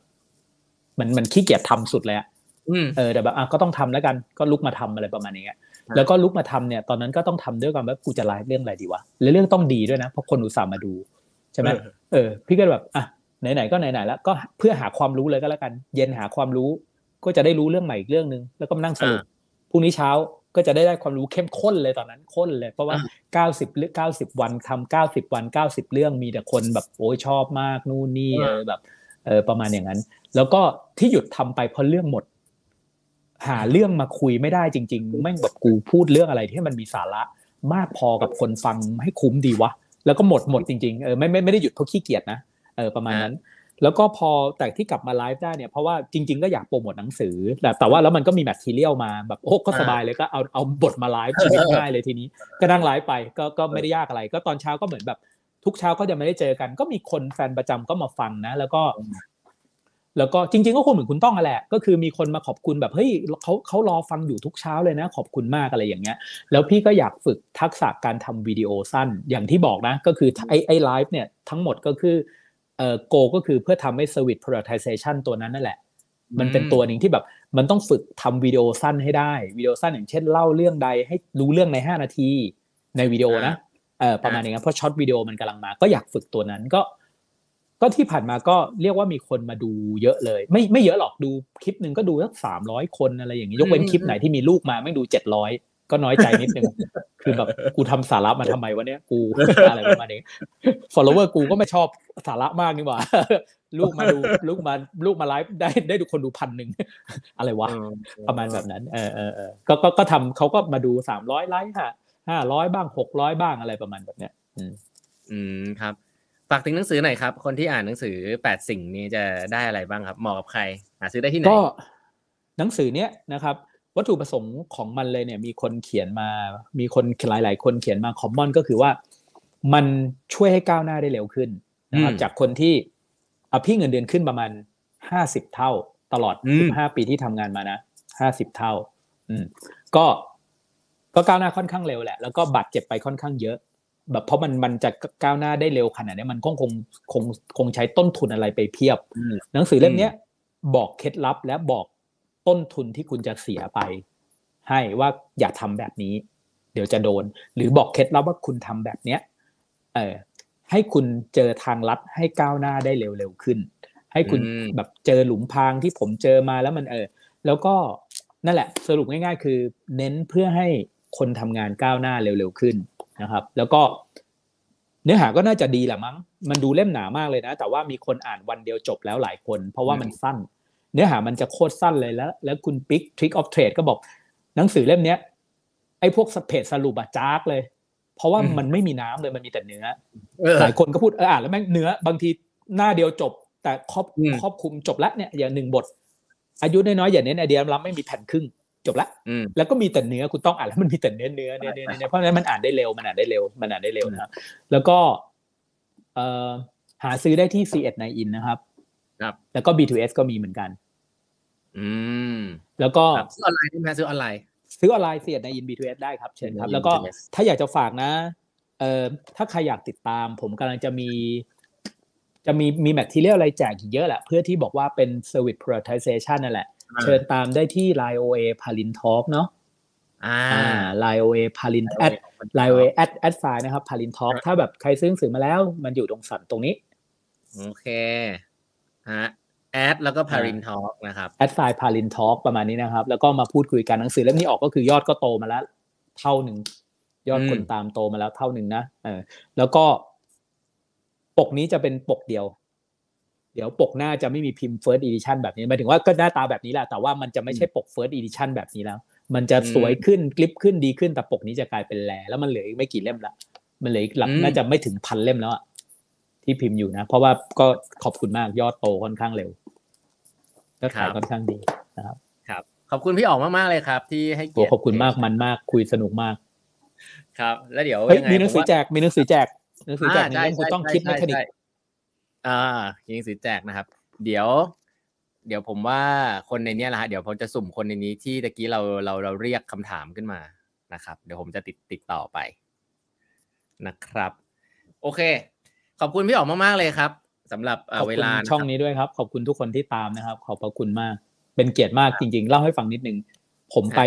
มันมันขี้เกียจทำสุดเลยอะอืมเออแต่แบบอะก็ต้องทำแล้วกันก็ลุกมาทำอะไรประมาณนี้ครับ แล้วก็ลุกมาทำเนี่ยตอนนั้นก็ต้องทำด้วยกันว่ากูจะไลฟ์เรื่องอะไรดีวะแล้วเรื่องต้องดีด้วยนะเพราะคนอุตส่าห์มาดูใช่ไหมเออเออ พี่ก็แบบอะไหนๆก็ไหนๆแล้วก็เพื่อหาความรู้เลยก็แล้วกัน เย็นหาความรู้ ก็จะได้รู้เรื่องใหม่อีกเรื่องหนึ่งแล้วก็มานั่งสรุปพรุ่งนี้เช้าก็จะได้ได้ความรู้เข้มข้นเลยตอนนั้นข้นเลย เพราะว่าเก้าสิบเรื่องเก้าสิบวันทำเก้าสิบวันเก้าสิบเรื่องมีแต่คนแบบโอ้ยชอบมากนู่นนี่เออแบบเออประมาณอย่างนั้น แล้วก็ที่หยุดทำไปเพราะเรื่องหมด หาเรื่องมาคุยไม่ได้จริง ๆ แม่งแบบกูพูดเรื่องอะไรที่มันมีสาระมากพอกับคนฟังให้คุ้มดีวะ แล้วก็หมดหมดจริงๆเออไม่ไม่ไม่ได้หยุดเพราะขี้เกียจนะเออประมาณนั้น แล้วก็พอแต่ที่กลับมาไลฟ์ได้เนี่ยเพราะว่าจริง ๆ ก็อยากโปรโมทหนังสือ แต่แต่ว่าแล้วมันก็มี material มาแบบโอ้ก็สบายเลยก็เอาเอาบทมาไลฟ์ชีวิตง่ายเลยทีนี้ ก็นั่งไลฟ์ไปก็ก็ไม่ได้ยากอะไร ก็ตอนเช้าก็เหมือนแบบทุกเช้าก็จะไม่ได้เจอกัน ก็มีคนแฟนประจำก็มาฟังนะ แล้วก็ แล้วก็จริง ๆ ก็คงเหมือนคุณต้องอะแหละ ก็คือมีคนมาขอบคุณแบบเฮ้ยเขาเขารอฟังอยู่ทุกเช้าเลยนะ ขอบคุณมากอะไรอย่างเงี้ย แล้วพี่ก็อยากฝึกทักษะการทำวิดีโอสั้นอย่างที่บอกนะ ก็คือไอ้ไอ้ไลฟ์เนี่ยทั้งหมดก็คือเอ่อโกก็คือเพื่อทำให้ service prioritization ตัวนั้นนั่นแหละ มันเป็นตัวหนึ่งที่แบบมันต้องฝึกทำวิดีโอสั้นให้ได้วิดีโอสั้นอย่างเช่นเล่าเรื่องใดให้รู้เรื่องใน 5 นาทีในวิดีโอนะเออประมาณอย่างนั้นเพราะช็อตวิดีโอมันกำลังมา ก็อยากฝึกตัวนั้นก็ ก็ที่ผ่านมาก็เรียกว่ามีคนมาดูเยอะเลย ไม่ไม่เยอะหรอกดูคลิปหนึ่งก็ดูสักสามร้อยคนอะไรอย่างนี้ยกเว้นคลิปไหนที่มีลูกมาไม่ดูเจ็ดร้อยก็น้อยใจนิดนึงคือแบบกูทำสาระมาทำไมวะเนี้ยกูอะไรประมาณนี้ follower กูก็ไม่ชอบสาระมากนี่หว่าลูกมาดูลูกมาลูกมาไลฟ์ได้ได้ดูคนดูพันหนึ่งอะไรวะประมาณแบบนั้น เออเออเออก็ก็ก็ทำเขาก็มาดูสามร้อยไลค์ห้าห้าร้อยบ้างหกร้อยบ้างอะไรประมาณแบบเนี้ยอืมอืมครับ ฝากถึงหนังสือหน่อยครับ คนที่อ่านหนังสือแปดสิ่งนี้จะได้อะไรบ้างครับเหมาะกับใครหาซื้อได้ที่ไหนก็หนังสือเนี้ยนะครับ วัตถุประสงค์ของมันเลยเนี่ย มีคนเขียนมา มีคนหลาย ๆ คนเขียนมาคอมมอนก็คือว่า มันช่วยให้ก้าวหน้าได้เร็วขึ้นนะครับจากคนที่เอาพี่เงินเดือนขึ้นประมาณห้าสิบเท่า ตลอดสิบห้าปีที่ทำงานมานะห้าสิบเท่า อืมก็ก็ก้าวหน้าค่อนข้างเร็วแหละ แล้วก็บาดเจ็บไปค่อนข้างเยอะ แบบเพราะมันมันจะก้าวหน้าได้เร็วขนาดนี้มันคงคงคงคงใช้ต้นทุนอะไรไปเพียบอืมหนังสือเล่มเนี้ยบอกเคล็ดลับและบอกต้นทุนที่คุณจะเสียไป ให้ว่าอย่าทำแบบนี้ เดี๋ยวจะโดน หรือบอกเคล็ดลับว่าคุณทำแบบเนี้ยเออให้คุณเจอทางลัดให้ก้าวหน้าได้เร็วๆขึ้น ให้คุณอืมแบบเจอหลุมพรางที่ผมเจอมาแล้วมันเออ แล้วก็นั่นแหละ สรุปง่าย ๆ คือ เน้นเพื่อให้คนทำงานก้าวหน้าเร็วๆขึ้น นะครับ แล้วก็เนื้อหาก็น่าจะดีแหละมั้ง มันดูเล่มหนามากเลยนะ แต่ว่ามีคนอ่านวันเดียวจบแล้วหลายคน เพราะว่ามันสั้น เนื้อหามันจะโคตรสั้นเลยแล้ว แล้วคุณปิ๊ก Trick of Trade ก็บอก หนังสือเล่มเนี้ยไอ้พวกสเพจสรุปอะจ้าก เลย เพราะว่าอืมมันไม่มีน้ำเลยมันมีแต่เนื้อเออหลายคนก็พูดเอออ่านแล้วแม่งเนื้อบางทีหน้าเดียวจบ แต่ครอบอืมครอบคลุมจบแล้วเนี่ยอย่างหนึ่งบท อายุน้อยๆอย่าเน้นไอเดียล้ำไม่มีแผ่นครึ่ง จบละแล้วก็มีแต่เนื้อคุณต้องอ่านแล้วมันมีแต่เนื้อเนื้อเนื้อเนื้อเพราะฉะนั้นมันอ่านได้เร็วมันอ่านได้เร็วมันอ่านได้เร็วนะครับแล้วก็เอ่อหาซื้อได้ที่ C1 ในอินนะครับ ครับ แล้วก็ B2S ก็มีเหมือนกัน อืม แล้วก็ซื้อออนไลน์ได้ไหมซื้อออนไลน์ซื้อออนไลน์ C1 ในอิน B2S ได้ครับเชิญครับ แล้วก็ถ้าอยากจะฝากนะเอ่อถ้าใครอยากติดตาม ผมกำลังจะมี จะมีมี material อะไรแจกอีกเยอะแหละ เพื่อที่บอกว่าเป็น Service Prioritization นั่นแหละ เชิญตามได้ที่ Line OA พาลินทอล์กเนาะอ่า Line OA พาลินแอด Line OA แอด at sign นะครับพาลินทอล์กถ้าแบบใครซื้อหนังสือมาแล้ว มันอยู่ตรงสันตรงนี้ โอเคฮะแอดแล้วก็พาลินทอล์กนะครับ at sign พาลินทอล์กประมาณนี้นะครับ แล้วก็มาพูดคุยกันหนังสือเล่มนี้ออกก็คือยอดก็โตมาแล้ว เท่าหนึ่ง ยอดคนตามโตมาแล้วเท่าหนึ่งนะเออแล้วก็ปกนี้จะเป็นปกเดียวเดี๋ยวปกหน้าจะไม่มีพิมพ์ first edition แบบนี้หมายถึงว่าก็หน้าตาแบบนี้แหละแต่ว่ามันจะไม่ใช่ปก first edition แบบนี้แล้ว มันจะสวยขึ้นคลิปขึ้นดีขึ้นแต่ปกนี้จะกลายเป็นแลแล้วมันเหลืออีกไม่กี่เล่มละมันเหลืออีกหลักน่าจะไม่ถึงพันเล่มแล้วอะที่พิมพ์อยู่นะ เพราะว่าก็ขอบคุณมากยอดโตค่อนข้างเร็วก็ขายค่อนข้างดีนะครับ ครับ ขอบคุณพี่ออกมากๆเลยครับ ที่ให้เกียรติขอบคุณมากมันมากคุยสนุกมาก ครับ แล้วเดี๋ยวมีหนังสือแจกมีหนังสือแจกหนังสือแจกนี่คุณต้องคิดไม่คนิค อ่ายิงสือแจกนะครับ เดี๋ยว เดี๋ยวผมว่าคนในนี้แหละฮะเดี๋ยวผมจะสุ่มคนในนี้ที่ตะกี้เราเราเราเรียกคำถามขึ้นมานะครับ เดี๋ยวผมจะติดติดต่อไปนะครับ โอเค ขอบคุณพี่ออกมากๆเลยครับสำหรับเวลาช่องนี้ด้วยครับ ขอบคุณทุกคนที่ตามนะครับ ขอบพระคุณมาก เป็นเกียรติมากจริง ๆ เล่าให้ฟังนิดนึง ผมไป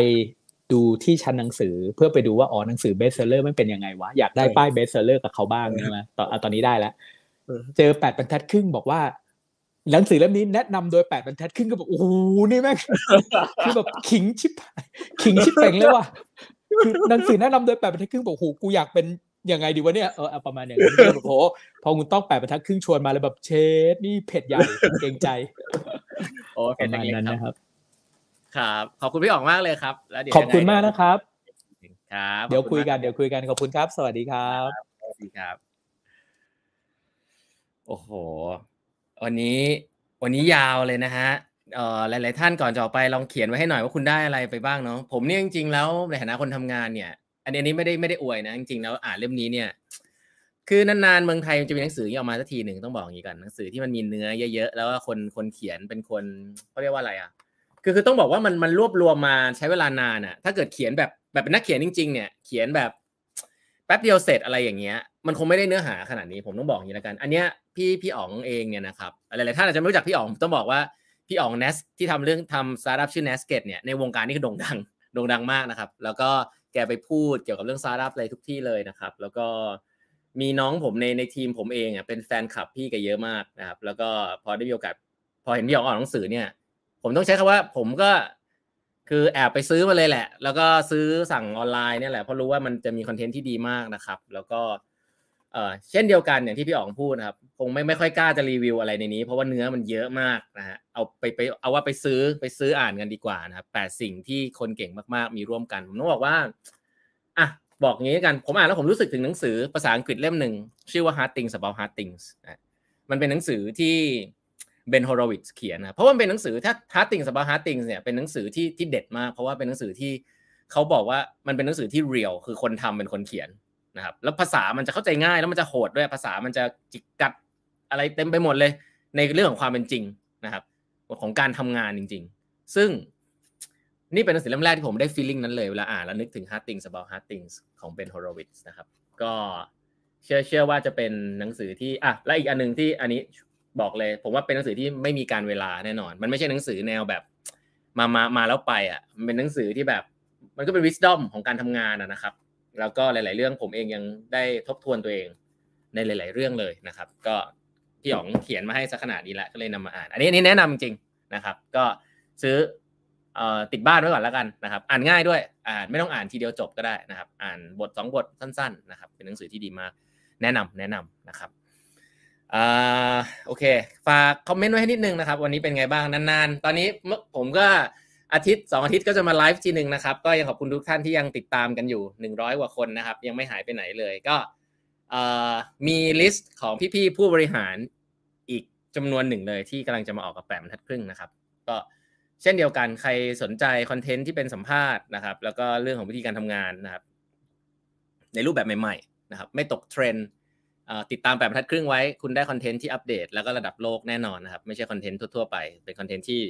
ดูที่ชั้นหนังสือเพื่อไปดูว่าอ๋อหนังสือ best seller มันเป็นยังไงวะ อยากได้ป้าย best seller กับเขาบ้างใช่ไหมตอนตอนนี้ได้แล้ว เจอแปดบรรทัดครึ่งบอกว่าหนังสือเล่มนี้แนะนำโดยแปดบรรทัดครึ่งก็บอกโอ้โหนี่แม่งคือแบบขิงชิบขิงชิบเป่งเลยว่ะคือหนังสือแนะนำโดยแปดบรรทัดครึ่งบอกโอ้โหกูอยากเป็นยังไงดีวะเนี่ยเออประมาณอย่างนี้โอ้โหพอคุณต้องแปดบรรทัดครึ่งชวนมาเลยแบบเชดนี่เผ็ดใหญ่เกรงใจโอ้ประมาณนั้นนะครับ ครับ ขอบคุณพี่ออกมากเลยครับ แล้วเดี๋ยวขอบคุณมากนะครับ ครับ เดี๋ยวคุยกันเดี๋ยวคุยกันขอบคุณครับ สวัสดีครับสวัสดีครับโอ้โห วันนี้วันนี้ยาวเลยนะฮะเอ่อหลาย ๆ ท่านก่อนจะออกไปลองเขียนไว้ให้หน่อยว่าคุณได้อะไรไปบ้างเนาะผมเนี่ยจริง ๆ แล้วในฐานะคนทำงานเนี่ย อันนี้ไม่ได้ไม่ได้อวยนะจริง ๆ แล้วอ่านเล่มนี้เนี่ย คือนาน ๆ เมืองไทยจะมีหนังสือออกมาสักทีหนึ่งต้องบอกอย่างนี้กันหนังสือที่มันมีเนื้อเยอะ ๆ แล้วก็คนคนเขียนเป็นคนเขาเรียกว่าอะไรอะคือคือต้องบอกว่ามันมันรวบรวมมาใช้เวลานานอะ ถ้าเกิดเขียนแบบแบบเป็นนักเขียนจริง ๆ เนี่ย เขียนแบบแป๊บเดียวเสร็จอะไรอย่างเงี้ย มันคงไม่ได้เนื้อหาขนาดนี้ผมต้องบอกอย่างนี้แล้วกัน อันเนี้ยพี่พี่อ๋องเองเนี่ยนะครับหลายๆท่านอาจจะไม่รู้จักพี่อ๋องต้องบอกว่าพี่อ๋องเนสที่ทำเรื่องทำสตาร์ทอัพชื่อ Nasket เนี่ยในวงการนี้คือโด่งดังโด่งดังมากนะครับ แล้วก็แกไปพูดเกี่ยวกับเรื่องสตาร์ทอัพอะไรทุกที่เลยนะครับ แล้วก็มีน้องผมในในทีมผมเองอะเป็นแฟนคลับพี่แกเยอะมากนะครับ แล้วก็พอได้มีโอกาสพอเห็นพี่อ๋องออกหนังสือเนี่ย ผมต้องใช้คำว่าผมก็คือแอบไปซื้อมาเลยแหละ แล้วก็ซื้อสั่งออนไลน์เนี่ยแหละเพราะรู้ว่ามันจะมีคอนเทนต์ที่ดีมากนะครับ แล้วก็ เออเช่นเดียวกันอย่างที่พี่อ๋องพูดนะครับคงไม่ไม่ค่อยกล้าจะรีวิวอะไรในนี้ เพราะว่าเนื้อมันเยอะมากนะฮะเอาไปไปเอาว่าไปซื้อไปซื้ออ่านกันดีกว่านะครับแปดสิ่งที่คนเก่งมากๆมีร่วมกันผมต้องบอกว่าอะบอกงี้กันผมอ่านแล้วผมรู้สึกถึงหนังสือภาษาอังกฤษเล่มหนึ่งชื่อว่า Hard Things About Hard Things นะมันเป็นหนังสือที่เบนฮอร์วิทเขียนนะเพราะว่าเป็นหนังสือถ้า Hard Things About Hard Things เนี่ยเป็นหนังสือที่ที่เด็ดมาก เพราะว่าเป็นหนังสือที่เขาบอกว่ามันเป็นหนังสือที่เรียลคือคนทำเป็นคนเขียน นะครับแล้วภาษามันจะเข้าใจง่ายแล้วมันจะโหดด้วยภาษามันจะจิกกัดอะไรเต็มไปหมดเลย ในเรื่องของความเป็นจริงนะครับของการทำงานจริง ๆ ซึ่งนี่เป็นหนังสือเล่มแรกที่ผมได้ฟีลลิ่งนั้นเลยเวลาอ่านแล้วนึกถึง Hard Things About Hard Things ของ Ben Horowitz นะครับ ก็เชื่อเชื่อว่าจะเป็นหนังสือที่อะและอีกอันนึงที่อันนี้บอกเลย ผมว่าเป็นหนังสือที่ไม่มีการเวลาแน่นอน มันไม่ใช่หนังสือแนวแบบ มามามาแล้วไปอะมันเป็นหนังสือที่แบบ มันก็เป็น wisdom ของการทำงานนะครับ แล้วก็หลาย ๆ เรื่องผมเองยังได้ทบทวนตัวเองในหลาย ๆ เรื่องเลยนะครับ ก็พี่อ๋องเขียนมาให้สักขนาดนี้ล้วก็เลยนำมาอ่าน อันนี้อันนี้แนะนำจริงนะครับ ก็ซื้อติดบ้านไว้ก่อนแล้วกันนะครับ อ่านง่ายด้วยอ่านไม่ต้องอ่านทีเดียวจบก็ได้นะครับ อ่านบทสองบทสั้น ๆ นะครับ เป็นหนังสือที่ดีมากแนะนำแนะนำนะครับอ่าโอเค ฝากคอมเมนต์ไว้ให้นิดนึงนะครับ วันนี้เป็นไงบ้างนานๆ ตอนนี้ผมก็ อาทิตย์สองอาทิตย์ก็จะมาไลฟ์ทีหนึ่งนะครับ ก็ยังขอบคุณทุกท่านที่ยังติดตามกันอยู่หนึ่งร้อยกว่าคนนะครับ ยังไม่หายไปไหนเลยก็มี list ของพี่ๆผู้บริหารอีกจำนวนหนึ่งเลยที่กำลังจะมาออกกับแปดบรรทัดครึ่งนะครับ ก็เช่นเดียวกันใครสนใจคอนเทนต์ที่เป็นสัมภาษณ์นะครับ แล้วก็เรื่องของวิธีการทำงานนะครับ ในรูปแบบใหม่ๆนะครับ ไม่ตกเทรนด์ติดตามแปดบรรทัดครึ่งไว้ คุณได้คอนเทนต์ที่อัปเดต แล้วก็ระดับโลกแน่นอนนะครับ ไม่ใช่คอนเทนต์ทั่วๆไปเป็นคอนเทนต์ที่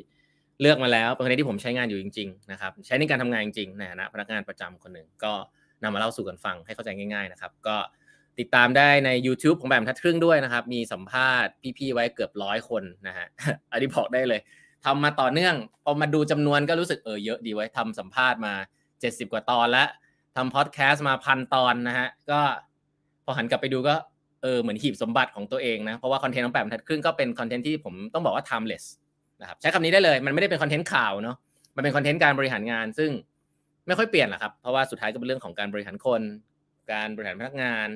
เลือกมาแล้วเป็นคอนเทนต์ที่ผมใช้งานอยู่จริงๆนะครับใช้ในการทำงานจริงๆในฐานะพนักงานประจำคนหนึ่งก็นำมาเล่าสู่กันฟังให้เข้าใจง่ายๆนะครับก็ติดตามได้ใน YouTube ของแบบบรรทัดครึ่งด้วยนะครับ มีสัมภาษณ์พี่ๆไว้เกือบร้อยคนนะฮะอันนี้บอกได้เลยทำมาต่อเนื่องพอมาดูจำนวนก็รู้สึกเออเยอะดีไว้ทำสัมภาษณ์มา 70 กว่าตอนแล้วทำพอดแคสต์มาพันตอนนะฮะก็พอหันกลับไปดูก็เออเหมือนหีบสมบัติของตัวเองนะเพราะว่าคอนเทนต์ของแปดบรรทัดครึ่งก็เป็นคอนเทนต์ที่ผมต้องบอกว่า timeless นะครับใช้คำนี้ได้เลยมันไม่ได้เป็นคอนเทนต์ข่าวเนาะมันเป็นคอนเทนต์การบริหารงาน ซึ่งไม่ค่อยเปลี่ยนหรอกครับ เพราะว่าสุดท้ายก็เป็นเรื่องของการบริหารคน การบริหารพนักงาน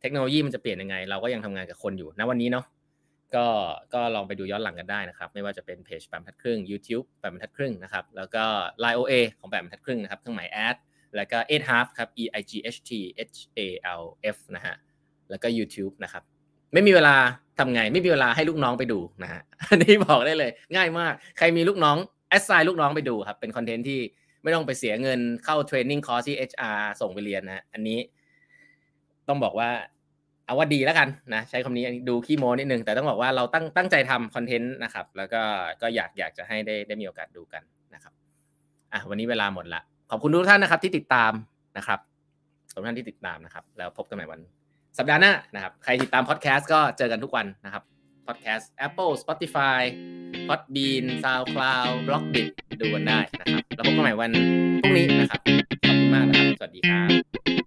เทคโนโลยีมันจะเปลี่ยนยังไง เราก็ยังทำงานกับคนอยู่ณวันนี้เนาะก็ก็ลองไปดูย้อนหลังกันได้นะครับ ไม่ว่าจะเป็นเพจแปมทัดครึ่ง YouTube แปมทัดครึ่งนะครับแล้วก็ Line OA ของแปมทัดครึ่งนะครับเครื่องหมายแอดแล้วก็ eight half ครับ e i g h t h a l f นะฮะแล้วก็ YouTube นะครับ ไม่มีเวลาทำไง ไม่มีเวลาให้ลูกน้องไปดูนะฮะอันนี้บอกได้เลย ง่ายมาก ใครมีลูกน้อง assign ลูกน้องไปดูครับ เป็นคอนเทนต์ที่ไม่ต้องไปเสียเงินเข้า training course ที่ HR ส่งไปเรียนนะอันนี้ ต้องบอกว่าเอาว่าดีแล้วกันนะใช้คำนี้ดูขี้โมนิดนึงแต่ต้องบอกว่าเราตั้งตั้งใจทำคอนเทนต์นะครับ แล้วก็ก็อยากอยากจะให้ได้ได้มีโอกาสดูกันนะครับอะวันนี้เวลาหมดละขอบคุณทุกท่านนะครับที่ติดตามนะครับทุกท่านที่ติดตามนะครับ แล้วพบกันใหม่วัน สัปดาห์หน้านะครับใครติดตามพอดแคสต์ก็เจอกันทุกวันนะครับพอดแคสต์ Apple Spotify Podbean SoundCloud b l o g d i t ดูกันได้นะครับ แล้วพบกันใหม่วันพรุ่งนี้นะครับ ขอบคุณมากนะครับ สวัสดีครับ